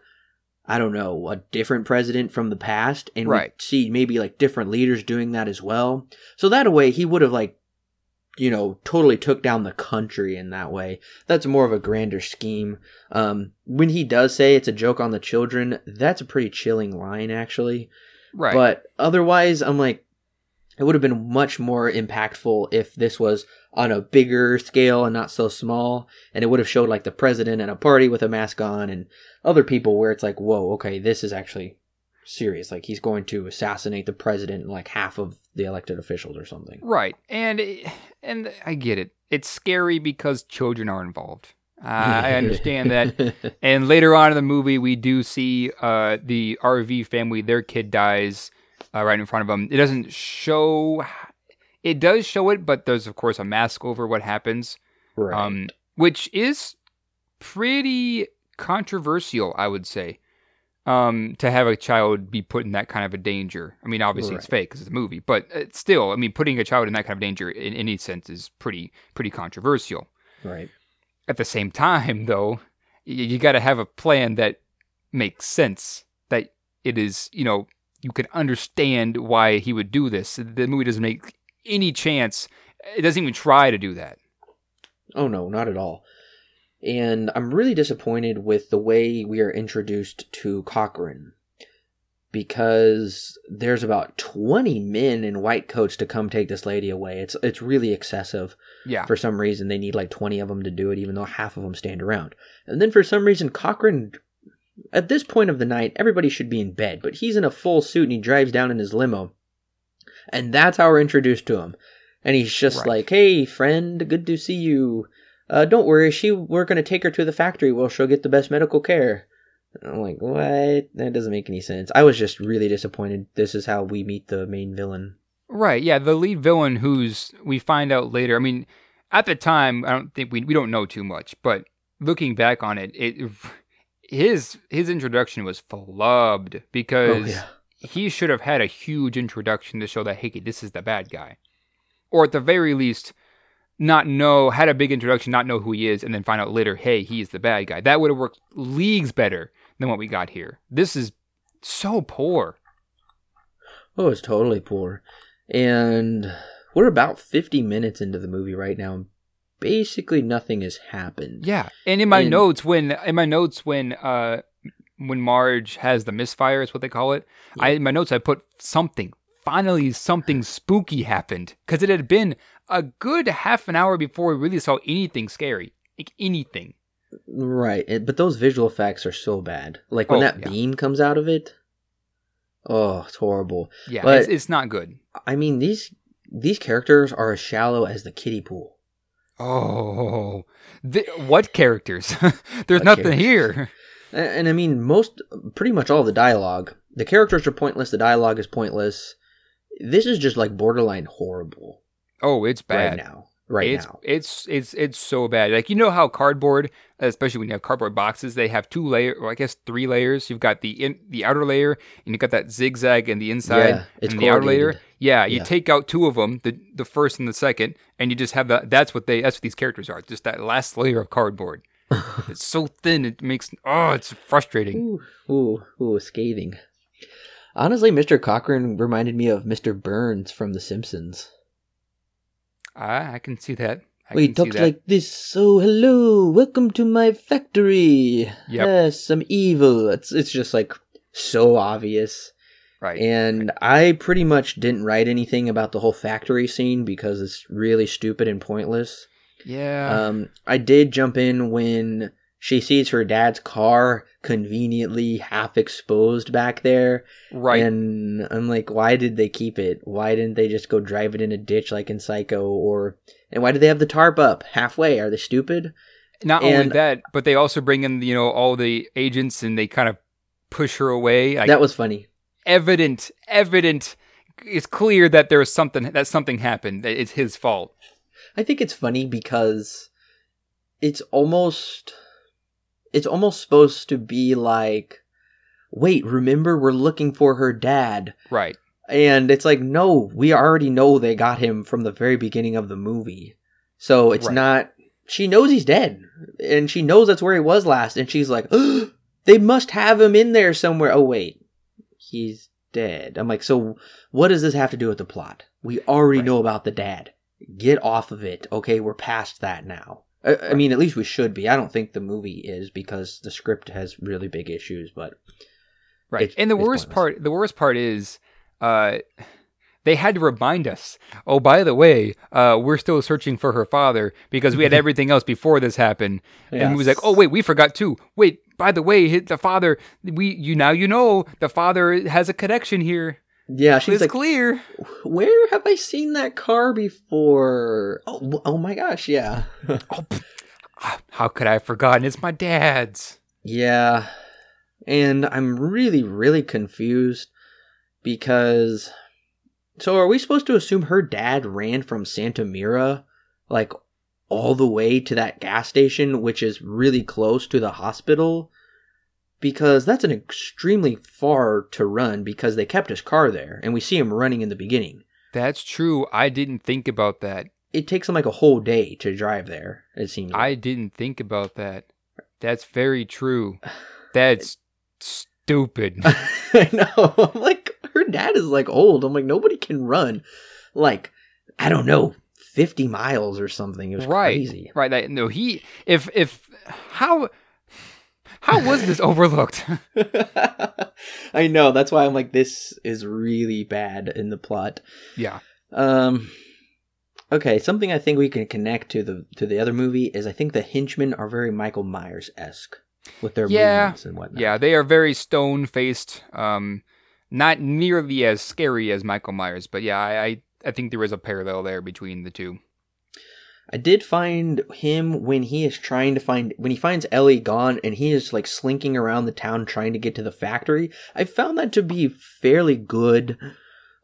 Speaker 1: I don't know, a different president from the past, and we
Speaker 2: Right.
Speaker 1: see maybe like different leaders doing that as well. So that way he would have like, you know, totally took down the country in that way. That's more of a grander scheme. Um, when he does say it's a joke on the children, that's a pretty chilling line actually.
Speaker 2: Right.
Speaker 1: But otherwise, I'm like, it would have been much more impactful if this was on a bigger scale and not so small, and it would have showed like the president at a party with a mask on and other people where it's like, whoa, okay, this is actually serious. Like he's going to assassinate the president and like half of the elected officials or something.
Speaker 2: right. And and I get it. It's scary because children are involved. Uh, I [LAUGHS] understand that. And later on in the movie, we do see uh, the RV family. Their kid dies uh, right in front of them. It doesn't show. It does show it, but there's of course a mask over what happens.
Speaker 1: right.
Speaker 2: um, which is pretty controversial, I would say. Um, to have a child be put in that kind of a danger. I mean, obviously it's fake because it's a movie, but it's still, I mean, putting a child in that kind of danger in any sense is pretty pretty controversial.
Speaker 1: right.
Speaker 2: At the same time, though, you, you got to have a plan that makes sense. That it is, you know, you can understand why he would do this. The movie doesn't make any chance. It doesn't even try to do that.
Speaker 1: Oh no, not at all. And I'm really disappointed with the way we are introduced to Cochran. Because there's about 20 men in white coats to come take this lady away. It's it's really excessive.
Speaker 2: Yeah.
Speaker 1: For some reason they need like 20 of them to do it even though half of them stand around. And then for some reason Cochran at this point of the night everybody should be in bed, but he's in a full suit and he drives down in his limo. And that's how we're introduced to him. And he's just
Speaker 2: Right.
Speaker 1: like, "Hey friend, good to see you." Uh, don't worry, she we're gonna take her to the factory where she'll get the best medical care. And I'm like, what? That doesn't make any sense. I was just really disappointed. This is how we meet the main villain.
Speaker 2: Right. Yeah. The lead villain, who's we find out later. I mean, at the time, I don't think we we don't know too much, but looking back on it, it [LAUGHS] his his introduction was flubbed because he should have had a huge introduction to show that hey, this is the bad guy, or at the very least, not know had a big introduction, not know who he is, and then find out later, hey, he's the bad guy. That would have worked leagues better than what we got here. This is so poor.
Speaker 1: Oh, it's totally poor. And we're about 50 minutes into the movie right now. and Basically, nothing has happened.
Speaker 2: Yeah, and in my
Speaker 1: And-
Speaker 2: notes when in my notes when uh when Marge has the misfire is what they call it. I in my notes I put something. Finally, something spooky happened because it had been a good half an hour before we really saw anything scary, like anything.
Speaker 1: Right. But those visual effects are so bad. Like when
Speaker 2: Oh,
Speaker 1: that
Speaker 2: yeah.
Speaker 1: beam comes out of it. Oh, it's horrible.
Speaker 2: Yeah,
Speaker 1: But-
Speaker 2: it's, it's not good.
Speaker 1: I mean, these these characters are as shallow as the kiddie pool.
Speaker 2: Oh, the, what characters? [LAUGHS] There's
Speaker 1: What
Speaker 2: nothing
Speaker 1: characters?
Speaker 2: here.
Speaker 1: And, and I mean, most, pretty much all the dialogue. The characters are pointless. The dialogue is pointless. This is just like borderline horrible
Speaker 2: Oh, it's bad.
Speaker 1: right now. Right
Speaker 2: it's
Speaker 1: now.
Speaker 2: it's it's it's so bad. Like you know how cardboard, especially when you have cardboard boxes, they have two layer, or I guess three layers. You've got the in the outer layer, and you've got that zigzag in the inside,
Speaker 1: Yeah, it's
Speaker 2: and the outer layer. Yeah, you
Speaker 1: Yeah.
Speaker 2: take out two of them, the the first and the second, and you just have that. That's what they. That's what these characters are. Just that last layer of cardboard. [LAUGHS] it's so thin. It makes oh, it's frustrating.
Speaker 1: Ooh, ooh, ooh, scathing. Honestly, Mr. Cochran reminded me of Mr. Burns from The Simpsons.
Speaker 2: I I can see that. I
Speaker 1: Well, he talks like this. So, hello, welcome to my factory. Yes, I'm evil. It's it's just like so obvious.
Speaker 2: right.
Speaker 1: And I pretty much didn't write anything about the whole factory scene because it's really stupid and pointless.
Speaker 2: yeah.
Speaker 1: Um, I did jump in when she sees her dad's car conveniently half exposed back there.
Speaker 2: right.
Speaker 1: And I'm like, why did they keep it? Why didn't they just go drive it in a ditch like in Psycho? Or and why did they have the tarp up halfway? Are they stupid?
Speaker 2: Not only that, but they also bring in you know all the agents and they kind of push her away. Like
Speaker 1: that was funny.
Speaker 2: evident, evident. It's clear that there was something that something happened. That it's his fault.
Speaker 1: I think it's funny because it's almost it's almost supposed to be like wait, remember we're looking for her dad.
Speaker 2: Right.
Speaker 1: And it's like no, we already know they got him from the very beginning of the movie. So it's
Speaker 2: Right.
Speaker 1: not she knows he's dead and she knows that's where he was last and she's like [GASPS] they must have him in there somewhere. Oh wait. He's dead. I'm like so what does this have to do with the plot? We already
Speaker 2: Right.
Speaker 1: know about the dad get off of it. Okay, we're past that now. I, I mean, at least we should be. I don't think the movie is because the script has really big issues, but
Speaker 2: Right. And the worst part, the worst part is, uh, they had to remind us. Oh, by the way, uh, we're still searching for her father because we had [LAUGHS] everything else before this happened. And he was like, "Oh, wait, we forgot too. Wait, by the way, the father. We you now you know the father has a connection here.
Speaker 1: Yeah, she's like,
Speaker 2: clear.
Speaker 1: where have I seen that car before? Oh, oh my gosh, yeah, [LAUGHS]
Speaker 2: Oh, ah, how could I have forgotten? It's my dad's.
Speaker 1: yeah. And I'm really, really confused because. So, are we supposed to assume her dad ran from Santa Mira, like all the way to that gas station, which is really close to the hospital? Because that's an extremely far to run because they kept his car there and we see him running in the beginning.
Speaker 2: That's true. I didn't think about that.
Speaker 1: It takes him like a whole day to drive there, it seems. like.
Speaker 2: I didn't think about that. That's very true. [SIGHS] That's stupid. [LAUGHS]
Speaker 1: I know. [LAUGHS] I'm like, her dad is like old. I'm like, nobody can run like, I don't know, 50 miles or something. It was
Speaker 2: right.
Speaker 1: crazy.
Speaker 2: Right. No, he. If if how how was this overlooked? [LAUGHS] [LAUGHS]
Speaker 1: I know. That's why I'm like, this is really bad in the plot.
Speaker 2: yeah.
Speaker 1: Um. Okay, something I think we can connect to the to the other movie is I think the henchmen are very Michael Myers esque with their
Speaker 2: Yeah.
Speaker 1: movements and whatnot.
Speaker 2: Yeah. They are very stone faced. Um, not nearly as scary as Michael Myers, but yeah, I, I I think there is a parallel there between the two.
Speaker 1: I did find him when he is trying to find when he finds Ellie gone and he is like slinking around the town trying to get to the factory. I found that to be fairly good.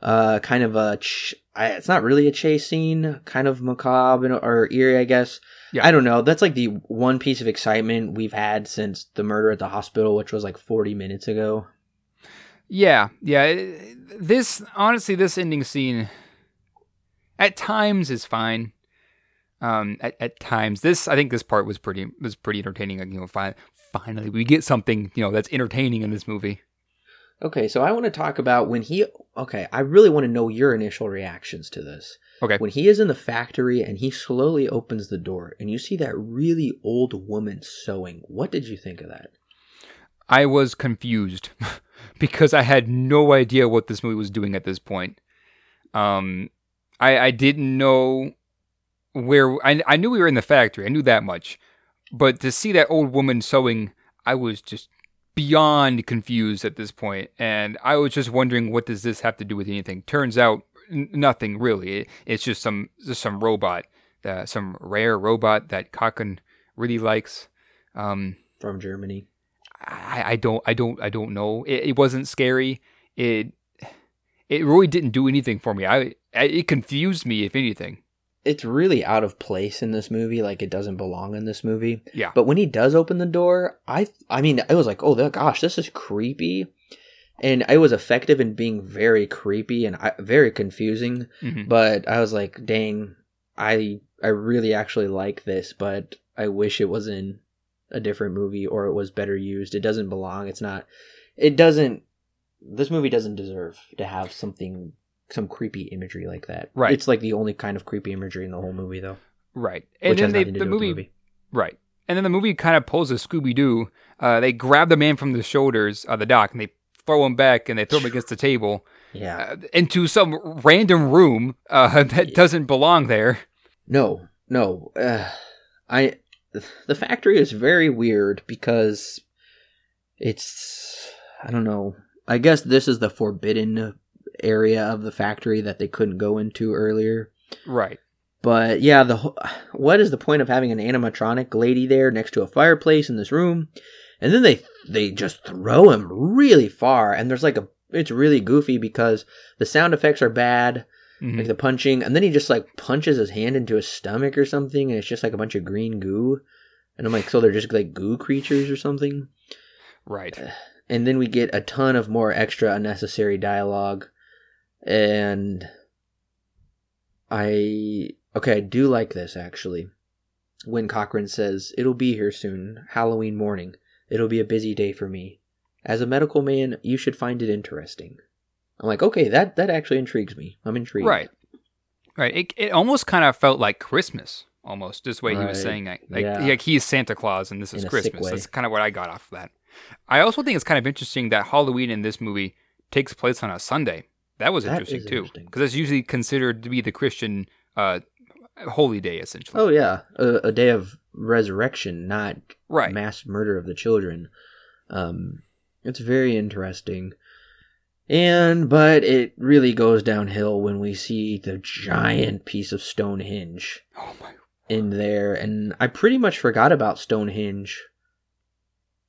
Speaker 1: Uh, kind of a ch- I, it's not really a chase scene, kind of macabre and- or eerie, I guess.
Speaker 2: Yeah.
Speaker 1: I don't know. That's like the one piece of excitement we've had since the murder at the hospital, which was like forty minutes ago.
Speaker 2: Yeah, yeah. This honestly, this ending scene at times is fine. Um, at, at times, this I think this part was pretty was pretty entertaining. Like, you know, fi- finally we get something you know that's entertaining in this movie.
Speaker 1: Okay, so I want to talk about when he. Okay, I really want to know your initial reactions to this.
Speaker 2: Okay.
Speaker 1: When he is in the factory and he slowly opens the door and you see that really old woman sewing, what did you think of that?
Speaker 2: I was confused [LAUGHS] because I had no idea what this movie was doing at this point. Um, I I didn't know where I I knew we were in the factory. I knew that much, but to see that old woman sewing, I was just beyond confused at this point, and I was just wondering what does this have to do with anything. Turns out n- nothing really. It, it's just some just some robot, uh, some rare robot that Cochran really likes. Um,
Speaker 1: From Germany.
Speaker 2: I, I don't I don't I don't know. It, it wasn't scary. It it really didn't do anything for me. I, I it confused me if anything.
Speaker 1: It's really out of place in this movie, like it doesn't belong in this movie.
Speaker 2: Yeah.
Speaker 1: But when he does open the door, I I mean, I was like, "Oh, that- gosh, this is creepy." And it was effective in being very creepy and I, very confusing.
Speaker 2: Mhm.
Speaker 1: but I was like, dang, I I really actually like this, but I wish it was in a different movie or it was better used. It doesn't belong. It's not. It doesn't. This movie doesn't deserve to have something some creepy imagery like that.
Speaker 2: Right.
Speaker 1: It's like the only kind of creepy imagery in the whole movie, though.
Speaker 2: Right. And
Speaker 1: which
Speaker 2: then they, the
Speaker 1: do with
Speaker 2: movie, right. And then the movie kind of pulls a Scooby Doo. Uh, they grab the man from the shoulders of the dock and they throw him back and they throw him against the table
Speaker 1: Yeah.
Speaker 2: uh, into some random room uh, [LAUGHS] that doesn't belong there.
Speaker 1: No, no. Uh, I the factory is very weird because it's I don't know. I guess this is the forbidden area of the factory that they couldn't go into earlier.
Speaker 2: Right.
Speaker 1: But yeah, the what is the point of having an animatronic lady there next to a fireplace in this room? And then they they just throw him really far and there's like a it's really goofy because the sound effects are bad
Speaker 2: Mhm.
Speaker 1: like the punching, and then he just like punches his hand into his stomach or something, and it's just like a bunch of green goo. And I'm like, so they're just like goo creatures or something.
Speaker 2: Right. [SIGHS]
Speaker 1: And then we get a ton of more extra unnecessary dialogue, and I okay, I do like this actually. When Cochran says, "It'll be here soon, Halloween morning. It'll be a busy day for me. As a medical man, you should find it interesting." I'm like, okay, that that actually intrigues me. I'm intrigued.
Speaker 2: Right. Right. It, it almost kind of felt like Christmas, almost, this way he was saying it. Like,
Speaker 1: Yeah.
Speaker 2: like he's Santa Claus and this is
Speaker 1: In a sick
Speaker 2: Christmas. That's kind of what I got off of that. I also think it's kind of interesting that Halloween in this movie takes place on a Sunday. That was
Speaker 1: That
Speaker 2: interesting too, because that's usually considered to be the Christian uh, holy day, essentially.
Speaker 1: Oh yeah, a, a day of resurrection, not
Speaker 2: right.
Speaker 1: mass murder of the children. Um, it's very interesting, and but it really goes downhill when we see the giant piece of Stonehenge
Speaker 2: Oh my.
Speaker 1: in there, and I pretty much forgot about Stonehenge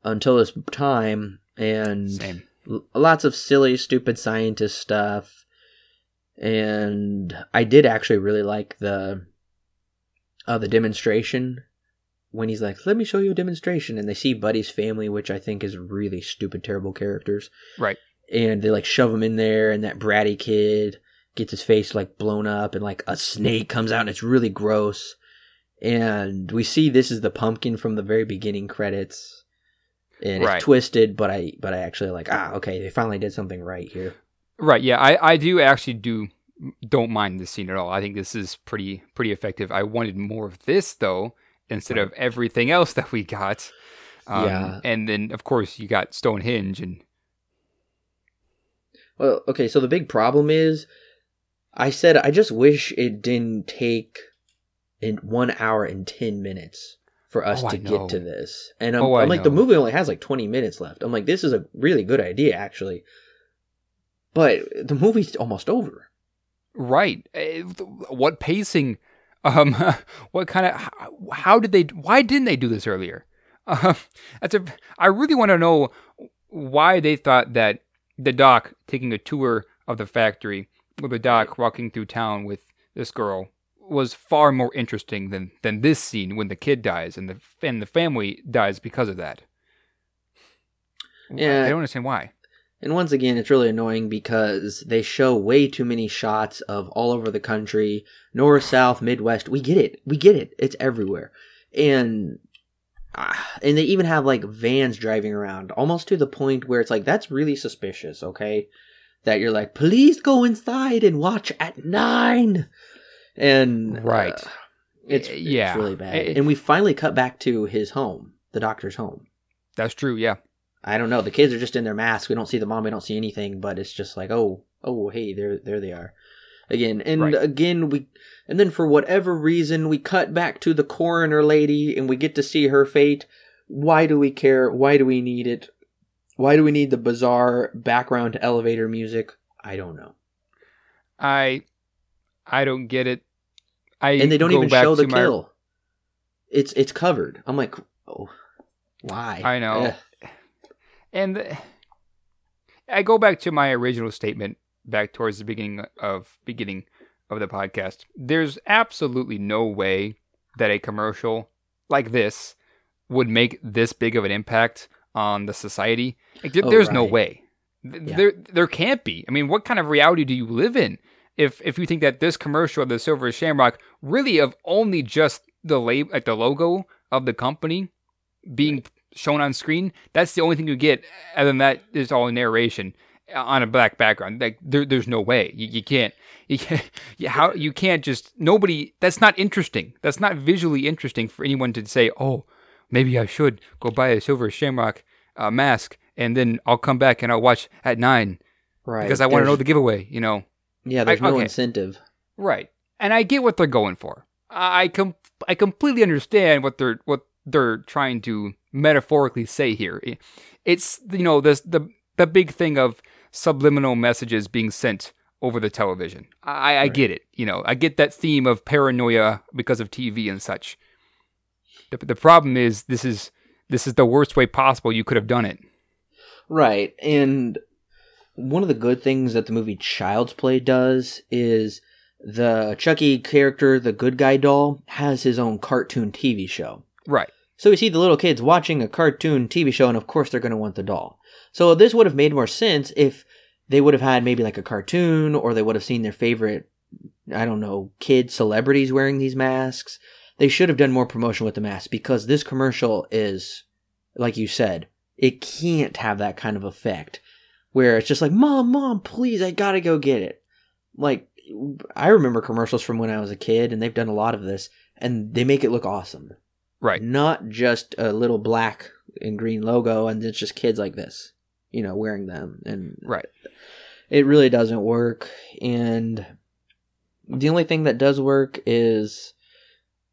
Speaker 1: until this time, and
Speaker 2: Same.
Speaker 1: Lots of silly, stupid scientist stuff. And I did actually really like the uh, the demonstration when he's like, "Let me show you a demonstration," and they see Buddy's family, which I think is really stupid, terrible characters.
Speaker 2: Right.
Speaker 1: And they like shove him in there, and that bratty kid gets his face like blown up, and like a snake comes out, and it's really gross. And we see this is the pumpkin from the very beginning credits, and
Speaker 2: Right.
Speaker 1: it's twisted, but I but I actually like ah okay they finally did something right here.
Speaker 2: Right. Yeah. I, I do actually do don't mind this scene at all. I think this is pretty pretty effective. I wanted more of this though, instead of everything else that we got. Um,
Speaker 1: Yeah.
Speaker 2: And then of course you got Stonehenge and
Speaker 1: Well, okay, so the big problem is I said I just wish it didn't take in one hour and ten minutes for us
Speaker 2: Oh,
Speaker 1: to get to this. And I'm,
Speaker 2: Oh,
Speaker 1: I'm like, the movie only has like 20 minutes left. I'm like, this is a really good idea, actually. But the movie's almost over.
Speaker 2: right. Eh, What pacing? Um, [LAUGHS] what kind of? How, did they? Why didn't they do this earlier? Uh, [LAUGHS] that's a. I really want to know why they thought that the doc taking a tour of the factory with the doc walking through town with this girl was far more interesting than than this scene when the kid dies and the and the family dies because of that.
Speaker 1: Yeah.
Speaker 2: I don't understand why.
Speaker 1: And once again, it's really annoying because they show way too many shots of all over the country, north, south, midwest. We get it. We get it. It's everywhere. And ah, and they even have like vans driving around, almost to the point where it's like that's really suspicious. Okay, that you're like, please go inside and watch at nine, and
Speaker 2: Right.
Speaker 1: uh, it's,
Speaker 2: Uh,
Speaker 1: it's
Speaker 2: yeah.
Speaker 1: really bad.
Speaker 2: It-
Speaker 1: and we finally cut back to his home, the doctor's home.
Speaker 2: That's true. Yeah.
Speaker 1: I don't know. The kids are just in their masks. We don't see the mom. We don't see anything. But it's just like, oh, oh, hey, there, there they are, again, and
Speaker 2: Right.
Speaker 1: again we, and then for whatever reason we cut back to the coroner lady, and we get to see her fate. Why do we care? Why do we need it? Why do we need the bizarre background elevator music? I don't know.
Speaker 2: I I don't get it. I
Speaker 1: And they don't even show the
Speaker 2: to my-
Speaker 1: kill. It's it's covered. I'm like, oh, why?
Speaker 2: I know.
Speaker 1: Ugh.
Speaker 2: And the- I go back to my original statement back towards the beginning of beginning of the podcast. There's absolutely no way that a commercial like this would make this big of an impact on the society. Like, there-
Speaker 1: Oh,
Speaker 2: there's no way. Th-
Speaker 1: Yeah.
Speaker 2: There there can't be. I mean, what kind of reality do you live in if if you think that this commercial of the Silver Shamrock really of only just the lab like the logo of the company being shown on screen, that's the only thing you get. Other than that, is all narration on a black background. Like there, there's no way you, you can't. [LAUGHS] You can't. You, how you can't just nobody. That's not interesting. That's not visually interesting for anyone to say. Oh, maybe I should go buy a silver shamrock uh, mask, and then I'll come back and I'll watch at nine
Speaker 1: right.
Speaker 2: because I want to know the giveaway. You know.
Speaker 1: Yeah, there's
Speaker 2: I-
Speaker 1: no
Speaker 2: okay.
Speaker 1: incentive.
Speaker 2: Right. And I get what they're going for. I com- I completely understand what they're what they're trying to metaphorically say here. It's you know this the the big thing of subliminal messages being sent over the television. I, I
Speaker 1: Right.
Speaker 2: get it. You know, I get that theme of paranoia because of TV and such. The, the problem is this is this is the worst way possible you could have done it.
Speaker 1: Right. And one of the good things that the movie Child's Play does is the Chucky character, the good guy doll, has his own cartoon TV show.
Speaker 2: Right.
Speaker 1: So we see the little kids watching a cartoon TV show, and of course they're going to want the doll. So this would have made more sense if they would have had maybe like a cartoon, or they would have seen their favorite, I don't know, kid celebrities wearing these masks. They should have done more promotion with the mask because this commercial is, like you said, it can't have that kind of effect where it's just like, Mom, Mom, please, I gotta go get it. Like, I remember commercials from when I was a kid, and they've done a lot of this, and they make it look awesome
Speaker 2: Right.
Speaker 1: not just a little black and green logo and it's just kids like this you know wearing them and
Speaker 2: Right.
Speaker 1: it really doesn't work and the only thing that does work is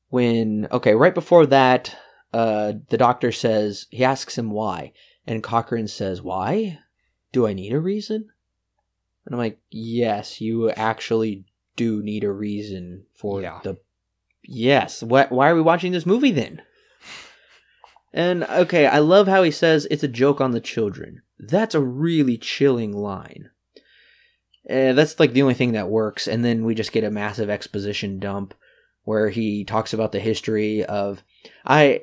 Speaker 1: when okay right before that uh the doctor says he asks him why and Cochran says why do i need a reason? And i'm like yes you actually do need a reason for
Speaker 2: Yeah.
Speaker 1: the yes what why are we watching this movie then? And okay i love how he says it's a joke on the children. That's a really chilling line. Uh, that's like the only thing that works. And then we just get a massive exposition dump where he talks about the history of I,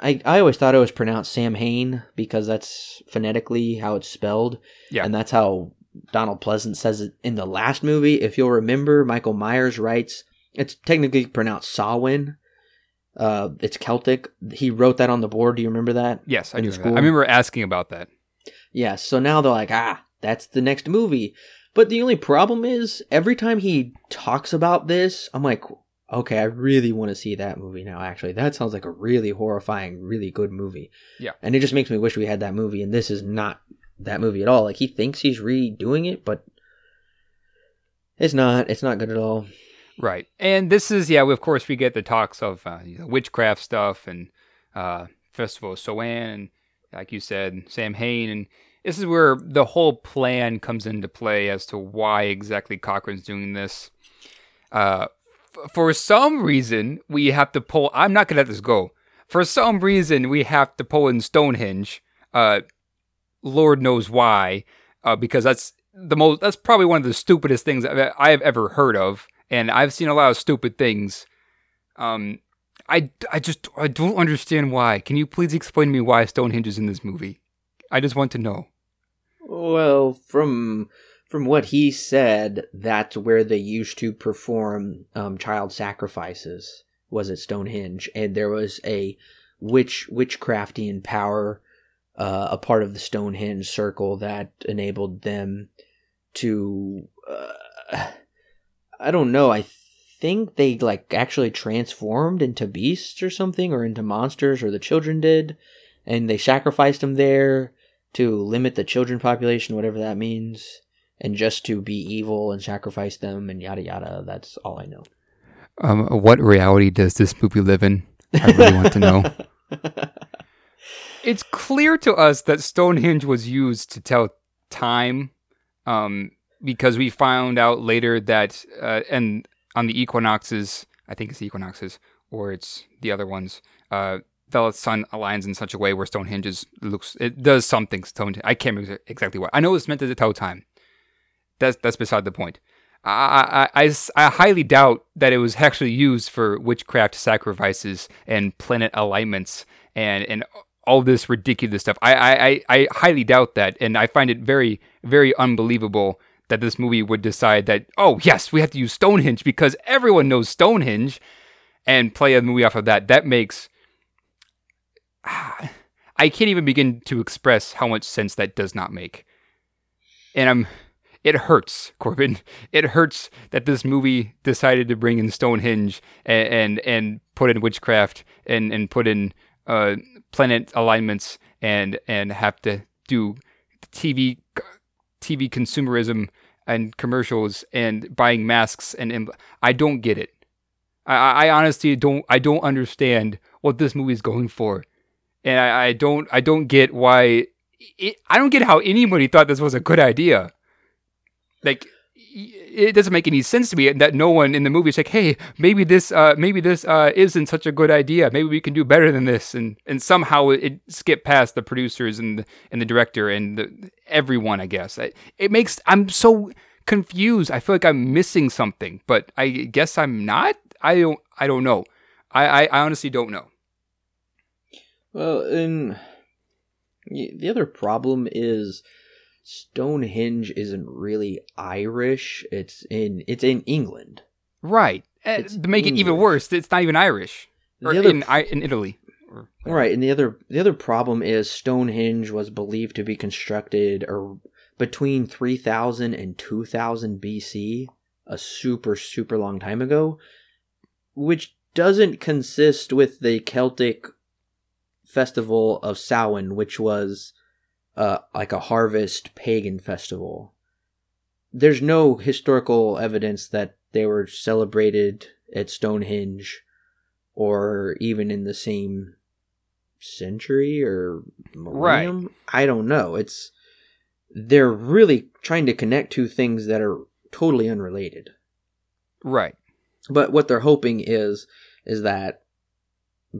Speaker 1: I I always thought it was pronounced Sam Hain because that's phonetically how it's spelled.
Speaker 2: Yeah.
Speaker 1: And that's how Donald Pleasence says it in the last movie. If you'll remember, Michael Myers writes it's technically pronounced Samhain. Uh, it's Celtic. He wrote that on the board. Do you remember that?
Speaker 2: Yes, I do. remember. I remember asking about that.
Speaker 1: Yeah, so now they're like, ah, that's the next movie. But the only problem is, every time he talks about this, I'm like, okay, I really want to see that movie now, actually. That sounds like a really horrifying, really good movie.
Speaker 2: Yeah.
Speaker 1: And it just makes me wish we had that movie, and this is not that movie at all. Like, he thinks he's redoing it, but it's not. It's not good at all.
Speaker 2: Right. And this is, yeah, we, of course, we get the talks of uh, you know, witchcraft stuff and uh, Festival of Samhain, and like you said, Sam Hain. And this is where the whole plan comes into play as to why exactly Cochran's doing this. Uh, for some reason, we have to pull, I'm not to let this go. For some reason, we have to pull in Stonehenge. Uh, Lord knows why, uh, because that's the most, that's probably one of the stupidest things I've, I've ever heard of and I've seen a lot of stupid things. Um, I, I just I don't understand why. Can you please explain to me why Stonehenge is in this movie? I just want to know.
Speaker 1: Well, from from what he said, that's where they used to perform um, child sacrifices. Was at Stonehenge, and there was a witch witchcraftian power, uh, a part of the Stonehenge circle that enabled them to. Uh, I don't know. I think they like actually transformed into beasts or something, or into monsters, or the children did, and they sacrificed them there to limit the children population, whatever that means, and just to be evil and sacrifice them and yada yada. That's all I know.
Speaker 2: Um, what reality does this movie live in? I really want to know. [LAUGHS] It's clear to us that Stonehenge was used to tell time, um, because we found out later that, uh, and on the equinoxes, I think it's the equinoxes, or it's the other ones. Uh, the sun aligns in such a way where Stonehenge is, looks it does something. Stonehenge, I can't remember exactly what. I know it's meant to tell time. That's that's beside the point. I, I, I, I highly doubt that it was actually used for witchcraft sacrifices and planet alignments and, and all this ridiculous stuff. I, I, I highly doubt that, and I find it very, very unbelievable that this movie would decide that, oh, yes, we have to use Stonehenge because everyone knows Stonehenge and play a movie off of that. That makes. [SIGHS] I can't even begin to express how much sense that does not make. And I'm it hurts, Corbin. It hurts that this movie decided to bring in Stonehenge and and, and put in witchcraft and, and put in uh, planet alignments and and have to do TV TV consumerism and commercials and buying masks and, and I don't get it. I, I honestly don't I don't understand what this movie is going for, and I, I don't I don't get why it, I don't get how anybody thought this was a good idea like it doesn't make any sense to me that no one in the movie is like, hey, maybe this, uh, maybe this uh, isn't such a good idea. Maybe we can do better than this, and and somehow it, skipped past the producers and the, and the director and the, everyone. I guess it, it makes I'm so confused. I feel like I'm missing something, but I guess I'm not. I don't. I don't know. I I, I honestly don't know.
Speaker 1: Well, and the other problem is Stonehenge isn't really Irish. It's in it's in England.
Speaker 2: Right. Eh, it's to make English. it even worse, it's not even Irish. Or other, in in Italy.
Speaker 1: right, and the other the other problem is Stonehenge was believed to be constructed or between 3000 and 2000 BC, a super super long time ago, which doesn't consist with the Celtic festival of Samhain, which was uh, like a harvest pagan festival. There's no historical evidence that they were celebrated at Stonehenge or even in the same century or millennium. Right. I don't know. It's they're really trying to connect two things that are totally unrelated.
Speaker 2: Right.
Speaker 1: But what they're hoping is is that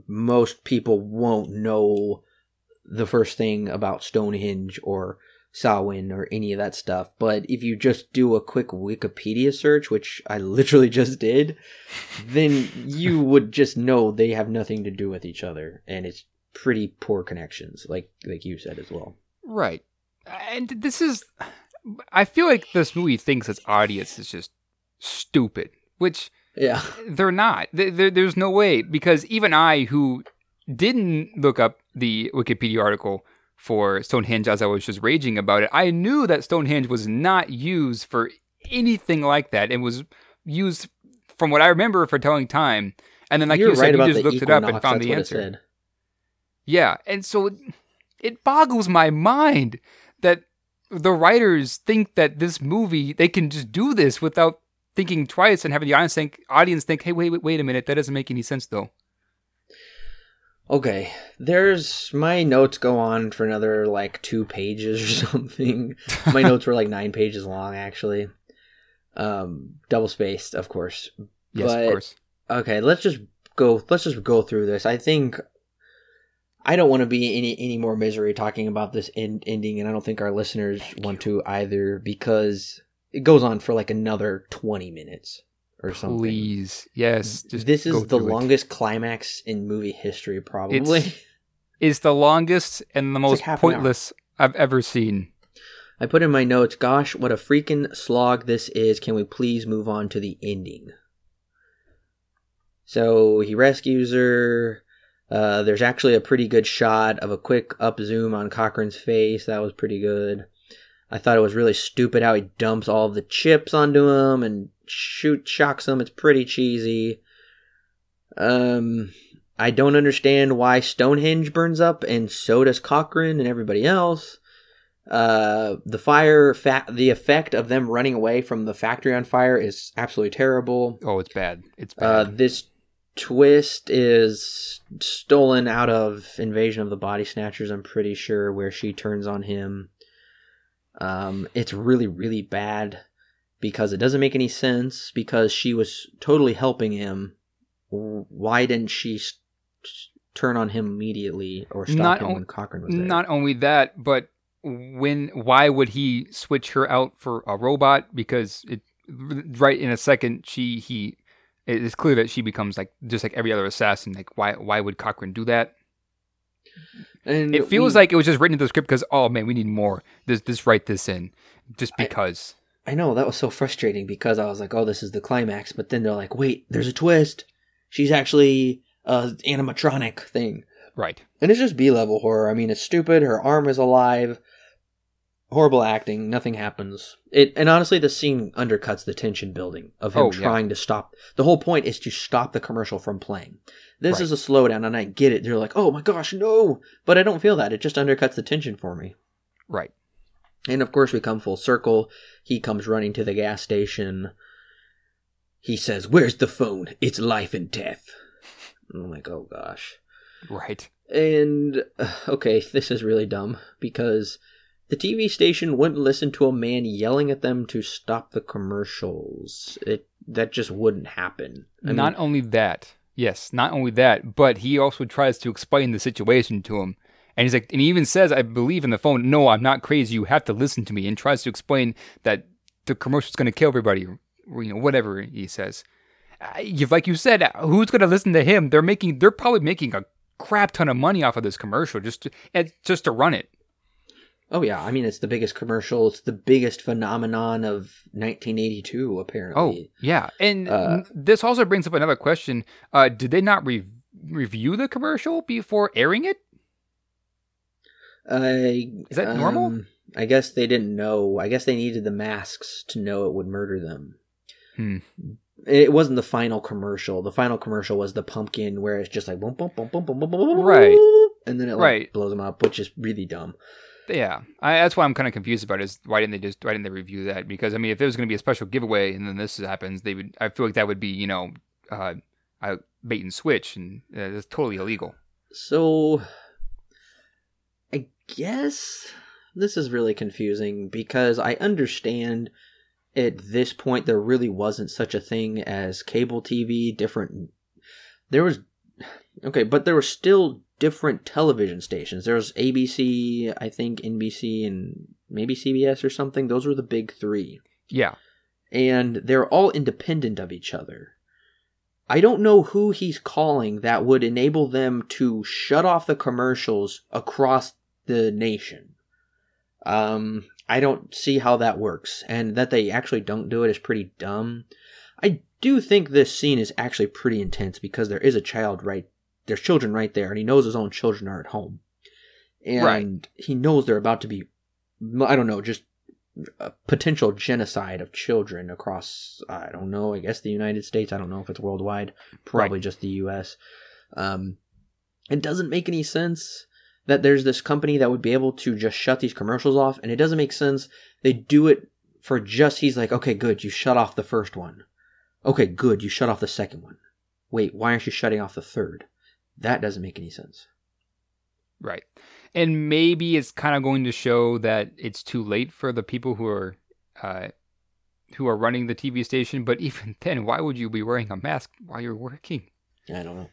Speaker 1: most people won't know the first thing about Stonehenge or Samhain or any of that stuff. But if you just do a quick Wikipedia search, which I literally [LAUGHS] just did, then you [LAUGHS] would just know they have nothing to do with each other, and it's pretty poor connections, like like you said as well.
Speaker 2: Right, and this is, I feel like this movie thinks its audience is just stupid, which
Speaker 1: yeah,
Speaker 2: they're not. there's no way because even I, who didn't look up the Wikipedia article for Stonehenge as I was just raging about it. I knew that Stonehenge was not used for anything like that. It was used, from what I remember, for telling time. And then, like You're you said, right you just looked it up and found the answer. Yeah, and so it, it boggles my mind that the writers think that this movie they can just do this without thinking twice and having the audience think, audience think, "Hey, wait, wait, wait a minute, that doesn't make any sense, though."
Speaker 1: Okay, there's my notes go on for another like two pages or [LAUGHS] something. my notes were like nine pages long, actually. Um, double spaced, of course.
Speaker 2: Yes, but, of course.
Speaker 1: Okay, let's just go. Let's just go through this. I think I don't want to be any any more misery talking about this end, ending, and I don't think our listeners Thank want you. to either because it goes on for like another twenty minutes or something.
Speaker 2: Please, yes.
Speaker 1: this is the longest it. climax in movie history, probably.
Speaker 2: It's, it's the longest and the most like pointless I've ever seen.
Speaker 1: I put in my notes, gosh, what a freaking slog this is. Can we please move on to the ending? So he rescues her. Uh, there's actually a pretty good shot of a quick up zoom on Cochran's face. That was pretty good. I thought it was really stupid how he dumps all the chips onto him and shoot shocks them. It's pretty cheesy. Um, I don't understand why Stonehenge burns up and so does Cochran and everybody else. Uh, the fire, fa- the effect of them running away from the factory on fire is absolutely terrible.
Speaker 2: Oh, it's bad. It's
Speaker 1: Uh,
Speaker 2: bad.
Speaker 1: this twist is stolen out of Invasion of the Body Snatchers, I'm pretty sure, where she turns on him. Um, it's really, really bad because it doesn't make any sense because she was totally helping him. Why didn't she s- s- turn on him immediately or stop
Speaker 2: Not
Speaker 1: him
Speaker 2: on-
Speaker 1: when Cochran was there?
Speaker 2: Not only that, but when why would he switch her out for a robot? Because it right in a second she he it is clear that she becomes like just like every other assassin. Like why why would Cochran do that?
Speaker 1: and
Speaker 2: It feels
Speaker 1: we-
Speaker 2: like it was just written into the script because oh man, we need more. Just just write this in, just because.
Speaker 1: I know that was so frustrating because I was like, "Oh, this is the climax," but then they're like, "Wait, there's a twist. She's actually a animatronic thing."
Speaker 2: right.
Speaker 1: And it's just B level horror. I mean, it's stupid. Her arm is alive. Horrible acting. Nothing happens. It and honestly, the scene undercuts the tension building of him
Speaker 2: Oh, yeah.
Speaker 1: trying to stop. The whole point is to stop the commercial from playing. This
Speaker 2: Right.
Speaker 1: is a slowdown, and I get it. They're like, "Oh my gosh, no!" But I don't feel that. It just undercuts the tension for me.
Speaker 2: Right.
Speaker 1: And of course, we come full circle. He comes running to the gas station. He says, Where's the phone? It's life and death. And I'm like, Oh gosh.
Speaker 2: Right.
Speaker 1: And, uh, okay, this is really dumb because the TV station wouldn't listen to a man yelling at them to stop the commercials. It That just wouldn't happen. I
Speaker 2: not
Speaker 1: mean,
Speaker 2: only that, yes, not only that, but he also tries to explain the situation to him. And he's like, and he even says, I believe in the phone, no, I'm not crazy. You have to listen to me. And tries to explain that the commercial's going to kill everybody, or, you know, whatever he says. Uh, like you said, who's going to listen to him? They're making, they're probably making a crap ton of money off of this commercial just to, just to run it.
Speaker 1: oh yeah, I mean, it's the biggest commercial. It's the biggest phenomenon of 1982, apparently.
Speaker 2: Oh, yeah. And
Speaker 1: Uh,
Speaker 2: this also brings up another question. Uh, did they not re- review the commercial before airing it?
Speaker 1: I,
Speaker 2: Is that normal?
Speaker 1: Um, I guess they didn't know. I guess they needed the masks to know it would murder them.
Speaker 2: Hmm.
Speaker 1: It wasn't the final commercial. The final commercial was the pumpkin where it's just like boom, boom, boom, boom, boom, boom, boom, boom,
Speaker 2: right,
Speaker 1: and then it like
Speaker 2: right.
Speaker 1: blows them up, which is really dumb.
Speaker 2: Yeah, I, that's why I'm kind of confused about it, is why didn't they just why didn't they review that? Because I mean, if it was going to be a special giveaway and then this happens, they would. I feel like that would be you know, uh, bait and switch, and uh, that's totally illegal.
Speaker 1: So guess this is really confusing because I understand at this point there really wasn't such a thing as cable TV. Different, there was okay, but there were still different television stations. There was ABC, I think NBC, and maybe CBS or something. Those were the big three
Speaker 2: Yeah,
Speaker 1: and they're all independent of each other. I don't know who he's calling that would enable them to shut off the commercials across the nation. Um, I don't see how that works, and that they actually don't do it is pretty dumb. I do think this scene is actually pretty intense because there is a child right there's children right there, and he knows his own children are at home, and
Speaker 2: Right.
Speaker 1: he knows they're about to be, I don't know, just a potential genocide of children across I don't know, I guess the United States. I don't know if it's worldwide. Probably just the US. Um it doesn't make any sense that there's this company that would be able to just shut these commercials off and it doesn't make sense they do it for just he's like, "Okay, good, you shut off the first one." Okay, good, you shut off the second one. Wait, why aren't you shutting off the third? That doesn't make any sense.
Speaker 2: right. And maybe it's kind of going to show that it's too late for the people who are, uh, who are running the TV station. But [LAUGHS] even then, why would you be wearing a mask while you're working?
Speaker 1: I don't know.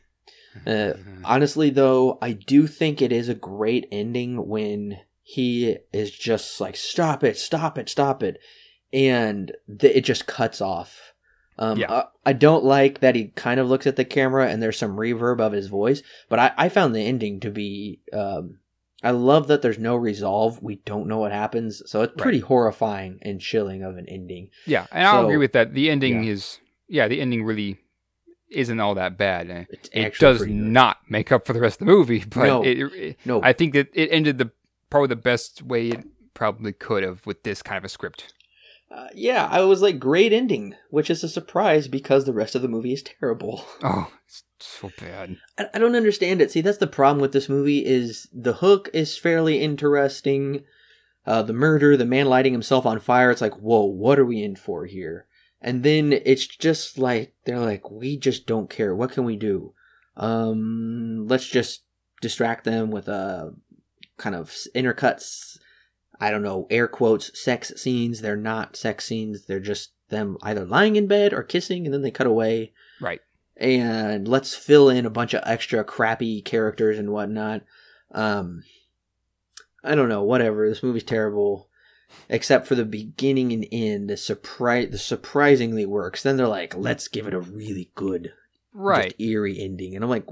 Speaker 1: Uh, honestly, though, I do think it is a great ending when he is just like, "Stop it! Stop it! Stop it!" and th- it just cuts off. Um,
Speaker 2: Yeah.
Speaker 1: I, I don't like that he kind of looks at the camera and there's some reverb of his voice, but I, I found the ending to be. Um, I love that there's no resolve. We don't know what happens, so it's pretty horrifying and chilling of an ending.
Speaker 2: Yeah, and I'll agree with that. The ending
Speaker 1: yeah.
Speaker 2: is yeah, the ending really isn't all that bad. And
Speaker 1: It's
Speaker 2: It does not make up for the rest of the movie, [LAUGHS] but
Speaker 1: No.
Speaker 2: it, it-
Speaker 1: No,
Speaker 2: I think that it ended the probably the best way it probably could have with this kind of a script.
Speaker 1: uh, yeah, I was like great ending, which is a surprise because the rest of the movie is terrible. [LAUGHS]
Speaker 2: Oh, it's so bad.
Speaker 1: I, I don't understand it. See, that's the problem with this movie is the hook is fairly interesting. Uh, the murder, the man lighting himself on fire. It's like, whoa, what are we in for here? And then it's just like they're like, we just don't care. What can we do? Um, let's just distract them with a kind of intercuts. I don't know, air quotes, sex scenes. They're not sex scenes. They're just them either lying in bed or kissing, and then they cut away
Speaker 2: Right.
Speaker 1: and let's fill in a bunch of extra crappy characters and whatnot. Um, I don't know, whatever. This movie's terrible, except for the beginning and end. The surprise, the surprisingly works. Then they're like, let's give it a really good,
Speaker 2: Right.
Speaker 1: eerie ending, and I'm like.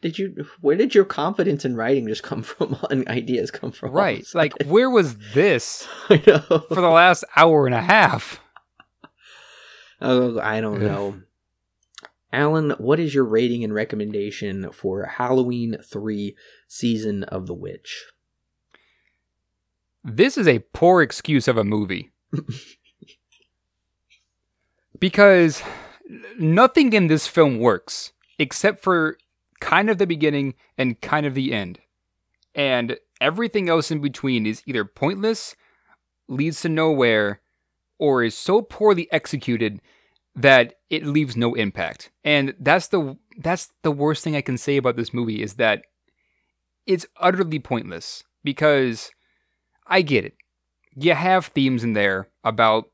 Speaker 1: Did you? Where did your confidence in writing just come from? [LAUGHS] And ideas come from?
Speaker 2: Right. Like, where was this [LAUGHS] for the last hour and a half? [LAUGHS]
Speaker 1: Oh, I don't know. Alan, what is your rating and recommendation for Halloween 3 Season of the Witch?
Speaker 2: This is a poor excuse of a movie. because nothing in this film works except for kind of the beginning and kind of the end. And everything else in between is either pointless, leads to nowhere, or is so poorly executed that it leaves no impact. And that's the that's the worst thing I can say about this movie is that it's utterly pointless because I get it. You have themes in there about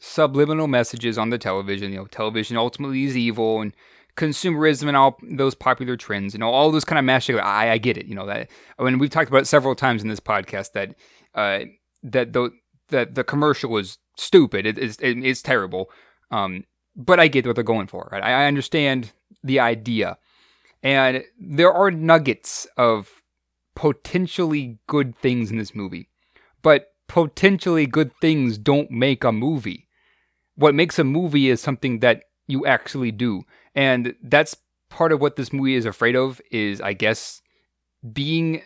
Speaker 2: subliminal messages on the television. You know, television ultimately is evil and consumerism and all those popular trends. You know, all those kind of mashing. I, I get it. You know that. I mean, we've talked about several times in this podcast that uh, that the that the commercial is stupid. It, it's it, it's terrible. Um, but I get what they're going for. Right? I, I understand the idea, and there are nuggets of potentially good things in this movie but potentially good things don't make a movie. What makes a movie is something that you actually do. And that's part of what this movie is afraid of is I guess being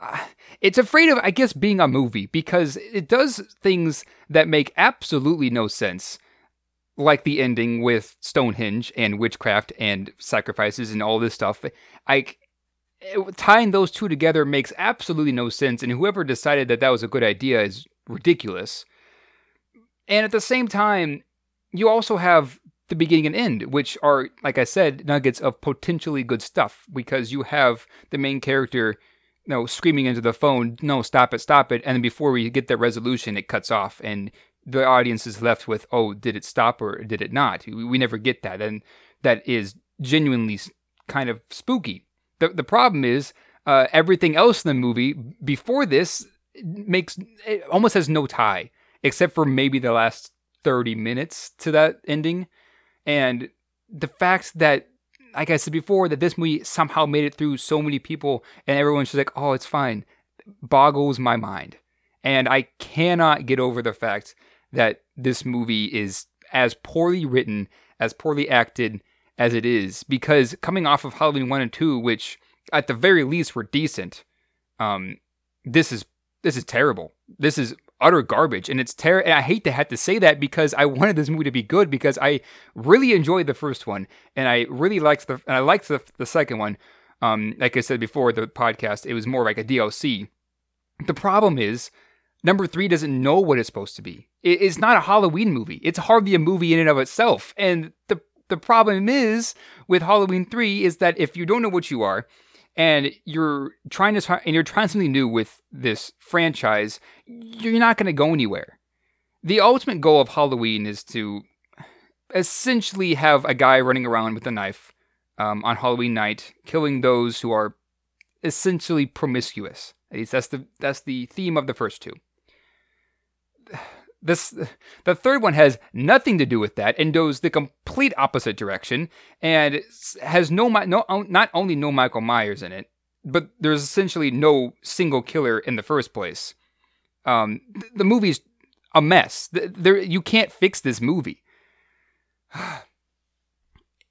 Speaker 2: uh, it's afraid of I guess being a movie because it does things that make absolutely no sense. Like the ending with Stonehenge and witchcraft and sacrifices and all this stuff. I it- tying those two together makes absolutely no sense, and whoever decided that that was a good idea is ridiculous. And at the same time, you also have the beginning and end, which are, like I said, nuggets of potentially good stuff because you have the main character, you know, screaming into the phone, "No, stop it, stop it!" And then before we get that resolution, it cuts off, and the audience is left with, "Oh, did it stop or did it not?" We, we never get that, and that is genuinely kind of spooky. The the problem is uh, everything else in the movie before this makes it almost has no tie except for maybe the last 30 minutes to that ending. And the fact that like I said before that this movie somehow made it through so many people and everyone's just like oh it's fine. Boggles my mind. And I cannot get over the fact that this movie is as poorly written as poorly acted as it is because coming off of Halloween 1 and 2 which at the very least were decent um this is this is terrible. This is utter garbage and it's ter- and I hate to have to say that because I [LAUGHS] wanted this movie to be good because I really enjoyed the first one and I really liked the and I liked the, the second one. Um like I said before the podcast it was more like a DLC the problem is number 3 doesn't know what it's supposed to be. It, it's not a Halloween movie. It's hardly a movie in and of itself and the the problem is with Halloween 3 is that if you don't know what you are and you're trying to and you're trying something new with this franchise, you're not going to go anywhere. The ultimate goal of Halloween is to essentially have a guy running around with a knife um, on Halloween night, killing those who are essentially promiscuous. At least that's the that's the theme of the first two. This the third one has nothing to do with that and goes the complete opposite direction and has no no not only no Michael Myers in it, but there's essentially no single killer in the first place. Um, th- the movie's a mess. Th- There you can't fix this movie. [SIGHS]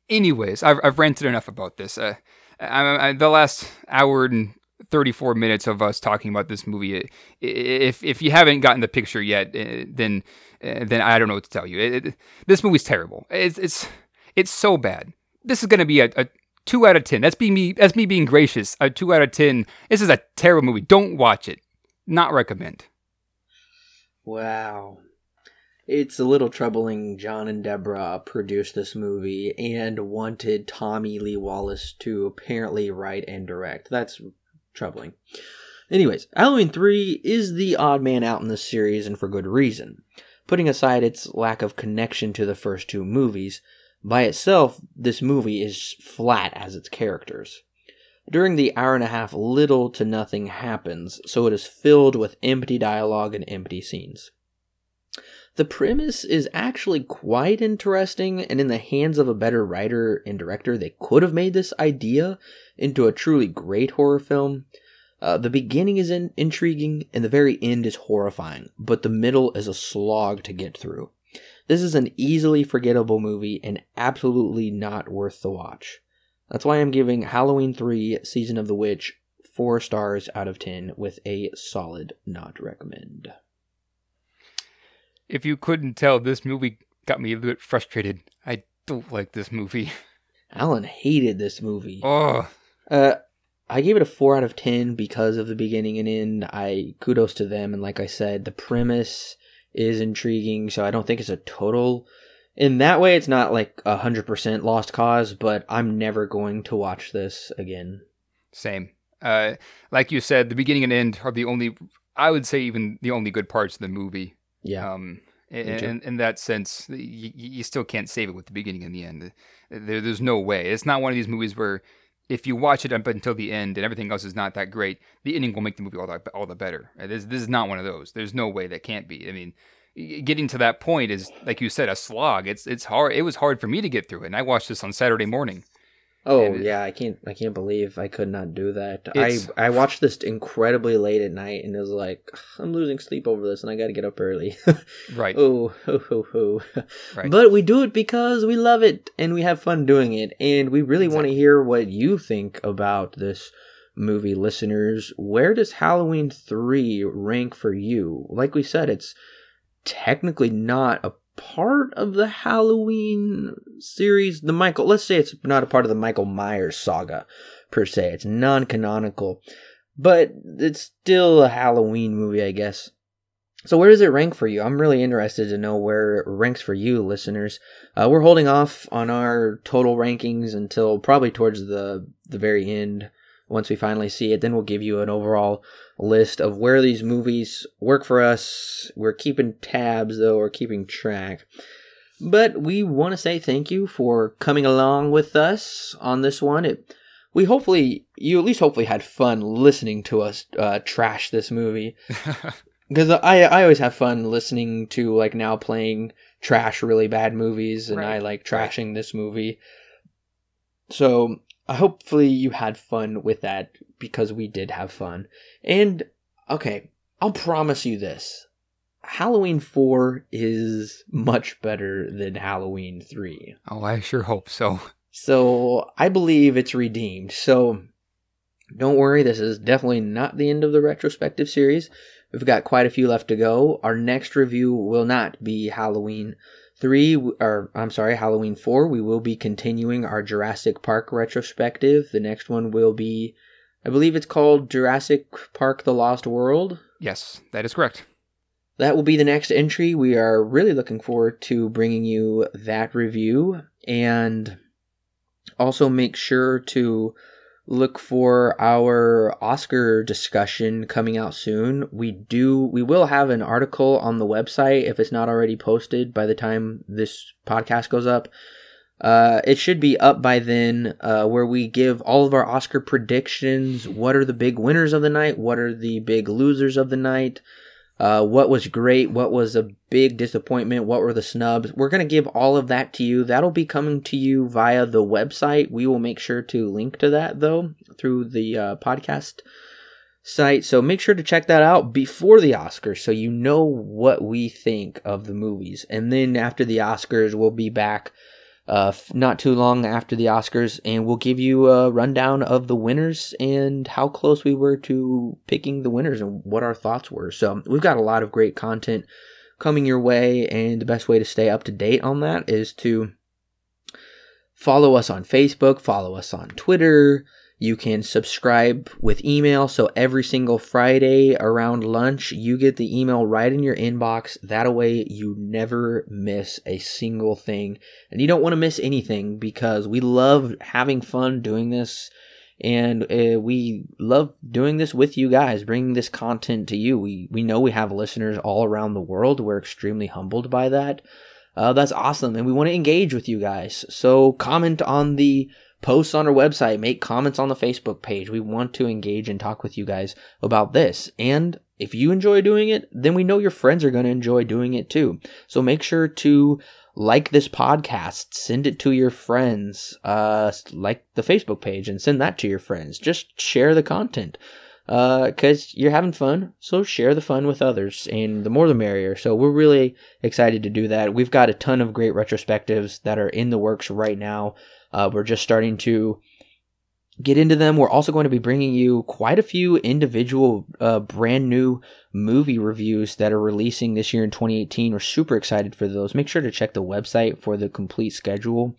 Speaker 2: anyways, I've I've ranted enough about this. Uh, I, I, the last hour and 34 minutes of us talking about this movie. If if you haven't gotten the picture yet, uh, then uh, then I don't know what to tell you. It, it, this movie's terrible. It's it's it's so bad. This is going to be a, a two out of ten. That's be me. That's me being gracious. A two out of ten. This is a terrible movie. Don't watch it. Not recommend.
Speaker 1: Wow. It's a little troubling. John and Deborah produced this movie and wanted Tommy Lee Wallace to apparently write and direct. That's troubling. Anyways, Halloween 3 is the odd man out in this series and for good reason. Putting aside its lack of connection to the first two movies, by itself, this movie is flat as its characters. During the hour and a half, little to nothing happens, so it is filled with empty dialogue and empty scenes. The premise is actually quite interesting, and in the hands of a better writer and director, they could have made this idea into a truly great horror film. Uh, the beginning is in- intriguing, and the very end is horrifying, but the middle is a slog to get through. This is an easily forgettable movie and absolutely not worth the watch. That's why I'm giving Halloween 3 Season of the Witch 4 stars out of 10 with a solid not recommend
Speaker 2: if you couldn't tell, this movie got me a little bit frustrated. I don't like this movie. [LAUGHS]
Speaker 1: Alan hated this movie.
Speaker 2: Oh.
Speaker 1: Uh, I gave it a four out of ten because of the beginning and end. I kudos to them, and like I said, the premise is intriguing. So I don't think it's a total. In that way, it's not like a hundred percent lost cause. But I'm never going to watch this again.
Speaker 2: Same. Uh, like you said, the beginning and end are the only. I would say even the only good parts of the movie.
Speaker 1: Yeah.
Speaker 2: Um, in, in, that sense, you, you still can't save it with the beginning and the end. There, there's no way. It's not one of these movies where if you watch it up until the end and everything else is not that great, the ending will make the movie all, that, all the better. This, this is not one of those. There's no way that can't be. I mean, getting to that point is, like you said, a slog. It's it's hard. It was hard for me to get through it, and I watched this on Saturday morning.
Speaker 1: Oh yeah, I can't I can't believe I could not do that. I I watched this incredibly late at night and it was like I'm losing sleep over this and I got to get up early. [LAUGHS]
Speaker 2: right.
Speaker 1: Oh, ho ho ho. Right. But we do it because we love it and we have fun doing it and we really exactly. want to hear what you think about this movie listeners. Where does Halloween 3 rank for you? Like we said, it's technically not a part of the Halloween series. The Michael, let's say it's not a part of the Michael Myers saga per se. It's non-canonical, but it's still a Halloween movie, I guess. So where does it rank for you? I'm really interested to know where it ranks for you, listeners. Uh, we're holding off on our total rankings until probably towards the the very end. Once we finally see it, then we'll give you an overall list of where these movies work for us. We're keeping tabs, though, or keeping track. But we want to say thank you for coming along with us on this one. It, we hopefully, you at least hopefully had fun listening to us uh, trash this movie. [LAUGHS] Because I, I always have fun listening to, like, now playing trash really bad movies, and right. I like trashing right. this movie. So Uh, hopefully you had fun with that because we did have fun. And okay, I'll promise you this. Halloween 4 is much better than Halloween 3.
Speaker 2: Oh, I sure hope so.
Speaker 1: So, I believe it's redeemed. So, don't worry, this is definitely not the end of the retrospective series. We've got quite a few left to go. Our next review will not be Halloween 3, or I'm sorry, Halloween 4. We will be continuing our Jurassic Park retrospective. The next one will be I believe it's called Jurassic Park The Lost World.
Speaker 2: Yes, that is correct.
Speaker 1: That will be the next entry. We are really looking forward to bringing you that review. And also make sure to look for our Oscar discussion coming out soon. We do we will have an article on the website if it's not already posted by the time this podcast goes up uh, it should be up by then, uh, where we give all of our Oscar predictions. What are the big winners of the night? What are the big losers of the night? Uh, what was great? What was a big disappointment? What were the snubs? We're going to give all of that to you. That'll be coming to you via the website. We will make sure to link to that, though, through the uh, podcast site. So make sure to check that out before the Oscars so you know what we think of the movies. And then after the Oscars, we'll be back uh, not too long after the Oscars, and we'll give you a rundown of the winners and how close we were to picking the winners and what our thoughts were. So we've got a lot of great content coming your way, and the best way to stay up to date on that is to follow us on Facebook, follow us on Twitter. You can subscribe with email. So every single Friday around lunch, you get the email right in your inbox. That way you never miss a single thing. And you don't want to miss anything because we love having fun doing this. And uh, we love doing this with you guys, bringing this content to you. We, we know we have listeners all around the world. We're extremely humbled by that. Uh, that's awesome. And we want to engage with you guys. So comment on the posts on our website, make comments on the Facebook page. We want to engage and talk with you guys about this. And if you enjoy doing it, then we know your friends are going to enjoy doing it too. So make sure to like this podcast, send it to your friends, uh, like the Facebook page and send that to your friends. Just share the content Uh, because uh, you're having fun. So share the fun with others, and the more the merrier. So we're really excited to do that. We've got a ton of great retrospectives that are in the works right now. Uh, we're just starting to get into them. We're also going to be bringing you quite a few individual uh, brand new movie reviews that are releasing this year in 2018. We're super excited for those. Make sure to check the website for the complete schedule.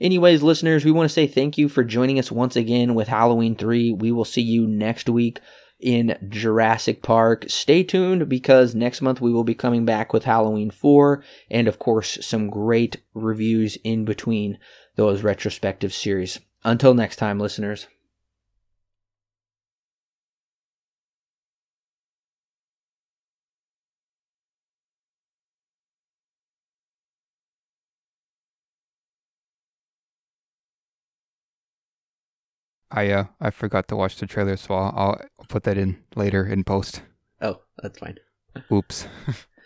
Speaker 1: Anyways, listeners, we want to say thank you for joining us once again with Halloween 3. We will see you next week in Jurassic Park. Stay tuned because next month we will be coming back with Halloween 4 and, of course, some great reviews in between those retrospective series. Until next time, listeners.
Speaker 2: I uh I forgot to watch the trailer, so I'll, I'll put that in later in post.
Speaker 1: Oh, that's fine.
Speaker 2: Oops. [LAUGHS]